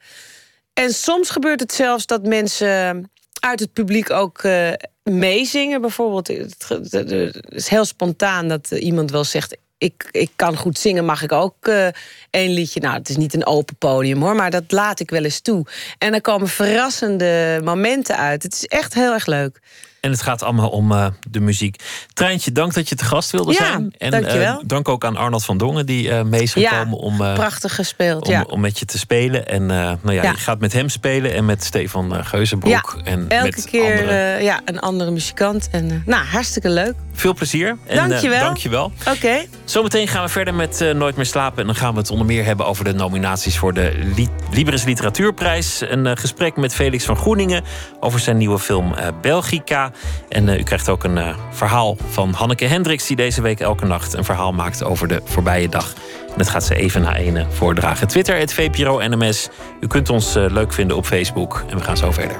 En soms gebeurt het zelfs dat mensen uit het publiek ook uh, meezingen. Bijvoorbeeld, het is heel spontaan dat iemand wel zegt ik, ik kan goed zingen, mag ik ook uh, één liedje. Nou, het is niet een open podium hoor, maar dat laat ik wel eens toe. En er komen verrassende momenten uit. Het is echt heel erg leuk. En het gaat allemaal om uh, de muziek. Treintje, dank dat je te gast wilde ja, zijn. En dankjewel. Uh, dank ook aan Arnold van Dongen, die uh, mee is gekomen ja, om, prachtig gespeeld, om, ja. om met je te spelen. En nou ja, je gaat met hem spelen en met Stefan Geuzenbroek. En elke met keer andere... ja, een andere muzikant. En, nou, hartstikke leuk. Veel plezier. En, dankjewel. dankjewel. Oké. Okay. Zometeen gaan we verder met Nooit meer slapen. En dan gaan we het onder meer hebben over de nominaties voor de Li Libris Literatuurprijs. Een gesprek met Felix van Groeningen over zijn nieuwe film Belgica. En u krijgt ook een uh, verhaal van Hanneke Hendricks... die deze week elke nacht een verhaal maakt over de voorbije dag. En dat gaat ze even na ene voordragen. Twitter, het VPRO NMS. U kunt ons uh, leuk vinden op Facebook. En we gaan zo verder.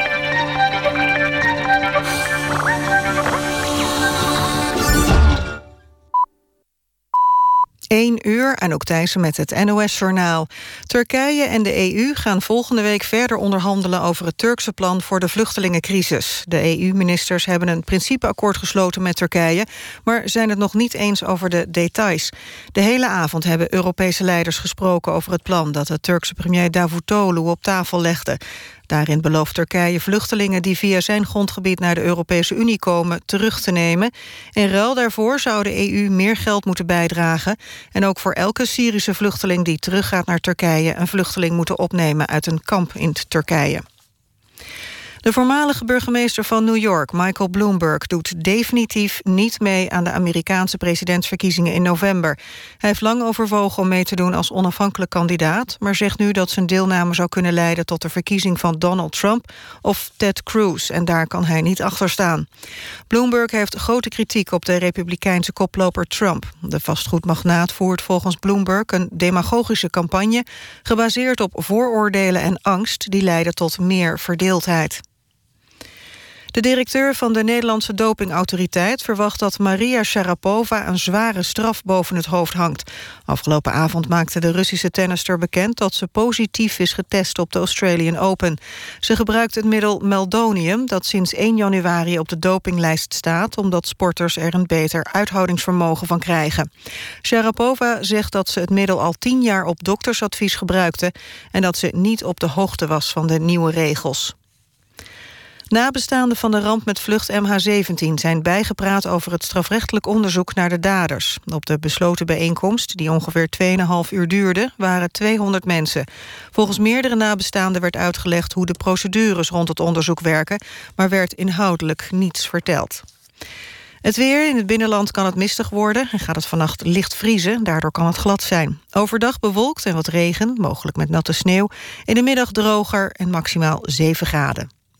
1 uur, en ook Thijssen met het NOS-journaal. Turkije en de EU gaan volgende week verder onderhandelen... over het Turkse plan voor de vluchtelingencrisis. De EU-ministers hebben een principeakkoord gesloten met Turkije... maar zijn het nog niet eens over de details. De hele avond hebben Europese leiders gesproken over het plan... dat de Turkse premier Davutoglu op tafel legde. Daarin belooft Turkije vluchtelingen die via zijn grondgebied naar de Europese Unie komen terug te nemen. In ruil daarvoor zou de EU meer geld moeten bijdragen en ook voor elke Syrische vluchteling die teruggaat naar Turkije een vluchteling moeten opnemen uit een kamp in Turkije. De voormalige burgemeester van New York, Michael Bloomberg... doet definitief niet mee aan de Amerikaanse presidentsverkiezingen in november. Hij heeft lang overwogen om mee te doen als onafhankelijk kandidaat... maar zegt nu dat zijn deelname zou kunnen leiden... tot de verkiezing van Donald Trump of Ted Cruz. En daar kan hij niet achter staan. Bloomberg heeft grote kritiek op de republikeinse koploper Trump. De vastgoedmagnaat voert volgens Bloomberg een demagogische campagne... gebaseerd op vooroordelen en angst... die leiden tot meer verdeeldheid. De directeur van de Nederlandse dopingautoriteit verwacht dat Maria Sharapova een zware straf boven het hoofd hangt. Afgelopen avond maakte de Russische tennister bekend dat ze positief is getest op de Australian Open. Ze gebruikt het middel meldonium dat sinds 1 januari op de dopinglijst staat omdat sporters er een beter uithoudingsvermogen van krijgen. Sharapova zegt dat ze het middel al tien jaar op doktersadvies gebruikte en dat ze niet op de hoogte was van de nieuwe regels. Nabestaanden van de ramp met vlucht MH17 zijn bijgepraat over het strafrechtelijk onderzoek naar de daders. Op de besloten bijeenkomst, die ongeveer 2,5 uur duurde, waren 200 mensen. Volgens meerdere nabestaanden werd uitgelegd hoe de procedures rond het onderzoek werken, maar werd inhoudelijk niets verteld. Het weer in het binnenland kan het mistig worden en gaat het vannacht licht vriezen. Daardoor kan het glad zijn. Overdag bewolkt en wat regen, mogelijk met natte sneeuw. In de middag droger en maximaal 7 graden.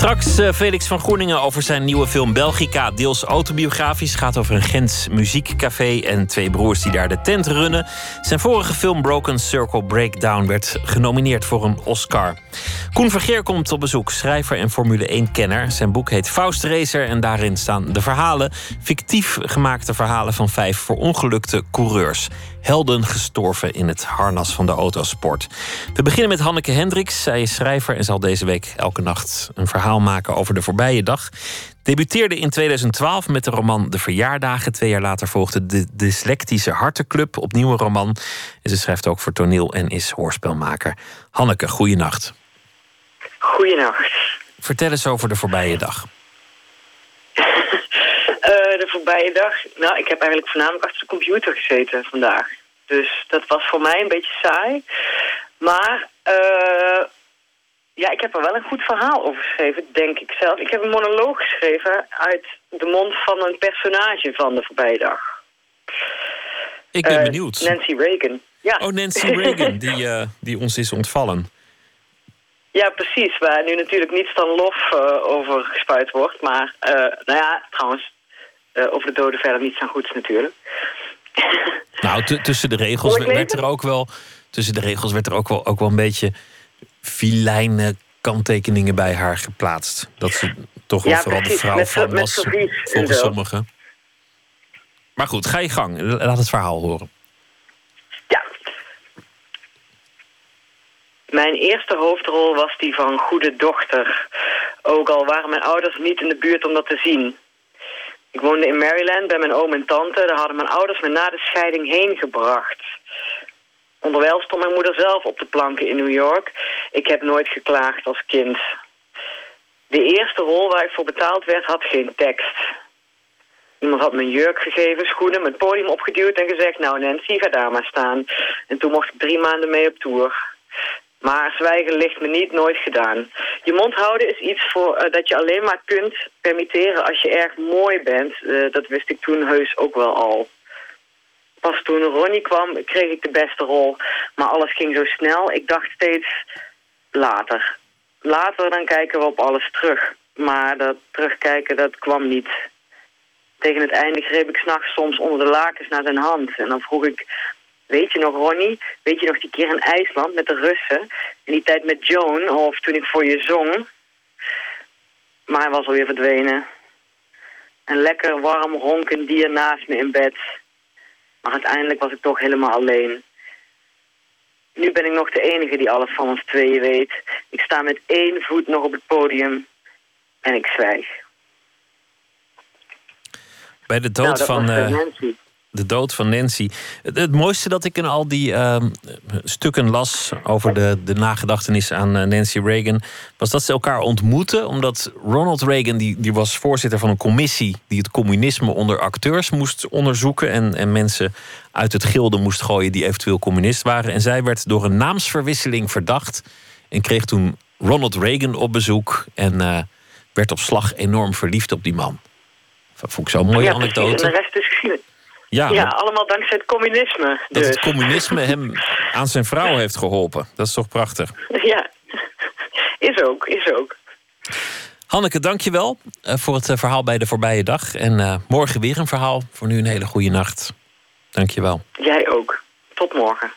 Straks uh, Felix van Groeningen over zijn nieuwe film Belgica. Deels autobiografisch. Gaat over een Gens muziekcafé en twee broers die daar de tent runnen. Zijn vorige film Broken Circle Breakdown werd genomineerd voor een Oscar. Koen Vergeer komt op bezoek, schrijver en Formule 1-kenner. Zijn boek heet Faust Racer en daarin staan de verhalen. Fictief gemaakte verhalen van vijf verongelukte coureurs helden gestorven in het harnas van de autosport. We beginnen met Hanneke Hendricks. Zij is schrijver en zal deze week elke nacht een verhaal maken over de voorbije dag. Debuteerde in 2012 met de roman De Verjaardagen. Twee jaar later volgde de Dyslectische Hartenclub, opnieuw een roman. En ze schrijft ook voor toneel en is hoorspelmaker. Hanneke, goeienacht. Goeienacht. Vertel eens over de voorbije dag. Eh, voorbije dag? Nou, ik heb eigenlijk voornamelijk achter de computer gezeten vandaag. Dus dat was voor mij een beetje saai. Maar uh, ja, ik heb er wel een goed verhaal over geschreven, denk ik zelf. Ik heb een monoloog geschreven uit de mond van een personage van de voorbije dag. Ik ben uh, benieuwd. Nancy Reagan. Ja. Oh, Nancy Reagan, die, die ons is ontvallen. Ja, precies. Waar nu natuurlijk niets dan lof over gespuit wordt. Maar, nou ja, trouwens, over de doden verder niets aan goeds natuurlijk. Nou, tussen de regels werd er ook wel. Tussen de regels werd er ook wel, ook wel een beetje filijne kanttekeningen bij haar geplaatst. Dat ze toch wel vooral de vrouw van was, volgens sommigen. Maar goed, ga je gang. Laat het verhaal horen. Ja. Mijn eerste hoofdrol was die van goede dochter. Ook al waren mijn ouders niet in de buurt om dat te zien. Ik woonde in Maryland bij mijn oom en tante. Daar hadden mijn ouders me na de scheiding heen gebracht. Onderwijl stond mijn moeder zelf op de planken in New York. Ik heb nooit geklaagd als kind. De eerste rol waar ik voor betaald werd had geen tekst. Iemand had me een jurk gegeven, schoenen, mijn podium opgeduwd en gezegd... nou Nancy, ga daar maar staan. En toen mocht ik drie maanden mee op tour. Maar zwijgen ligt me niet nooit gedaan. Je mond houden is iets voor, uh, dat je alleen maar kunt permitteren als je erg mooi bent. Uh, dat wist ik toen heus ook wel al. Pas toen Ronnie kwam, kreeg ik de beste rol. Maar alles ging zo snel. Ik dacht steeds later. Later dan kijken we op alles terug. Maar dat terugkijken, dat kwam niet. Tegen het einde greep ik s'nachts soms onder de lakens naar zijn hand. En dan vroeg ik, weet je nog Ronnie? Weet je nog die keer in IJsland met de Russen? In die tijd met Joan, of toen ik voor je zong? Maar hij was alweer verdwenen. En lekker warm ronk een dier naast me in bed. Maar uiteindelijk was ik toch helemaal alleen. Nu ben ik nog de enige die alles van ons tweeën weet. Ik sta met één voet nog op het podium. En ik zwijg. Bij de dood Nou, van. eh. De dood van Nancy. Het, het mooiste dat ik in al die ehm, stukken las over de, de nagedachtenis aan eh, Nancy Reagan, was dat ze elkaar ontmoetten. Omdat Ronald Reagan, die, die was voorzitter van een commissie die het communisme onder acteurs moest onderzoeken. En, en mensen uit het gilde moest gooien die eventueel communist waren. En zij werd door een naamsverwisseling verdacht. En kreeg toen Ronald Reagan op bezoek. En eh, werd op slag enorm verliefd op die man. Dat vond ik zo'n mooie ja, anekdote. En de rest is geschiedenis. Ja, Ja, dat- allemaal dankzij het communisme. dat Dus. het communisme hem aan zijn vrouw heeft geholpen. Dat is toch prachtig. Ja, is ook, is ook. Hanneke, dank je wel eh, voor het eh, verhaal bij de voorbije dag. En eh, morgen weer een verhaal. Voor nu een hele goede nacht. Dank je wel. Jij ook. Tot morgen.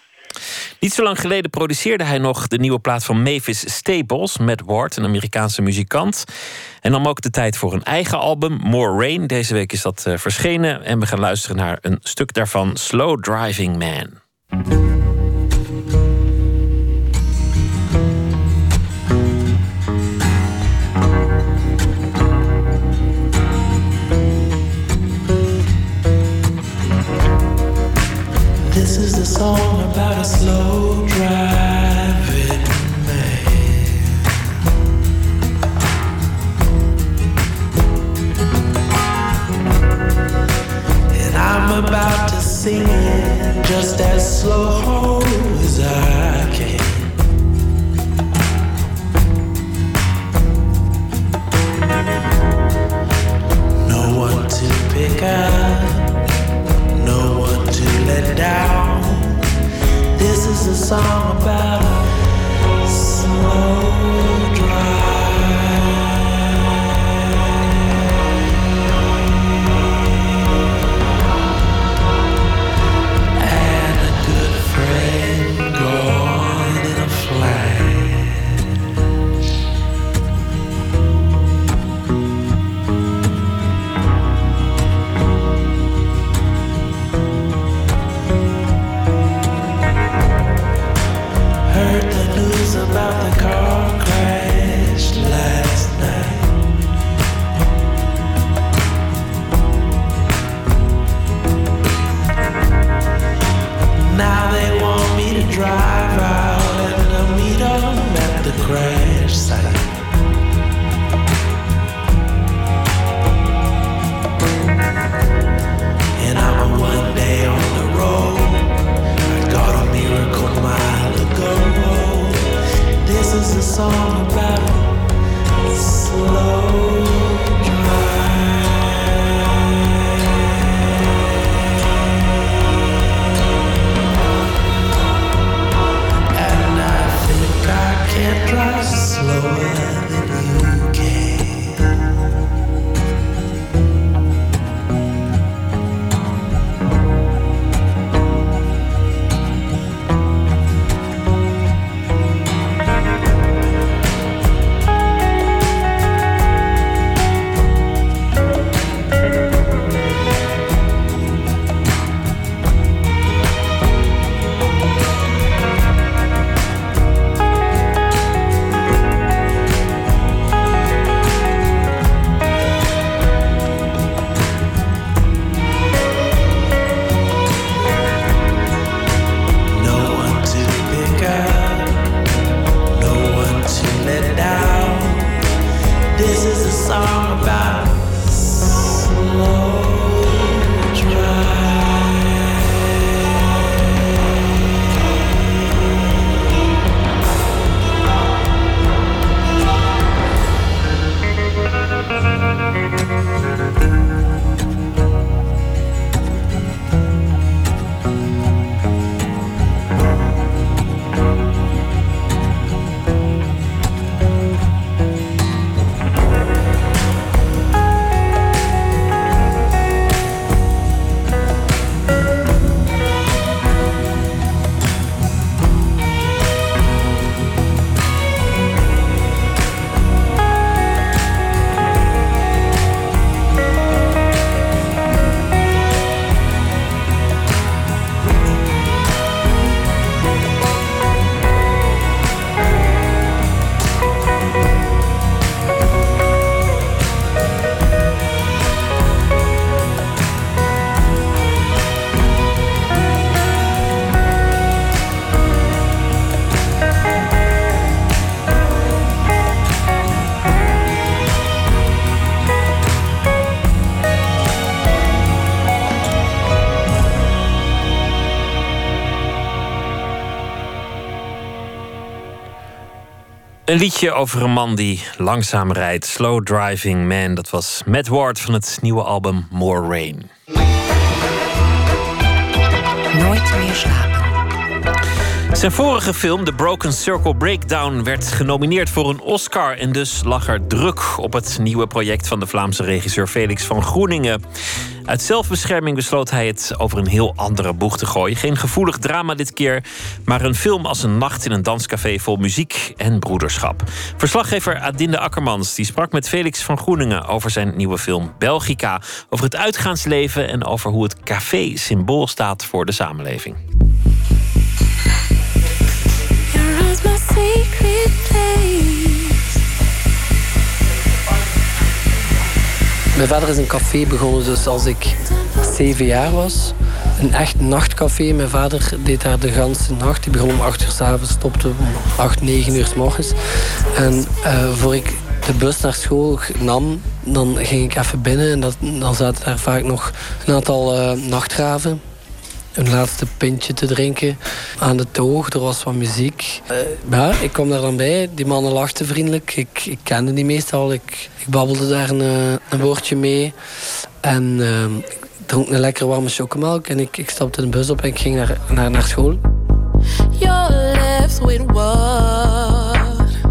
Niet zo lang geleden produceerde hij nog de nieuwe plaat van Mavis Staples... met Ward, een Amerikaanse muzikant. En nam ook de tijd voor een eigen album, More Rain. Deze week is dat eh, verschenen. En we gaan luisteren naar een stuk daarvan, Slow Driving Man. This is the song about a slow driving man. And I'm about to sing it just as slow as I can. No one to pick up one to let down. This is a song about a slow Een liedje over een man die langzaam rijdt. Slow Driving Man. Dat was Matt Ward van het nieuwe album More Rain. Nooit meer slapen. Zijn vorige film, The Broken Circle Breakdown, werd genomineerd voor een Oscar. En dus lag er druk op het nieuwe project van de Vlaamse regisseur Felix van Groeningen. Uit zelfbescherming besloot hij het over een heel andere boeg te gooien. Geen gevoelig drama dit keer, maar een film als een nacht in een danscafé vol muziek en broederschap. Verslaggever Adinde Akkermans die sprak met Felix van Groeningen over zijn nieuwe film Belgica. Over het uitgaansleven en over hoe het café symbool staat voor de samenleving. Mijn vader is een café begonnen dus als ik zeven jaar was. Een echt nachtcafé. Mijn vader deed daar de ganse nacht. Die begon om acht uur s'avonds, stopte om acht, negen uur s morgens. En uh, voor ik de bus naar school nam, dan ging ik even binnen. En dat, dan zaten daar vaak nog een aantal uh, nachtgraven een laatste pintje te drinken aan de toog. Er was wat muziek. Uh, ja, ik kwam daar dan bij. Die mannen lachten vriendelijk. Ik, ik kende die meestal. Ik, ik babbelde daar een, eh, een woordje mee. En uh, ik dronk een lekker warme chocomelk. En ik, ik stapte in de bus op en ik ging naar, naar, naar school.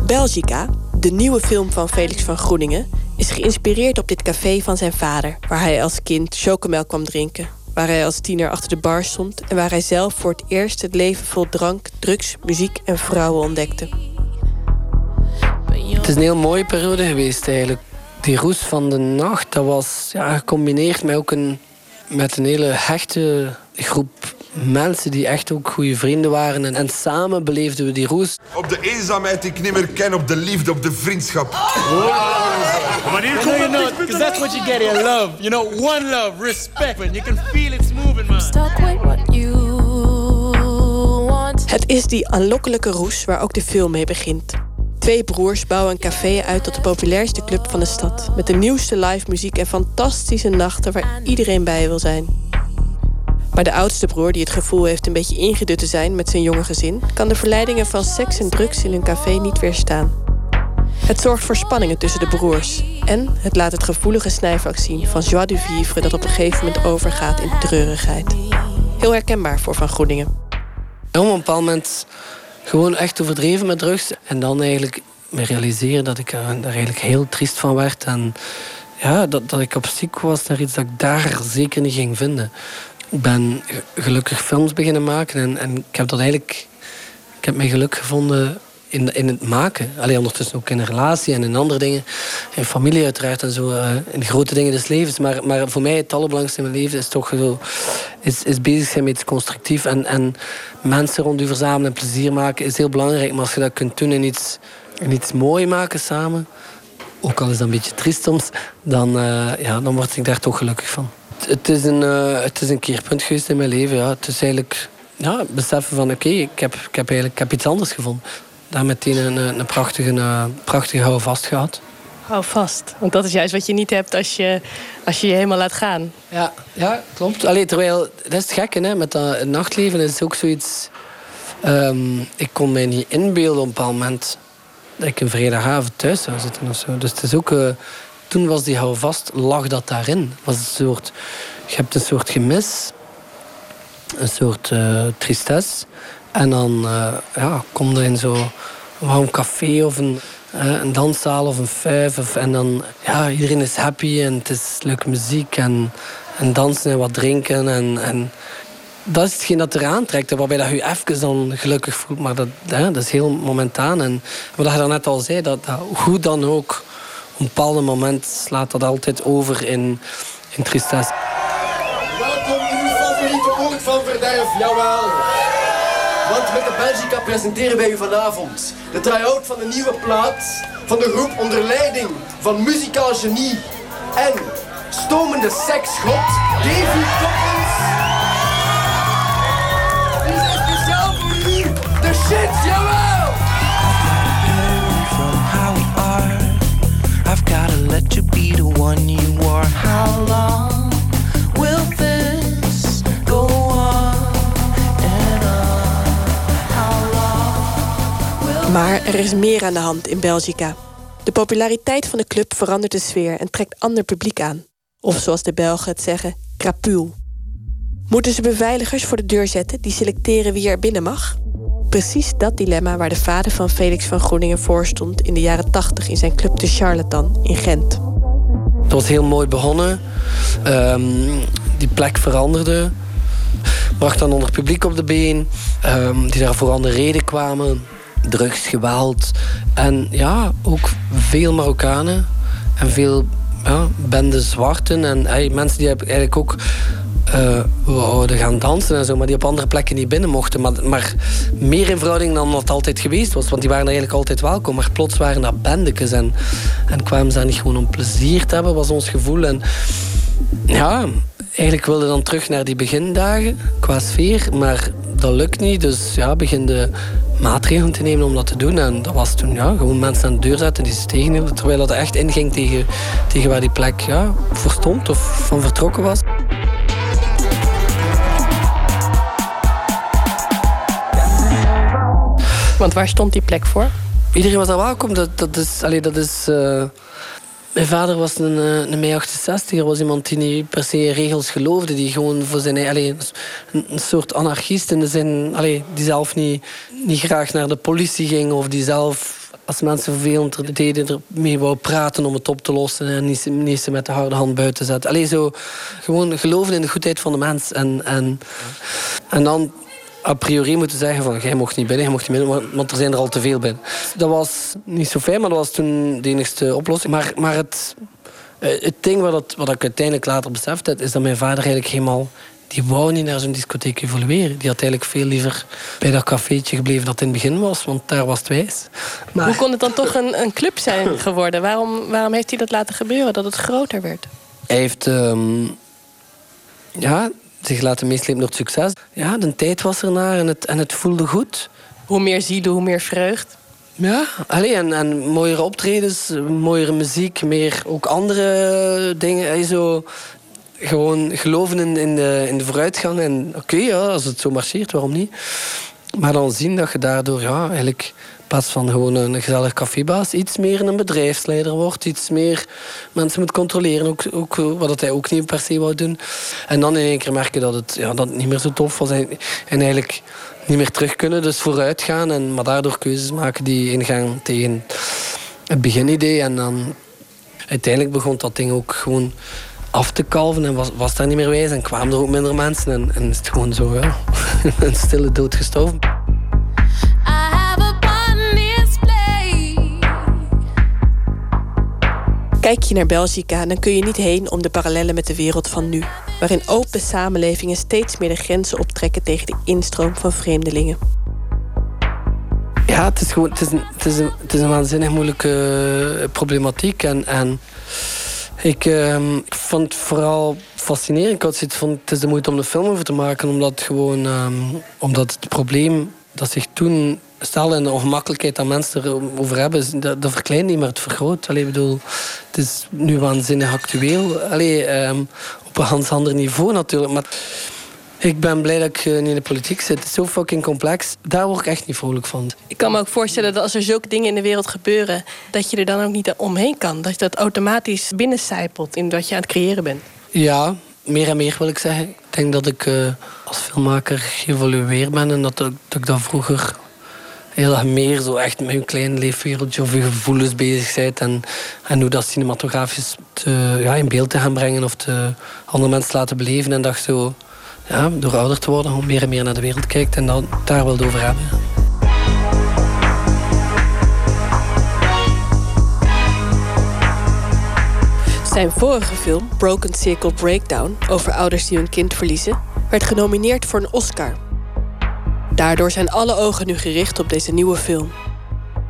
Belgica, de nieuwe film van Felix van Groeningen... is geïnspireerd op dit café van zijn vader... waar hij als kind chocomelk kwam drinken waar hij als tiener achter de bar stond en waar hij zelf voor het eerst het leven vol drank, drugs, muziek en vrouwen ontdekte. Het is een heel mooie periode geweest eigenlijk. Die roes van de nacht, dat was ja, gecombineerd met ook een, met een hele hechte groep mensen die echt ook goede vrienden waren. En, en, samen beleefden we die roes. Op de eenzaamheid die ik niet meer ken, op de liefde, op de vriendschap. Maar hier komt het because that's what you get in love. You know, one love, respect. And you can feel it's moving, man. Het is die aanlokkelijke roes waar ook de film mee begint. Twee broers bouwen een café uit tot de populairste club van de stad. Met de nieuwste live muziek en fantastische nachten waar iedereen bij wil zijn. Maar de oudste broer, die het gevoel heeft een beetje ingedut te zijn met zijn jonge gezin, kan de verleidingen van seks en drugs in hun café niet weerstaan. Het zorgt voor spanningen tussen de broers. En het laat het gevoelige snijvak zien van joie de vivre dat op een gegeven moment overgaat in treurigheid. Heel herkenbaar voor Van Groeningen. Op een bepaald moment gewoon echt overdreven met drugs. En dan eigenlijk me realiseren dat ik daar eigenlijk heel triest van werd. En ja, dat, dat ik op ziek was naar iets dat ik daar zeker niet ging vinden. Ik ben gelukkig films beginnen maken en, en ik heb dat eigenlijk... Ik heb mijn geluk gevonden in, in het maken. Alleen ondertussen ook in een relatie en in andere dingen. In familie uiteraard en zo. Uh, in grote dingen des levens. Maar, maar voor mij het allerbelangrijkste in mijn leven is toch zo... Is, is bezig zijn met iets constructief. En, en mensen rond u verzamelen en plezier maken is heel belangrijk. Maar als je dat kunt doen in iets, in iets mooi maken samen... Ook al is dat een beetje triest soms. Dan, uh, ja, dan word ik daar toch gelukkig van het, is een, uh, het is een keerpunt geweest in mijn leven. Ja. Het is eigenlijk ja, beseffen van oké, ik, heb, ik, heb eigenlijk, ik heb iets anders gevonden. Daar meteen een, een prachtige, een prachtige hou vast gehad. Hou vast. Want dat is juist wat je niet hebt als je als je, je helemaal laat gaan. Ja, ja klopt. Allee, terwijl, dat is het gekke, hè. met dat nachtleven is het ook zoiets... Um, ik kon mij niet inbeelden op een bepaald moment dat ik een vrijdagavond thuis zou zitten of zo. Dus het is ook... Uh, toen was die houvast, lag dat daarin. Was een soort, je hebt een soort gemis, een soort uh, tristesse. En dan uh, ja, kom je in zo'n warm café of een, uh, een danszaal of een vijf. Of, en dan, ja, iedereen is happy en het is leuke muziek en, en dansen en wat drinken. En, en dat is hetgeen dat eraan trekt, waarbij dat je even dan gelukkig voelt. Maar dat, dat is heel momentaan. En wat je net al zei, dat, dat hoe dan ook een bepaald moment slaat dat altijd over in, in tristesse. Welkom in uw favoriete oord van verderf, jawel. Want met de Belgica presenteren wij u vanavond de try-out van de nieuwe plaat van de groep onder leiding van muzikaal genie en stomende seksgod Davy Coppens. Die zijn speciaal voor u de shit, jawel! Let you be the one you are. How long will this go on and on? How long will Maar Er is meer aan de hand in Belgica. De populariteit van de club verandert de sfeer en trekt ander publiek aan. Of zoals de Belgen het zeggen, krapul. Moeten ze beveiligers voor de deur zetten die selecteren wie er binnen mag? Precies dat dilemma waar de vader van Felix van Groeningen voor stond in de jaren 80 in zijn club de Charlatan in Gent. Het was heel mooi begonnen. Ehm, die plek veranderde. Bracht dan onder publiek op de been. Um, die daar voor andere reden kwamen. Drugs, geweld. En ja, ook veel Marokkanen. En veel ja, bende zwarten. En mensen die eigenlijk ook uh, wouden gaan dansen en zo, maar die op andere plekken niet binnen mochten. Maar, maar meer in verhouding dan wat altijd geweest was, want die waren eigenlijk altijd welkom. Maar plots waren dat bendekes en, en kwamen ze daar niet gewoon om plezier te hebben, was ons gevoel. En ja, eigenlijk wilde dan terug naar die begindagen qua sfeer, maar dat lukt niet. Dus ja, begin de maatregelen te nemen om dat te doen. En dat was toen ja, gewoon mensen aan de deur zetten die ze tegenhielden, terwijl dat echt inging tegen, tegen waar die plek ja, stond of van vertrokken was. Want waar stond die plek voor? Iedereen was daar welkom. Dat, dat is... Allee, dat is uh... Mijn vader was een, eh, een mei 68 er was iemand die niet per se regels geloofde. Die gewoon voor zijn allee, een, een soort anarchist in de zin, allee, die zelf niet, niet graag naar de politie ging of die zelf als mensen vervelend deden, ermee wou praten om het op te lossen en niet, niet ze met de harde hand buiten zetten. Alleen zo gewoon geloven in de goedheid van de mens. En, en, en dan a priori moeten zeggen van jij mocht niet binnen, jij mocht niet binnen, want er zijn er al te veel binnen. Dat was niet zo fijn, maar dat was toen de enigste oplossing. Maar, maar het, eh, het ding wat, het, wat ik uiteindelijk later beseft heb, is dat mijn vader eigenlijk helemaal die wou niet naar zo'n discotheek evolueren. Die had eigenlijk veel liever bij dat cafeetje gebleven dat in het begin was, want daar was het wijs. Maar... Hoe kon het dan toch een, een club zijn geworden? Waarom, waarom heeft hij dat laten gebeuren, dat het groter werd? Hij heeft... Um, ja, zich laten meeslepen door het succes. Ja, de tijd was ernaar en het, en het voelde goed. Hoe meer zielen, hoe meer vreugd. Ja, alleen en, en mooiere optredens, mooiere muziek, meer ook andere dingen. Zo, gewoon geloven in, in, de, in de vooruitgang. En oké, ja, als het zo marcheert, waarom niet? Maar dan zien dat je daardoor ja, eigenlijk plaats van gewoon een gezellig cafébaas, iets meer een bedrijfsleider wordt. Iets meer mensen moet controleren, ook, ook, wat hij ook niet per se wou doen. En dan in één keer merken dat het, ja, dat niet meer zo tof was. En, eigenlijk niet meer terug kunnen, dus vooruit gaan. En, maar daardoor keuzes maken die ingaan tegen het beginidee. En dan uiteindelijk begon dat ding ook gewoon af te kalven en was, was daar niet meer wijs. En kwamen er ook minder mensen en, en is het gewoon zo, ja, een stille dood gestorven. Kijk je naar Belgica, dan kun je niet heen om de parallellen met de wereld van nu, waarin open samenlevingen steeds meer de grenzen optrekken tegen de instroom van vreemdelingen. Ja, het is gewoon het is een, het is een, het is een waanzinnig moeilijke eh, problematiek. En, en ik, ehm, ik vond het vooral fascinerend. Ik had zoiets van, het is de moeite om de film over te maken, omdat, gewoon, ehm, omdat het probleem dat zich toen stel en de ongemakkelijkheid dat mensen erover hebben, dat, dat verkleint niet, maar het vergroot. Allee, bedoel, het is nu waanzinnig actueel. Allee, um, op een ganz ander niveau natuurlijk. Maar ik ben blij dat ik eh, niet in de politiek zit. Het is zo fucking complex. Daar word ik echt niet vrolijk van. Ik kan me ook voorstellen dat als er zulke dingen in de wereld gebeuren... dat je er dan ook niet omheen kan. Dat je dat automatisch binnencijpelt in wat je aan het creëren bent. Ja, meer en meer wil ik zeggen. Ik denk dat ik uh, als filmmaker geëvolueerd ben... en dat, dat ik dat vroeger heel erg meer zo echt met je klein leefwereldje of je gevoelens bezig bent. En, en hoe dat cinematografisch ja, in beeld te gaan brengen of te andere mensen laten beleven. En dat zo, ja, door ouder te worden, gewoon meer en meer naar de wereld kijkt en dan daar wil over hebben. Zijn vorige film, Broken Circle Breakdown, over ouders die hun kind verliezen, werd genomineerd voor een Oscar. Daardoor zijn alle ogen nu gericht op deze nieuwe film.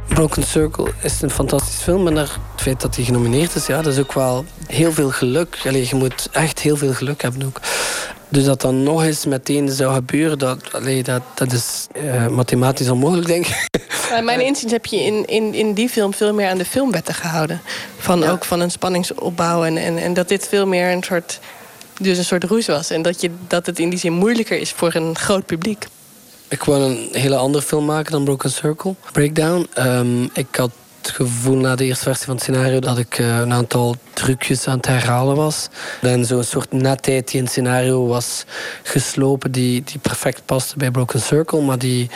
Broken Circle is een fantastisch film. En het feit dat hij genomineerd is, ja, dat is ook wel heel veel geluk. Allee, je moet echt heel veel geluk hebben ook. Dus dat dan nog eens meteen zou gebeuren, dat, allee, dat, dat is uh, mathematisch onmogelijk, denk ik. mijn inziens heb je in, in, in die film veel meer aan de filmwetten gehouden. Van ook van een spanningsopbouw. En, en, en dat dit veel meer een soort, dus een soort roes was. En dat, je, dat het in die zin moeilijker is voor een groot publiek. Ik wou een hele andere film maken dan Broken Circle, Breakdown. Ehm, ik had het gevoel na de eerste versie van het scenario dat ik uh, een aantal trucjes aan het herhalen was. En zo'n soort netheid die in het scenario was geslopen, die, die perfect paste bij Broken Circle, maar die,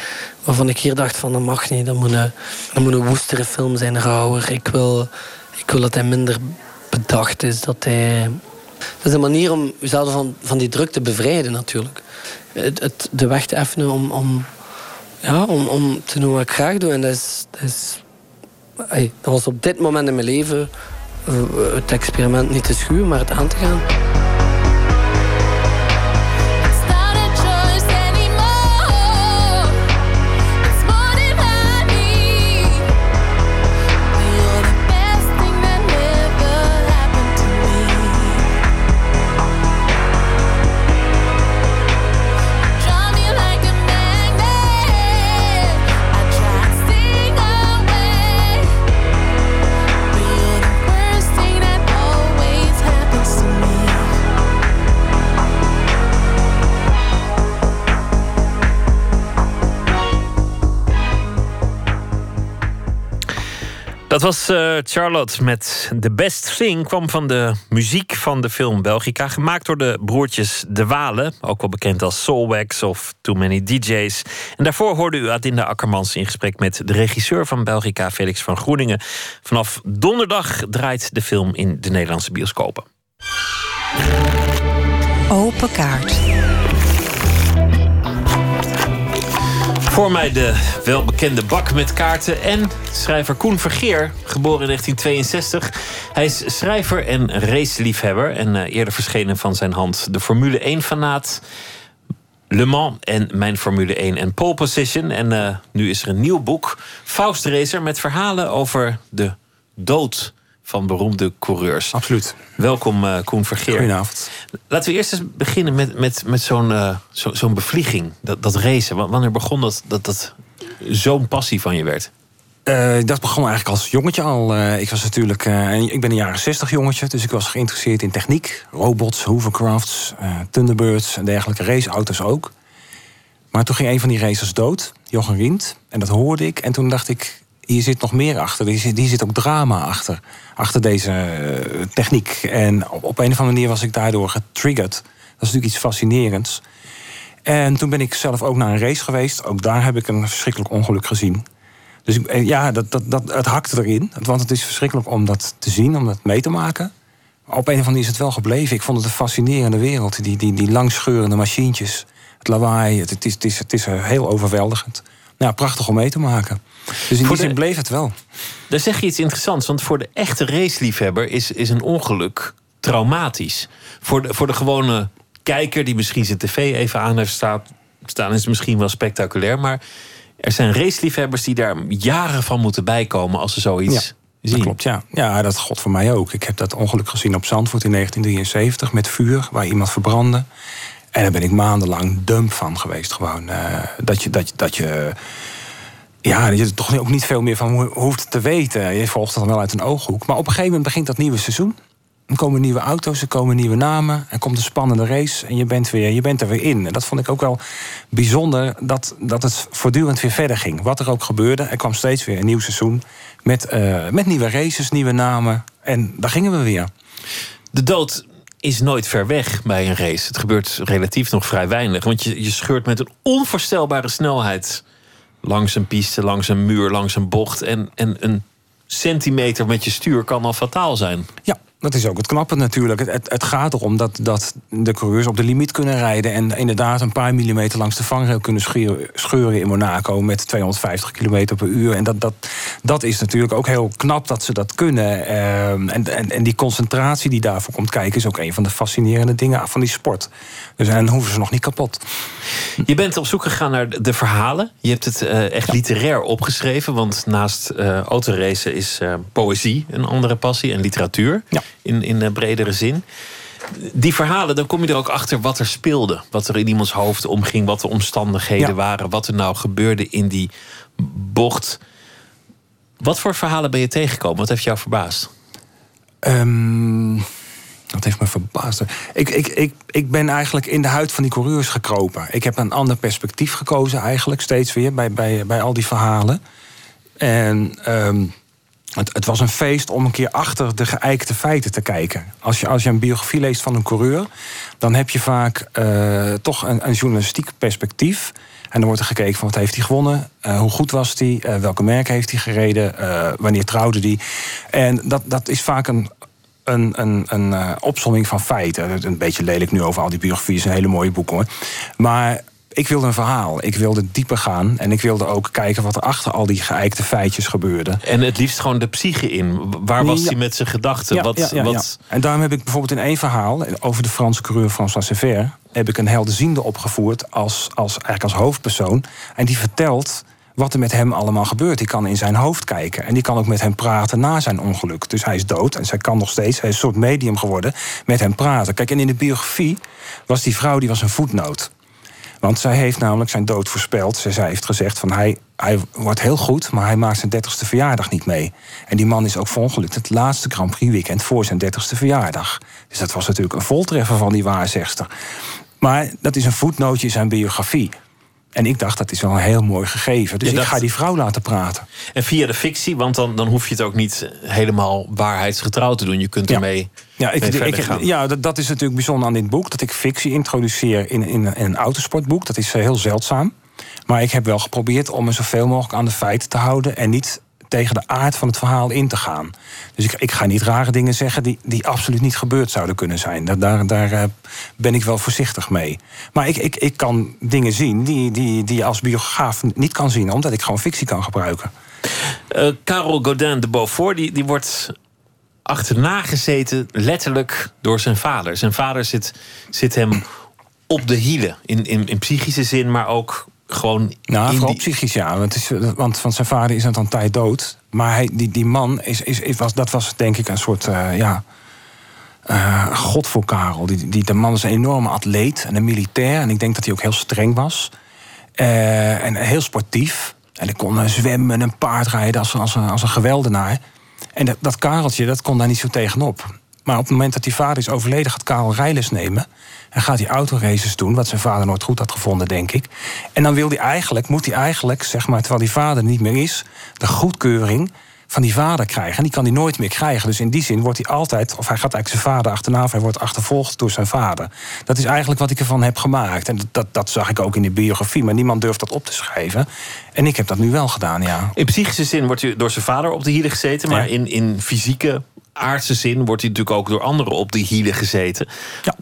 waarvan ik hier dacht van dat mag niet, dat moet een, dat moet een woestere film zijn, rauwer. Ik wil, ik wil dat hij minder bedacht is, dat hij... Dat is een manier om jezelf van, van die druk te bevrijden natuurlijk. Het, de weg te effenen om, om, ja, om, om te doen wat ik graag doe. En dat is, dat is dat was op dit moment in mijn leven eh, het experiment niet te schuwen, maar het aan te gaan. Dat was uh, Charlotte met The Best Thing. Kwam van de muziek van de film Belgica. Gemaakt door de broertjes De Walen. Ook wel bekend als Soulwax of Too Many DJs. En daarvoor hoorde u Adinda Akkermans in gesprek met de regisseur van Belgica, Felix van Groeningen. Vanaf donderdag draait de film in de Nederlandse bioscopen. Open kaart. Voor mij de welbekende bak met kaarten en schrijver Koen Vergeer, geboren in 1962. Hij is schrijver en raceliefhebber en uh, eerder verschenen van zijn hand de Formule 1-fanaat. Le Mans en mijn Formule 1 en pole position. En uh, nu is er een nieuw boek, Faust Racer, met verhalen over de dood van beroemde coureurs. Absoluut. Welkom, uh, Koen Vergeer. Goedenavond. Laten we eerst eens beginnen met, met, met zo'n uh, zo, zo'n bevlieging, dat, dat racen. Wanneer begon dat dat, dat zo'n passie van je werd? Uh, dat begon eigenlijk als jongetje al. ik was natuurlijk, ik ben een jaren 60 jongetje, dus ik was geïnteresseerd in techniek, robots, hovercrafts, Thunderbirds en dergelijke raceauto's ook. Maar toen ging een van die racers dood, Jochen Rient, en dat hoorde ik. En toen dacht ik, hier zit nog meer achter. Hier zit, zit ook drama achter. Achter deze uh, techniek. En op, een of andere manier was ik daardoor getriggerd. Dat is natuurlijk iets fascinerends. En toen ben ik zelf ook naar een race geweest. Ook daar heb ik een verschrikkelijk ongeluk gezien. Dus eh, ja, dat, dat, dat, het hakte erin. Want het is verschrikkelijk om dat te zien, om dat mee te maken. Op een of andere manier is het wel gebleven. Ik vond het een fascinerende wereld. Die, die, die langscheurende machientjes. Het lawaai. Het, het, is, het, is, het is heel overweldigend. Nou, prachtig om mee te maken. Dus in die zin bleef het wel. Daar zeg je iets interessants, want voor de echte raceliefhebber is, is een ongeluk traumatisch. Voor de, voor de gewone kijker die misschien zijn tv even aan heeft staan, staan is het misschien wel spectaculair. Maar er zijn raceliefhebbers die daar jaren van moeten bijkomen als ze zoiets ja. Zien. Dat klopt, ja. Ja, dat god voor mij ook. Ik heb dat ongeluk gezien op Zandvoort in 1973 met vuur, waar iemand verbrandde. En daar ben ik maandenlang dump van geweest. Gewoon uh, dat je. Dat dat je ja, je er toch ook niet veel meer van hoeft te weten. Je volgt het dan wel uit een ooghoek. Maar op een gegeven moment begint dat nieuwe seizoen. Er komen nieuwe auto's, er komen nieuwe namen. Er komt een spannende race en je bent, weer, je bent er weer in. En dat vond ik ook wel bijzonder, dat, dat het voortdurend weer verder ging. Wat er ook gebeurde, er kwam steeds weer een nieuw seizoen... met, uh, met nieuwe races, nieuwe namen. En daar gingen we weer. De dood is nooit ver weg bij een race. Het gebeurt relatief nog vrij weinig. Want je, je scheurt met een onvoorstelbare snelheid langs een piste, langs een muur, langs een bocht. En, en een centimeter met je stuur kan al fataal zijn. Ja, dat is ook het knappe natuurlijk. Het, het, gaat erom dat, dat de coureurs op de limiet kunnen rijden... en inderdaad een paar millimeter langs de vangrail kunnen scheuren in Monaco... met 250 km per uur. En dat, dat, dat is natuurlijk ook heel knap dat ze dat kunnen. Ehm, en, en, en die concentratie die daarvoor komt kijken... is ook een van de fascinerende dingen van die sport. Dus en hoeven ze nog niet kapot. Je bent op zoek gegaan naar de verhalen. Je hebt het uh, echt literair opgeschreven. Want naast uh, autoracen is uh, poëzie een andere passie en literatuur. Ja. In, in bredere zin. Die verhalen, dan kom je er ook achter wat er speelde. Wat er in iemands hoofd omging. Wat de omstandigheden Ja. waren. Wat er nou gebeurde in die bocht. Wat voor verhalen ben je tegengekomen? Wat heeft jou verbaasd? Ehm, Dat heeft me verbaasd. Ik, ik, ik, ik ben eigenlijk in de huid van die coureurs gekropen. Ik heb een ander perspectief gekozen eigenlijk steeds weer bij, bij, bij al die verhalen. En ehm, het, het, was een feest om een keer achter de geëikte feiten te kijken. Als je, als je een biografie leest van een coureur, dan heb je vaak uh, toch een, een journalistiek perspectief. En dan wordt er gekeken van wat heeft hij gewonnen, uh, hoe goed was hij, uh, welke merken heeft hij gereden, wanneer trouwde hij. En dat, dat is vaak een, een, een, een opsomming van feiten. Een beetje lelijk nu over al die biografieën, is een hele mooie boek hoor. Maar ik wilde een verhaal. Ik wilde dieper gaan. En ik wilde ook kijken wat er achter al die geëikte feitjes gebeurde. En het liefst gewoon de psyche in. Waar was hij met zijn gedachten? Ja, wat, ja, wat... En daarom heb ik bijvoorbeeld in één verhaal over de Franse coureur François Sever... heb ik een helderziende opgevoerd als, als, eigenlijk als hoofdpersoon. En die vertelt wat er met hem allemaal gebeurt. Die kan in zijn hoofd kijken. En die kan ook met hem praten na zijn ongeluk. Dus hij is dood en zij kan nog steeds, hij is een soort medium geworden, met hem praten. Kijk, en in de biografie was die vrouw die was een voetnoot. Want zij heeft namelijk zijn dood voorspeld. Zij heeft gezegd van hij, hij wordt heel goed, maar hij maakt zijn 30ste verjaardag niet mee. En die man is ook verongelukt het laatste Grand Prix weekend voor zijn 30ste verjaardag. Dus dat was natuurlijk een voltreffer van die waarzegster. Maar dat is een voetnootje in zijn biografie. En ik dacht, dat is wel een heel mooi gegeven. Dus Ja, ik ga die vrouw laten praten. En via de fictie, want dan, dan hoef je het ook niet helemaal waarheidsgetrouw te doen. Je kunt ermee Ja, ik, ik, gaan. ja dat, dat is natuurlijk bijzonder aan dit boek. Dat ik fictie introduceer in, in, in een autosportboek. Dat is eh, heel zeldzaam. Maar ik heb wel geprobeerd om me zoveel mogelijk aan de feiten te houden. En niet tegen de aard van het verhaal in te gaan. Dus ik, ik ga niet rare dingen zeggen die, die absoluut niet gebeurd zouden kunnen zijn. Daar, daar, daar eh, ben ik wel voorzichtig mee. Maar ik, ik, ik kan dingen zien die, die, die je als biograaf niet kan zien, omdat ik gewoon fictie kan gebruiken. Eh, Karel Godin de Beaufort, die, die wordt achterna gezeten, letterlijk door zijn vader. Zijn vader zit, zit hem op de hielen, in, in, in psychische zin, maar ook gewoon Nou, in vooral die- psychisch, ja. Want, is, want, want zijn vader is aan een tijd dood. Maar hij, die, die man, is, is, is, was, dat was denk ik een soort... eh, ja, eh, god voor Karel. Die, die, de man is een enorme atleet en een militair. En ik denk dat hij ook heel streng was. Eh, en heel sportief. En hij kon zwemmen en paardrijden als, als, een- als een geweldenaar. En dat, dat Kareltje, dat kon daar niet zo tegenop. Maar op het moment dat die vader is overleden, gaat Karel rijles nemen. En gaat hij autoraces doen, wat zijn vader nooit goed had gevonden, denk ik. En dan wil hij eigenlijk, moet hij eigenlijk, zeg maar, terwijl die vader er niet meer is, de goedkeuring van die vader krijgen. En die kan hij nooit meer krijgen. Dus in die zin wordt hij altijd, of hij gaat eigenlijk zijn vader achterna, of hij wordt achtervolgd door zijn vader. Dat is eigenlijk wat ik ervan heb gemaakt. En dat, dat, zag ik ook in de biografie, maar niemand durft dat op te schrijven. En ik heb dat nu wel gedaan, ja. In psychische zin wordt hij door zijn vader op de hielen gezeten, maar in, in fysieke, aardse zin wordt hij natuurlijk ook door anderen op de hielen gezeten.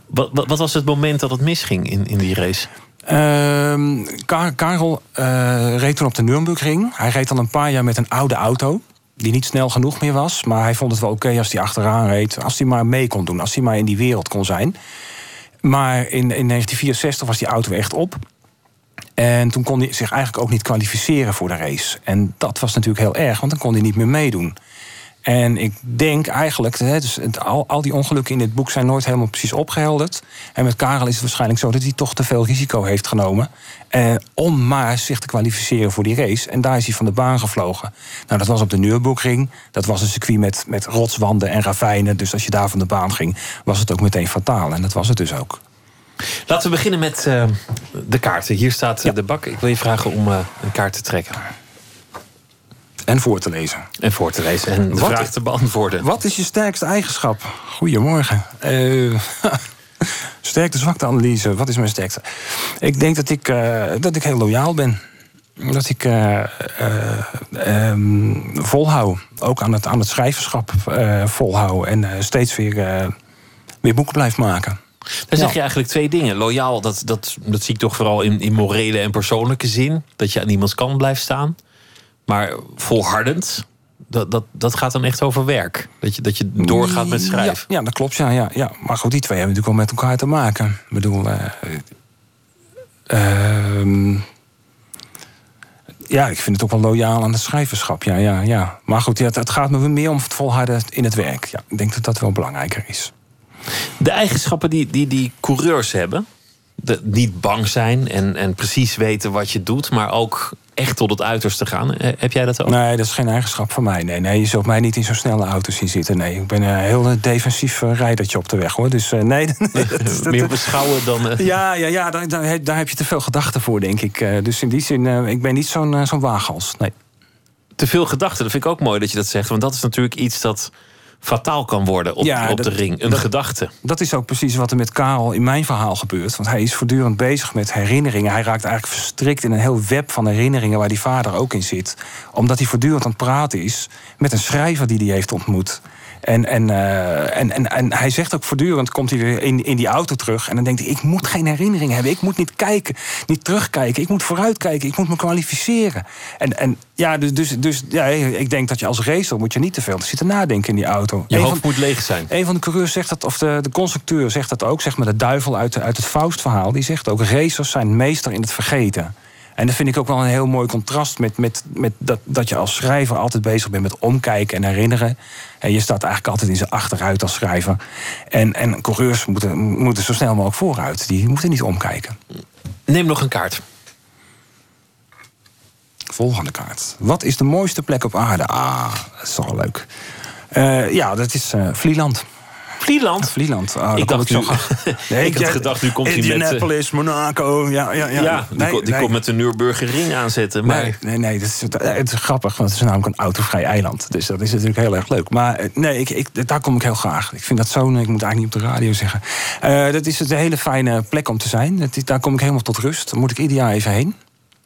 Wat, wat, wat was het moment dat het misging in, in die race? Ehm, Ka- Karel eh, reed toen op de Nürburgring. Hij reed al een paar jaar met een oude auto. Die niet snel genoeg meer was. Maar hij vond het wel oké als hij achteraan reed. Als hij maar mee kon doen. Als hij maar in die wereld kon zijn. Maar in, in 1964 was die auto echt op. En toen kon hij zich eigenlijk ook niet kwalificeren voor de race. En dat was natuurlijk heel erg, want dan kon hij niet meer meedoen. En ik denk eigenlijk, hè, dus het, al, al die ongelukken in dit boek zijn nooit helemaal precies opgehelderd. En met Karel is het waarschijnlijk zo dat hij toch te veel risico heeft genomen. Eh, om maar zich te kwalificeren voor die race. En daar is hij van de baan gevlogen. Nou, dat was op de Nürburgring. Dat was een circuit met, met rotswanden en ravijnen. Dus als je daar van de baan ging, was het ook meteen fataal. En dat was het dus ook. Laten we beginnen met eh, de kaarten. Hier staat eh, de bak. Ik wil je vragen om eh, een kaart te trekken. En voor te lezen. En voor te lezen. En de Wat- vraag te beantwoorden. Wat is je sterkste eigenschap? Goedemorgen. Eh sterkte zwakte analyse. Wat is mijn sterkste? Ik denk dat ik, eh, dat ik heel loyaal ben. Dat ik eh, ehm, volhou. Ook aan het, aan het schrijverschap volhou. En steeds weer, weer boeken blijf maken. Dan zeg je eigenlijk twee dingen. Loyaal, dat, dat, dat zie ik toch vooral in, in morele en persoonlijke zin. Dat je aan iemands kant blijft staan. Maar volhardend, dat, dat, dat gaat dan echt over werk. Dat je, dat je doorgaat met schrijven. Ja, ja, dat klopt. Ja, ja, ja. Maar goed, die twee hebben natuurlijk wel met elkaar te maken. Ik bedoel. eh, ehm, ja, ik vind het ook wel loyaal aan het schrijverschap. Ja, ja, ja. Maar goed, ja, het, het gaat me meer om het volharden in het werk. Ja, ik denk dat dat wel belangrijker is. De eigenschappen die, die, die coureurs hebben. De, niet bang zijn en, en precies weten wat je doet. Maar ook echt tot het uiterste gaan. Eh, Heb jij dat ook? Nee, dat is geen eigenschap van mij. Nee, nee je zult mij niet in zo'n snelle auto zien zitten. Nee, ik ben een heel defensief eh, rijdertje op de weg hoor. Dus eh, nee. nee, dat- dat- Meer beschouwen dan. Ja, ja, ja daar, daar, heb- daar heb je te veel gedachten voor, denk ik. Dus in die zin, ik ben niet zo'n zo'n waaghals. Nee. Te veel gedachten, dat vind ik ook mooi dat je dat zegt. Want dat is natuurlijk iets dat fataal kan worden op, Ja, op dat- de ring. Een dat- gedachte. Dat is ook precies wat er met Karel in mijn verhaal gebeurt. Want hij is voortdurend bezig met herinneringen. Hij raakt eigenlijk verstrikt in een heel web van herinneringen... waar die vader ook in zit. Omdat hij voortdurend aan het praten is met een schrijver die hij heeft ontmoet. En, en, eh, en, en, en hij zegt ook voortdurend, komt hij weer in, in die auto terug... en dan denkt hij, ik moet geen herinneringen hebben. Ik moet niet kijken, niet terugkijken. Ik moet vooruitkijken, ik moet me kwalificeren. En, en ja, dus, dus, dus ja, ik denk dat je als racer... moet je niet te veel zitten nadenken in die auto. Je hoofd van- moet leeg zijn. een van de coureurs zegt dat, of de, de constructeur zegt dat ook, zeg maar de duivel uit, de- uit het Faust-verhaal. Die zegt ook: racers zijn meester in het vergeten. En dat vind ik ook wel een heel mooi contrast met, met, met dat, dat je als schrijver altijd bezig bent met omkijken en herinneren. En je staat eigenlijk altijd in zijn achteruit als schrijver. En, en coureurs moeten, moeten zo snel mogelijk vooruit. Die moeten niet omkijken. Neem nog een kaart. Volgende kaart. Wat is de mooiste plek op aarde? Ah, dat is toch wel leuk. Eh, ja, dat is eh Vlieland. Vlieland? Vlieland. Ah, Ik dacht zo nu- graag. Ik had gedacht, nu komt hij met, eh, Indianapolis, Monaco. Ja, ja, ja. Ja, die, Nee, ko- die nee. komt met de Nürburger ring aanzetten. Maar Nee, nee, nee dat is, het is grappig, want het is namelijk een autovrij eiland. Dus dat is natuurlijk heel erg leuk. Maar eh, nee, ik, ik, daar kom ik heel graag. Ik vind dat zo'n, ik moet eigenlijk niet op de radio zeggen. Eh, dat is een hele fijne plek om te zijn. Dat is- daar kom ik helemaal tot rust. Dan moet ik ieder jaar even heen.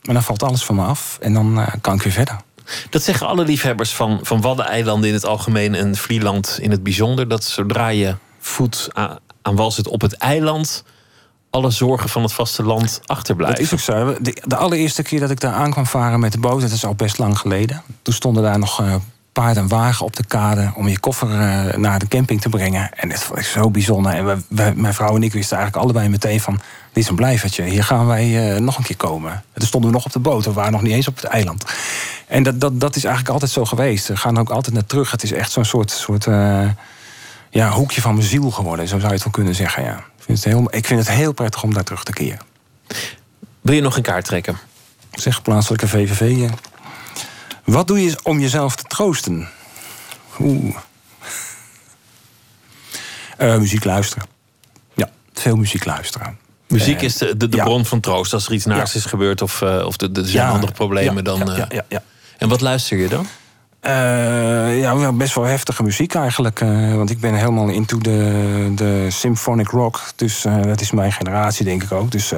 Maar dan valt alles van me af en dan eh, kan ik weer verder. Dat zeggen alle liefhebbers van, van Waddeneilanden in het algemeen en Vlieland in het bijzonder. Dat zodra je voet aan, aan wal zit op het eiland, alle zorgen van het vasteland achterblijven. Dat is ook zo. De, de allereerste keer dat ik daar aan kwam varen met de boot, dat is al best lang geleden. Toen stonden daar nog eh, paard en wagen op de kade om je koffer eh, naar de camping te brengen. En dat vond ik zo bijzonder. En mijn vrouw en ik wisten eigenlijk allebei meteen van... dit is een blijvertje, hier gaan wij eh, nog een keer komen. En toen stonden we nog op de boot, we waren nog niet eens op het eiland. En dat, dat, dat is eigenlijk altijd zo geweest. We gaan ook altijd naar terug. Het is echt zo'n soort, soort eh, ja, hoekje van mijn ziel geworden, zo zou je het wel kunnen zeggen. Ja. Ik, vind het heel, ik vind het heel prettig om daar terug te keren. Wil je nog een kaart trekken? Zeg plaatselijke VVV. Wat doe je om jezelf te troosten? Oeh. Eh, muziek luisteren. Ja, veel muziek luisteren. Muziek Eh, is de, de, de ja. bron van troost. Als er iets naars Ja. is gebeurd of, of er zijn andere problemen, dan. ja, ja. En wat luister je dan? Eh, ja, wel best wel heftige muziek eigenlijk. eh, want ik ben helemaal into de, symphonic rock. Dus eh, dat is mijn generatie, denk ik ook. Dus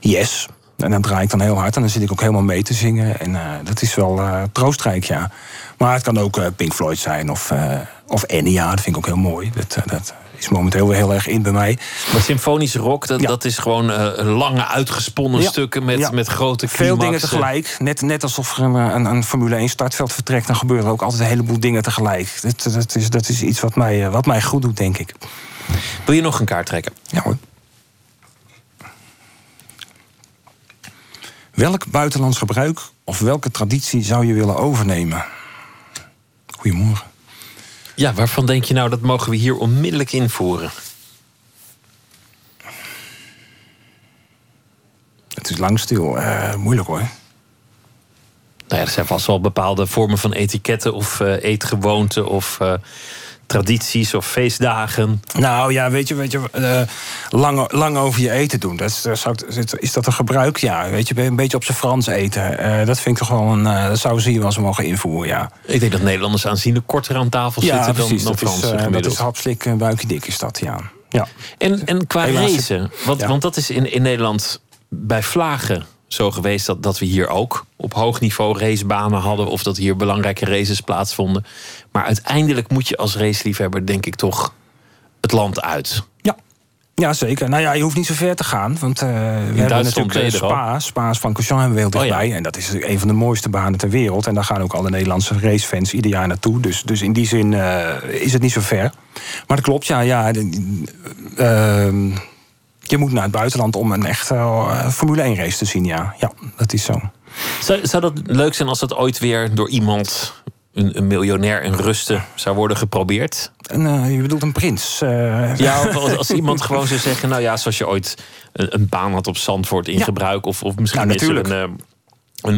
yes. En dan draai ik dan heel hard. En dan zit ik ook helemaal mee te zingen. En dat is wel troostrijk, ja. Maar het kan ook Pink Floyd zijn. Of, of Enya, dat vind ik ook heel mooi. Dat, dat is momenteel heel erg in bij mij. Maar symfonische rock, dat, dat is gewoon eh, lange uitgesponnen Ja. stukken met, Ja. met grote Veel dingen climaxen. tegelijk. Net, net alsof er een, een, een Formule 1 startveld vertrekt... dan gebeuren er ook altijd een heleboel dingen tegelijk. Dat, dat, is, dat is iets wat mij, eh, wat mij goed doet, denk ik. Wil je nog een kaart trekken? Ja hoor. Welk buitenlands gebruik of welke traditie zou je willen overnemen? Goedemorgen. Ja, waarvan denk je nou dat mogen we hier onmiddellijk invoeren? Het is lang stil. Eh, moeilijk hoor. Nou ja, er zijn vast wel bepaalde vormen van etiketten of eh, eetgewoonten of eh, tradities of feestdagen. Nou ja, weet je, weet je eh, lang, lang over je eten doen. Dat is, zou is dat een gebruik? Ja, weet je, een beetje op zijn Frans eten. Eh, dat vind ik toch wel een. eh, dat zouden ze hier wel eens mogen invoeren, ja. Ik denk dat Nederlanders aanzienlijk korter aan tafel ja, zitten precies. dan, dan dat, is, Fransen eh, dat gemiddeld. is hapslik, eh, buikje dik is dat, ja. ja. En, en qua Helaas. racen, want, Ja. want dat is in, in Nederland bij vlagen zo geweest dat, dat we hier ook op hoog niveau racebanen hadden of dat hier belangrijke races plaatsvonden. Maar uiteindelijk moet je als raceliefhebber denk ik toch het land uit. Ja, zeker. Nou ja, je hoeft niet zo ver te gaan. Want eh, we hebben natuurlijk eh. Spa. Spa's van Cochin hebben we heel Oh ja. dichtbij. En dat is een van de mooiste banen ter wereld. En daar gaan ook alle Nederlandse racefans ieder jaar naartoe. Dus, dus in die zin eh, is het niet zo ver. Maar dat klopt, ja. ja ehm, je moet naar het buitenland om een echte eh, Formule 1 race te zien, ja. Ja, dat is zo. Zou, zou dat leuk zijn als dat ooit weer door iemand, een, een miljonair in rusten, zou worden geprobeerd? En, eh, je bedoelt een prins? eh. Ja, als, als iemand gewoon zou zeggen, nou ja, zoals je ooit een, een baan had op Zandvoort in Ja. gebruik, of, of misschien Nou, natuurlijk. een,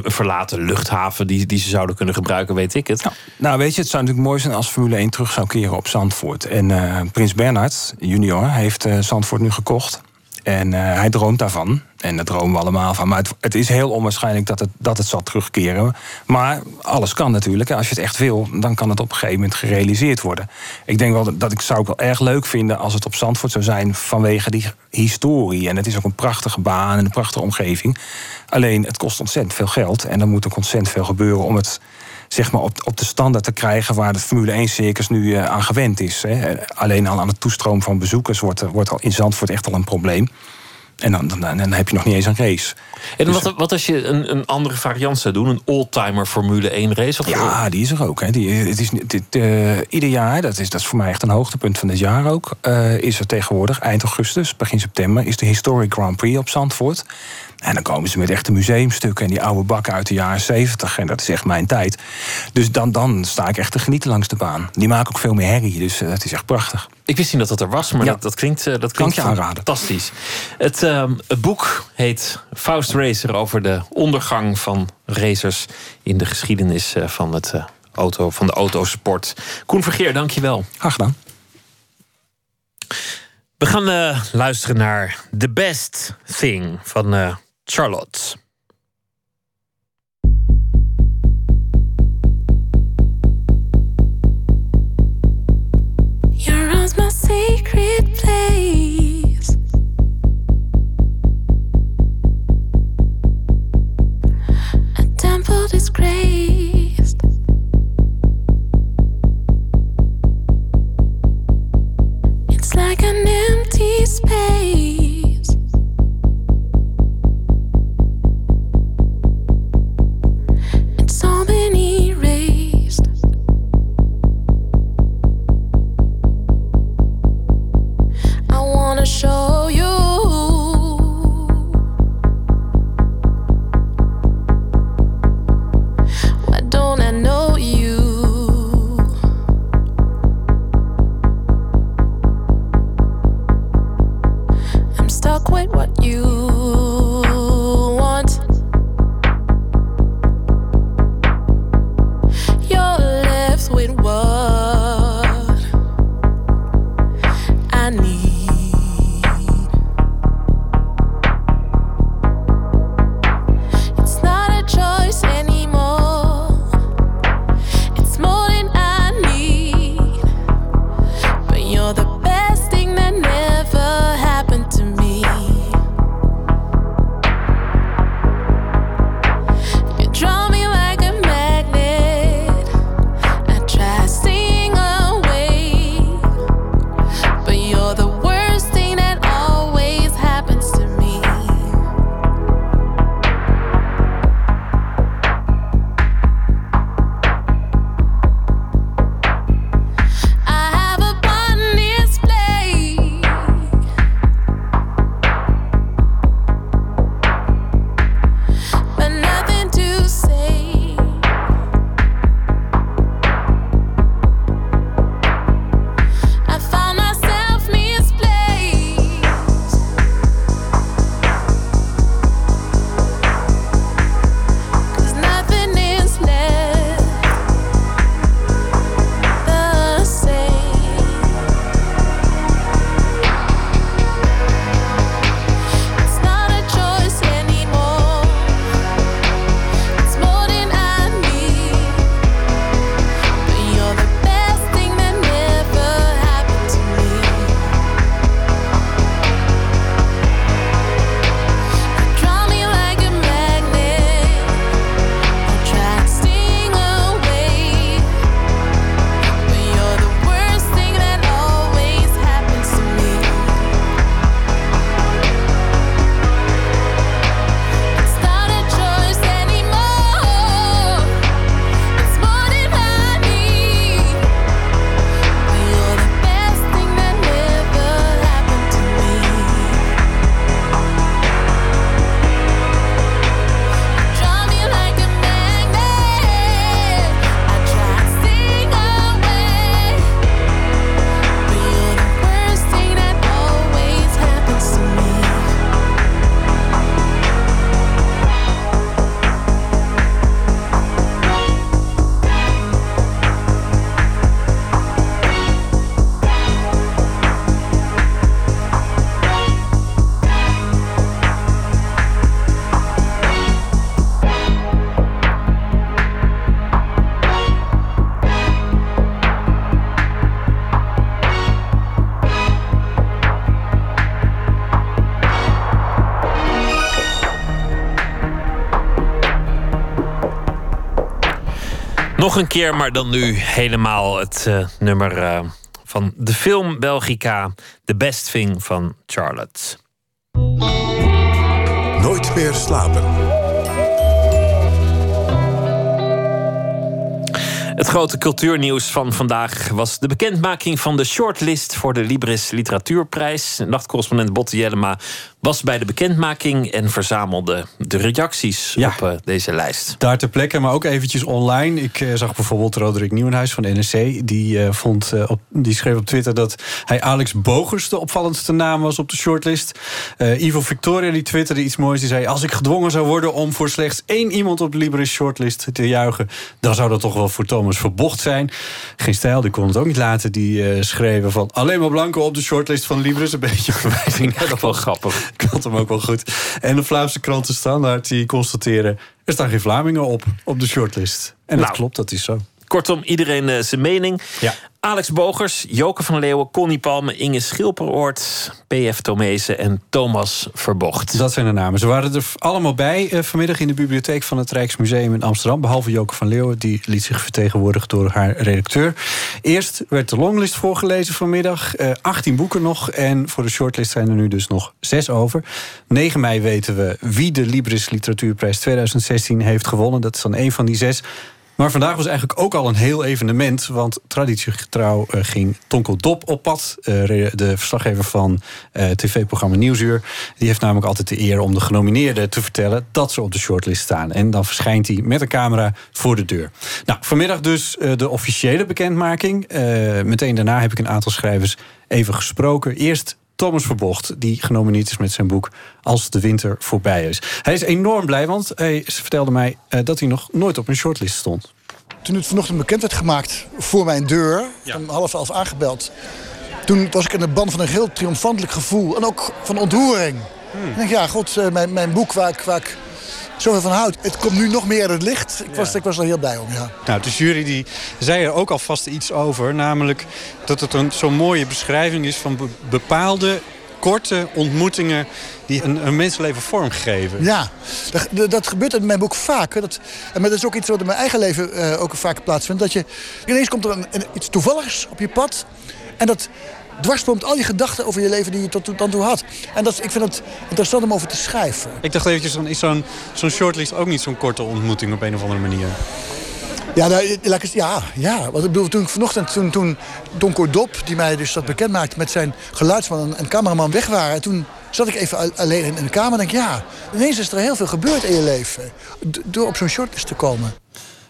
een verlaten luchthaven die, die ze zouden kunnen gebruiken, weet ik het. Nou, weet je, het zou natuurlijk mooi zijn als Formule 1 terug zou keren op Zandvoort. En uh, Prins Bernhard junior heeft Zandvoort nu gekocht. En uh, hij droomt daarvan. En daar dromen we allemaal van. Maar het, het, is heel onwaarschijnlijk dat het, dat het zal terugkeren. Maar alles kan natuurlijk. Als je het echt wil, dan kan het op een gegeven moment gerealiseerd worden. Ik denk wel dat, ik zou het wel erg leuk vinden als het op Zandvoort zou zijn vanwege die historie. En het is ook een prachtige baan en een prachtige omgeving. Alleen het kost ontzettend veel geld. En er moet ook ontzettend veel gebeuren om het zeg maar, op, op de standaard te krijgen waar de Formule 1-circus nu uh, aan gewend is. Hè. Alleen al aan het toestroom van bezoekers wordt, wordt al in Zandvoort echt al een probleem. En dan, dan, dan, heb je nog niet eens een race. En dus, wat, wat als je een, een andere variant zou doen? Een oldtimer Formule 1 race? Of ja, die is er ook. Hè. Die, het is, dit, uh, ieder jaar, dat is, dat is voor mij echt een hoogtepunt van dit jaar ook... Uh, is er tegenwoordig, eind augustus, begin september... is de Historic Grand Prix op Zandvoort. En dan komen ze met echte museumstukken en die oude bakken uit de jaren 70. En dat is echt mijn tijd. Dus dan, dan sta ik echt te genieten langs de baan. Die maken ook veel meer herrie, dus uh, het is echt prachtig. Ik wist niet dat dat er was, maar ja. dat, dat klinkt, uh, dat klinkt je aanraden. fantastisch. Het, uh, het boek heet Faust Racer over de ondergang van racers in de geschiedenis van, het, auto, van de autosport. Koen Vergeer, dank je wel. Graag gedaan. We gaan luisteren naar The Best Thing van Charlotte. Your arms, my sacred place. A temple disgraced. It's like an empty space. Een keer, maar dan nu helemaal het uh, nummer uh, van de film Belgica, The Best Thing van Charlotte. Nooit meer slapen. Het grote cultuurnieuws van vandaag was de bekendmaking van de shortlist voor de Libris Literatuurprijs. Nachtcorrespondent Botte Jellema was bij de bekendmaking en verzamelde de reacties op uh, deze lijst. Daar ter plekke, maar ook eventjes online. Ik uh, zag bijvoorbeeld Roderick Nieuwenhuis van de NSC. Die, uh, vond, op, die schreef op Twitter dat hij Alex Bogers de opvallendste naam was op de shortlist. Ivo Victoria die twitterde iets moois. Die zei, als ik gedwongen zou worden om voor slechts één iemand op de Libris shortlist te juichen... dan zou dat toch wel voor Thomas Verbocht zijn. Geen stijl, die kon het ook niet laten. Die schreven van alleen maar blanco op de shortlist van Libris. Een beetje verwijzing. Dat wel grappig. Ik vond hem ook wel goed. En de Vlaamse kranten Standaard die constateren... er staan geen Vlamingen op, op de shortlist. En dat Nou. klopt, dat is zo. Kortom, iedereen eh, zijn mening. Ja. Alex Bogers, Joke van Leeuwen, Connie Palme, Inge Schilperoort, P.F. Tomezen en Thomas Verbocht. Dat zijn de namen. Ze waren er allemaal bij eh, vanmiddag in de bibliotheek van het Rijksmuseum in Amsterdam. Behalve Joke van Leeuwen, die liet zich vertegenwoordigen door haar redacteur. Eerst werd de longlist voorgelezen vanmiddag. Eh, 18 boeken nog. En voor de shortlist zijn er nu dus nog zes over. 9 mei weten we wie de Libris Literatuurprijs 2016 heeft gewonnen. Dat is dan één van die zes. Maar vandaag was eigenlijk ook al een heel evenement. Want traditiegetrouw eh, ging Tonko Dop op pad. eh, de verslaggever van eh tv-programma Nieuwsuur. Die heeft namelijk altijd de eer om de genomineerden te vertellen... dat ze op de shortlist staan. En dan verschijnt hij met een camera voor de deur. Nou, vanmiddag dus de officiële bekendmaking. Meteen daarna heb ik een aantal schrijvers even gesproken. Eerst Thomas Verbocht, die genomineerd is met zijn boek Als de winter voorbij is. Hij is enorm blij, want hij vertelde mij eh, dat hij nog nooit op een shortlist stond. Toen het vanochtend bekend werd gemaakt voor mijn deur, om half elf aangebeld. Toen was ik in de band van een heel triomfantelijk gevoel en ook van ontroering. Ik denk, ja, god, eh, mijn, mijn boek waar ik, waar ik zoveel van houd, het komt nu nog meer in het licht. Ik was, ik was er heel blij om, ja. Nou, de jury die zei er ook alvast iets over. Namelijk dat het een zo'n mooie beschrijving is van be- bepaalde korte ontmoetingen die een, een mensenleven vormgeven. Ja, dat, dat gebeurt in mijn boek vaak. Dat, en maar dat is ook iets wat in mijn eigen leven eh, ook vaak plaatsvindt. Dat je, ineens komt er een, een- iets toevalligs op je pad. En dat dwarspoomt al je gedachten over je leven die je tot dan toe had. En dat, ik vind het interessant om over te schrijven. Ik dacht eventjes, dan is zo'n zo'n shortlist ook niet zo'n korte ontmoeting op een of andere manier. Ja, nou, eens- ja, ja. Want ik bedoel, toen ik vanochtend, toen, toen Donko Dop, die mij dus dat bekend maakte met zijn geluidsman en, cameraman weg waren. En toen zat ik even alleen in, de kamer en denk, ja, ineens is er heel veel gebeurd in je leven. Door op zo'n shortlist te komen.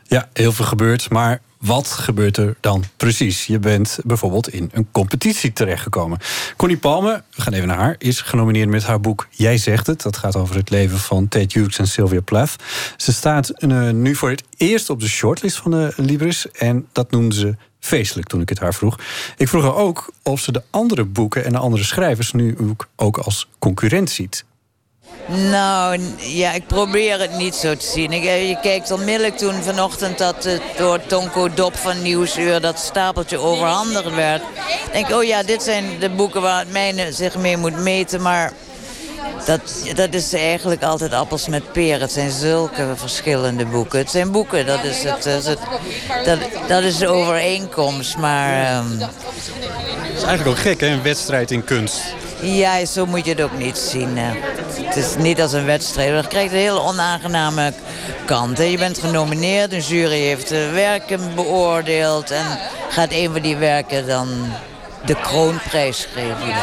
Ja, heel veel gebeurt. Maar wat gebeurt er dan precies? Je bent bijvoorbeeld in een competitie terechtgekomen. Connie Palme, we gaan even naar haar, is genomineerd met haar boek Jij zegt het. Dat gaat over het leven van Ted Hughes en Sylvia Plath. Ze staat eh, nu voor het eerst op de shortlist van de Libris. En dat noemde ze feestelijk toen ik het haar vroeg. Ik vroeg haar ook of ze de andere boeken en de andere schrijvers nu ook als concurrent ziet. Nou, ja, ik probeer het niet zo te zien. Ik, eh, je kijkt onmiddellijk toen vanochtend dat het door Tonko Dop van Nieuwsuur... dat stapeltje overhandigd werd. Ik denk, oh ja, dit zijn de boeken waar het mijne zich mee moet meten. Maar dat, dat is eigenlijk altijd appels met peren. Het zijn zulke verschillende boeken. Het zijn boeken, dat is, het, dat is, het, dat, dat is de overeenkomst. Maar ehm, Dat is eigenlijk ook gek, hè? Een wedstrijd in kunst. Ja, zo moet je het ook niet zien. Het is niet als een wedstrijd. Dat krijgt een hele onaangename kant. Je bent genomineerd, een jury heeft werken beoordeeld... en gaat een van die werken dan de kroonprijs geven.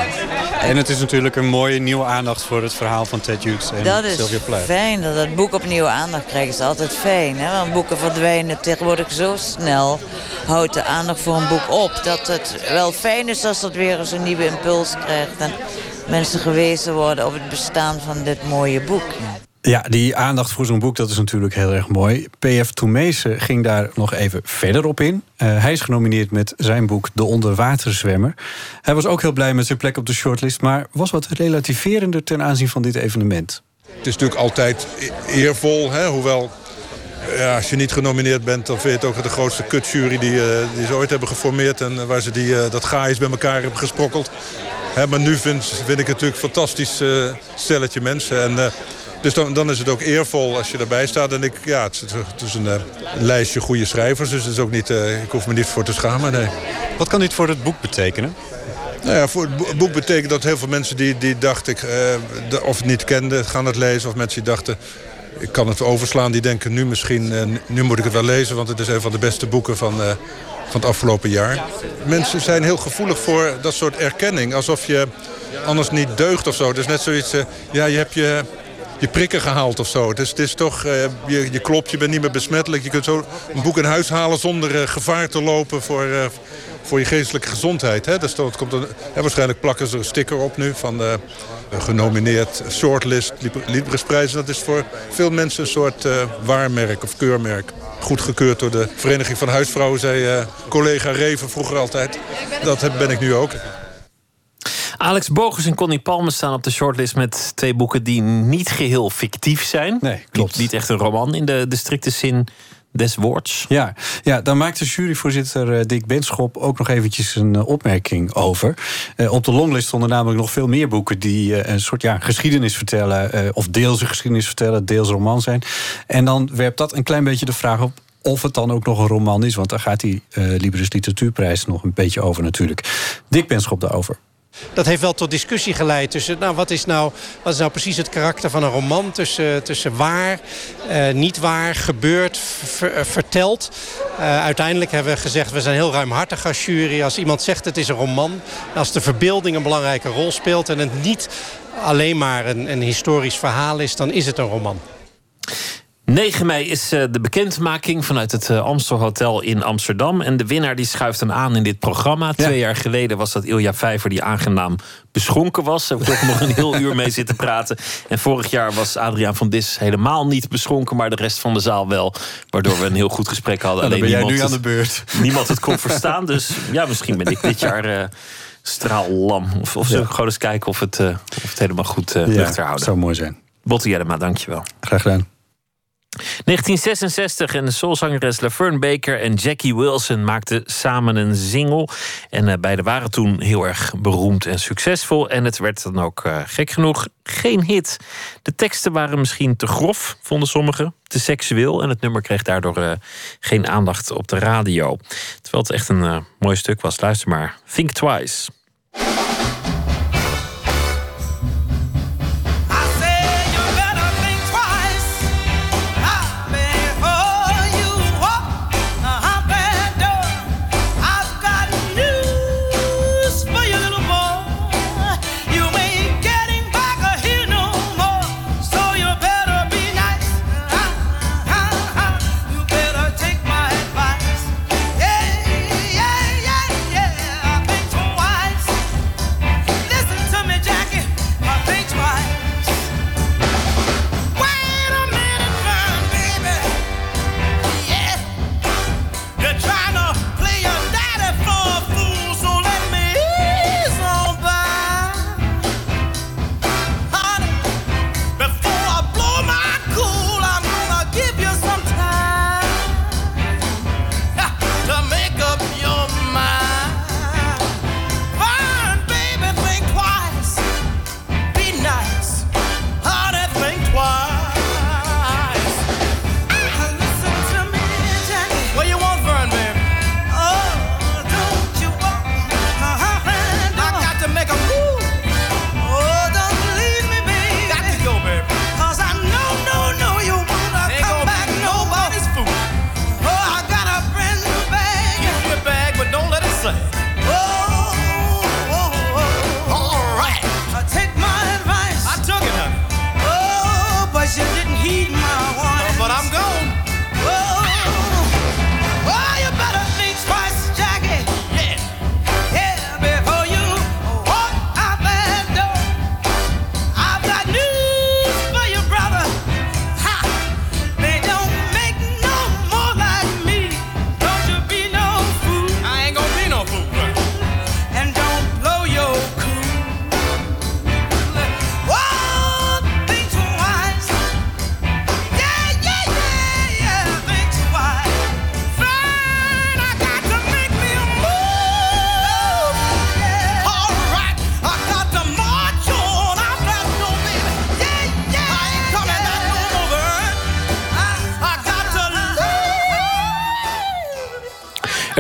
En het is natuurlijk een mooie nieuwe aandacht voor het verhaal van Ted Hughes en Dat is Sylvia Plath. fijn, dat het boek opnieuw aandacht krijgt. is altijd fijn, hè? want boeken verdwijnen tegenwoordig zo snel. Houdt de aandacht voor een boek op. Dat het wel fijn is als dat weer eens een nieuwe impuls krijgt... en mensen gewezen worden op het bestaan van dit mooie boek. Ja, die aandacht voor zo'n boek, dat is natuurlijk heel erg mooi. P.F. Toemezen ging daar nog even verder op in. Eh, hij is genomineerd met zijn boek De Onderwaterzwemmer. Hij was ook heel blij met zijn plek op de shortlist... maar was wat relativerender ten aanzien van dit evenement. Het is natuurlijk altijd e- eervol, hè? hoewel ja, als je niet genomineerd bent... dan vind je het ook de grootste kutjury die, eh, die ze ooit hebben geformeerd... en eh, waar ze die, eh, dat gaais bij elkaar hebben gesprokkeld. Maar nu vind, vind ik het natuurlijk een fantastisch stelletje mensen. En Dus dan, dan is het ook eervol als je erbij staat. En ik, ja, het, is- het is een, eh, lijstje goede schrijvers. Dus het is ook niet, eh, ik hoef me niet voor te schamen. Nee. Wat kan dit voor het boek betekenen? Nou ja, voor het bo- boek betekent dat heel veel mensen die, die dachten... ik, eh, of het niet kenden, gaan het lezen. Of mensen die dachten, ik kan het overslaan. Die denken nu misschien, nu moet ik het wel lezen... want het is een van de beste boeken van, van het afgelopen jaar. Mensen zijn heel gevoelig voor dat soort erkenning. Alsof je anders niet deugt of zo. Het is net zoiets, ja, je hebt je... Je prikken gehaald of zo. Dus het is toch, eh, je, klopt, je bent niet meer besmettelijk. Je kunt zo een boek in huis halen zonder eh, gevaar te lopen voor, eh, voor je geestelijke gezondheid. Hè? Dus dat komt een, hè, waarschijnlijk plakken ze een sticker op nu van genomineerd shortlist Lib- Librisprijs. Dat is voor veel mensen een soort waarmerk of keurmerk. Goedgekeurd door de Vereniging van Huisvrouwen, zei collega Reven vroeger altijd. Dat ben ik nu ook. Alex Bogers en Connie Palme staan op de shortlist met twee boeken die niet geheel fictief zijn. Nee, klopt. Niet, niet echt een roman in de, de strikte zin des woords. Ja, ja dan maakt de juryvoorzitter eh, Dick Benschop ook nog eventjes een eh, opmerking over. Eh, op de longlist stonden namelijk nog veel meer boeken die een soort ja, geschiedenis vertellen, eh, of deels een geschiedenis vertellen, deels roman zijn. En dan werpt dat een klein beetje de vraag op of het dan ook nog een roman is, want daar gaat die Libris Literatuurprijs nog een beetje over natuurlijk. Dick Benschop daarover. Dat heeft wel tot discussie geleid tussen nou, wat, is nou, wat is nou precies het karakter van een roman. Tussen, tussen waar, eh, niet waar, gebeurd, eh, verteld. Eh, uiteindelijk hebben we gezegd, we zijn heel ruimhartig als jury. Als iemand zegt het is een roman. Als de verbeelding een belangrijke rol speelt. En het niet alleen maar een, een historisch verhaal is, dan is het een roman. 9 mei is eh, de bekendmaking vanuit het eh, Amstel Hotel in Amsterdam. En de winnaar die schuift dan aan in dit programma. Twee jaar geleden was dat Ilja Vijver die aangenaam beschonken was. Daar heb ik nog een heel uur mee zitten praten. En vorig jaar was Adriaan van Dis helemaal niet beschonken... maar de rest van de zaal wel. Waardoor we een heel goed gesprek hadden. Nou, dan ben jij nu aan de beurt. Niemand het kon verstaan. Dus ja, misschien ben ik dit jaar... eh straallam. Of, of gewoon eens kijken of het, of het helemaal goed Ja, lucht houden. zou mooi zijn. Botte Jellema, dankjewel. Graag gedaan. 1966 en de soulzangeres Laverne Baker en Jackie Wilson maakten samen een single. En eh, beide waren toen heel erg beroemd en succesvol. En het werd dan ook eh, gek genoeg geen hit. De teksten waren misschien te grof, vonden sommigen. Te seksueel. En het nummer kreeg daardoor eh, geen aandacht op de radio. Terwijl het echt een mooi stuk was. Luister maar. Think Twice.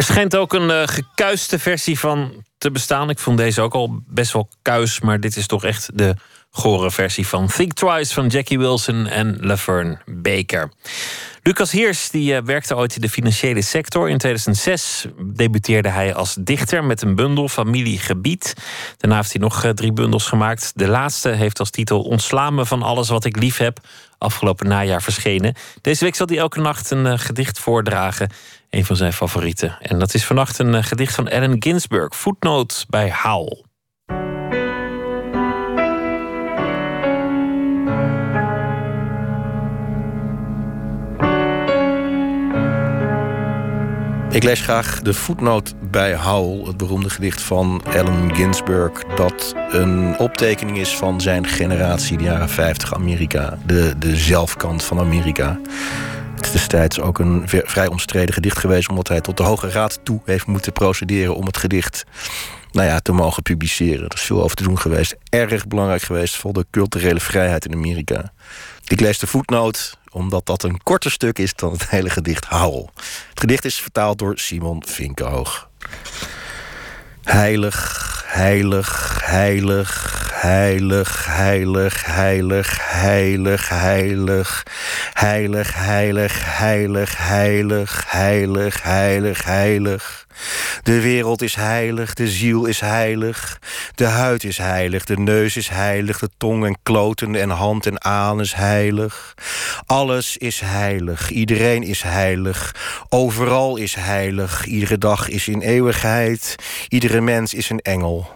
Schijnt ook een uh, gekuiste versie van te bestaan. Ik vond deze ook al best wel kuis, maar dit is toch echt de gore versie van Think Twice van Jackie Wilson en Laverne Baker. Lucas Heers die, uh, werkte ooit in de financiële sector. In 2006 debuteerde hij als dichter met een bundel Familiegebied. Daarna heeft hij nog uh, drie bundels gemaakt. De laatste heeft als titel Ontslaan van alles wat ik lief heb. Afgelopen najaar verschenen. Deze week zal hij elke nacht een uh, gedicht voordragen. Een van zijn favorieten. En dat is vannacht een gedicht van Allen Ginsberg. Footnote bij Howl. Ik lees graag de voetnoot bij Howl, het beroemde gedicht van Allen Ginsberg, dat een optekening is van zijn generatie, de jaren 50 Amerika, de, de zelfkant van Amerika. Het is destijds ook een vrij omstreden gedicht geweest, omdat hij tot de Hoge Raad toe heeft moeten procederen om het gedicht nou ja, te mogen publiceren. Er is veel over te doen geweest. Erg belangrijk geweest voor de culturele vrijheid in Amerika. Ik lees de voetnoot omdat dat een korter stuk is dan het hele gedicht Howl. Het gedicht is vertaald door Simon Vinkenhoog. Heilig, heilig, heilig, heilig, heilig, heilig, heilig, heilig, heilig, heilig, heilig, heilig, heilig, heilig, heilig. De wereld is heilig, de ziel is heilig, de huid is heilig, de neus is heilig, de tong en kloten en hand en aan is heilig. Alles is heilig, iedereen is heilig, overal is heilig, iedere dag is in eeuwigheid, iedere mens is een engel.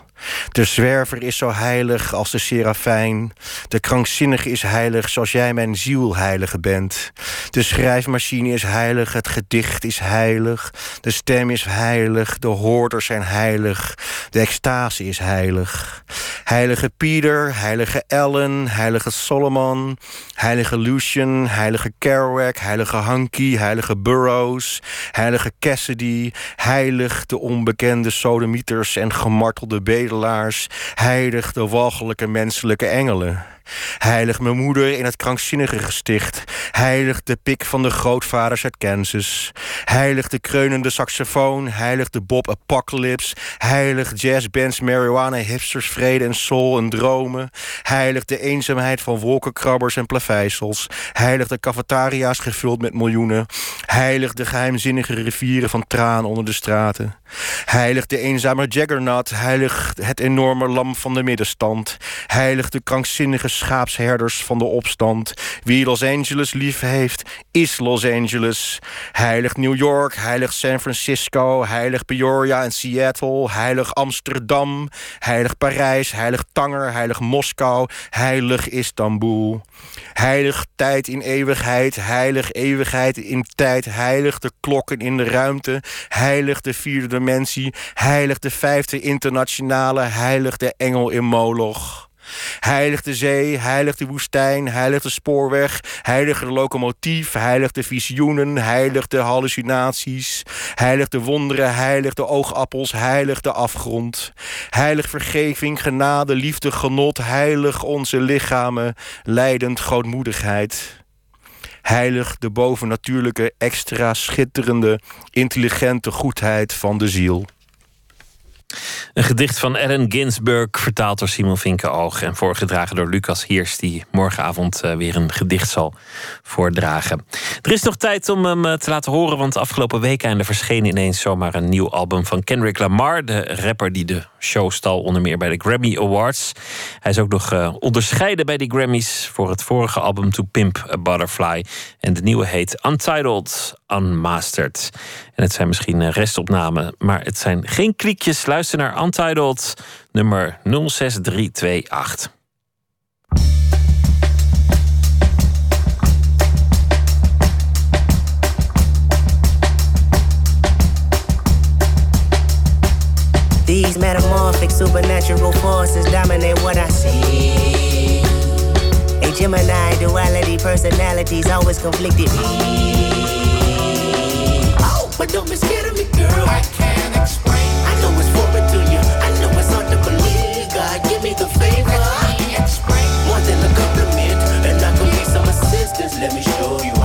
De zwerver is zo heilig als de serafijn. De krankzinnige is heilig zoals jij mijn ziel heilige bent. De schrijfmachine is heilig, het gedicht is heilig. De stem is heilig, de hoorders zijn heilig. De extase is heilig. Heilige Pieter, heilige Ellen, heilige Solomon, heilige Lucian, heilige Kerouac, heilige Hanky, heilige Burroughs, heilige Cassidy, heilig de onbekende sodomieters en gemartelde bedelaars heilig walgelijke menselijke engelen. Heilig mijn moeder in het krankzinnige gesticht. Heilig de pik van de grootvaders uit Kansas. Heilig de kreunende saxofoon. Heilig de Bob Apocalypse. Heilig jazzbands, marijuana, hipsters, vrede en soul en dromen. Heilig de eenzaamheid van wolkenkrabbers en plaveisels. Heilig de cafetaria's gevuld met miljoenen. Heilig de geheimzinnige rivieren van traan onder de straten. Heilig de eenzame jaggernaut. Heilig het enorme lam van de middenstand. Heilig de krankzinnige schaapsherders van de opstand. Wie Los Angeles lief heeft, is Los Angeles. Heilig New York, heilig San Francisco, heilig Peoria en Seattle, heilig Amsterdam, heilig Parijs, heilig Tanger, heilig Moskou, heilig Istanbul. Heilig tijd in eeuwigheid, heilig eeuwigheid in tijd, heilig de klokken in de ruimte, heilig de vierde dimensie, heilig de vijfde internationale, heilig de engel in Moloch. Heilig de zee, heilig de woestijn, heilig de spoorweg, heilig de locomotief, heilig de visioenen, heilig de hallucinaties, heilig de wonderen, heilig de oogappels, heilig de afgrond. Heilig vergeving, genade, liefde, genot, heilig onze lichamen, leidend grootmoedigheid. Heilig de bovennatuurlijke, extra schitterende, intelligente goedheid van de ziel. Een gedicht van Allen Ginsberg, vertaald door Simon Vinkenoog en voorgedragen door Lucas Heers, die morgenavond eh, weer een gedicht zal voordragen. Er is nog tijd om hem eh, te laten horen, want afgelopen weekende verscheen ineens zomaar een nieuw album van Kendrick Lamar, de rapper die de show stal onder meer bij de Grammy Awards. Hij is ook nog uh, onderscheiden bij die Grammys voor het vorige album To Pimp a Butterfly. En de nieuwe heet Untitled Unmastered. En het zijn misschien restopnamen, maar het zijn geen kliekjes. Luister naar Untitled nummer 06328. These metamorphic supernatural forces dominate what I see. A Gemini duality personalities always conflicted me. Oh, but don't be scared of me, girl. I can't explain. Let me show you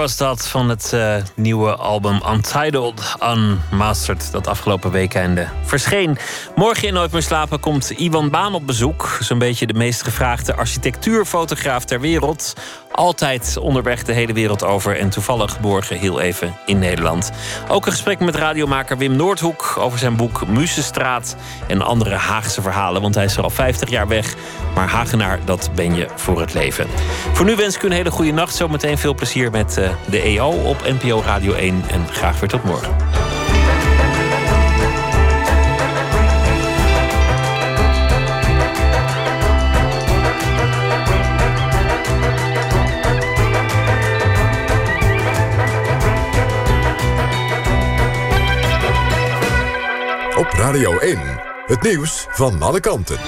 was dat van het eh, nieuwe album Untitled Unmastered. Dat afgelopen weekende verscheen. Morgen in Nooit meer slapen komt Iwan Baan op bezoek. Zo'n beetje de meest gevraagde architectuurfotograaf ter wereld. Altijd onderweg de hele wereld over en toevallig geboren heel even in Nederland. Ook een gesprek met radiomaker Wim Noordhoek over zijn boek Muzenstraat en andere Haagse verhalen. Want hij is er al 50 jaar weg. Maar Hagenaar, dat ben je voor het leven. Voor nu wens ik u een hele goede nacht. Zometeen veel plezier met eh, de EO op NPO Radio 1. En graag weer tot morgen. Op Radio 1, het nieuws van alle kanten.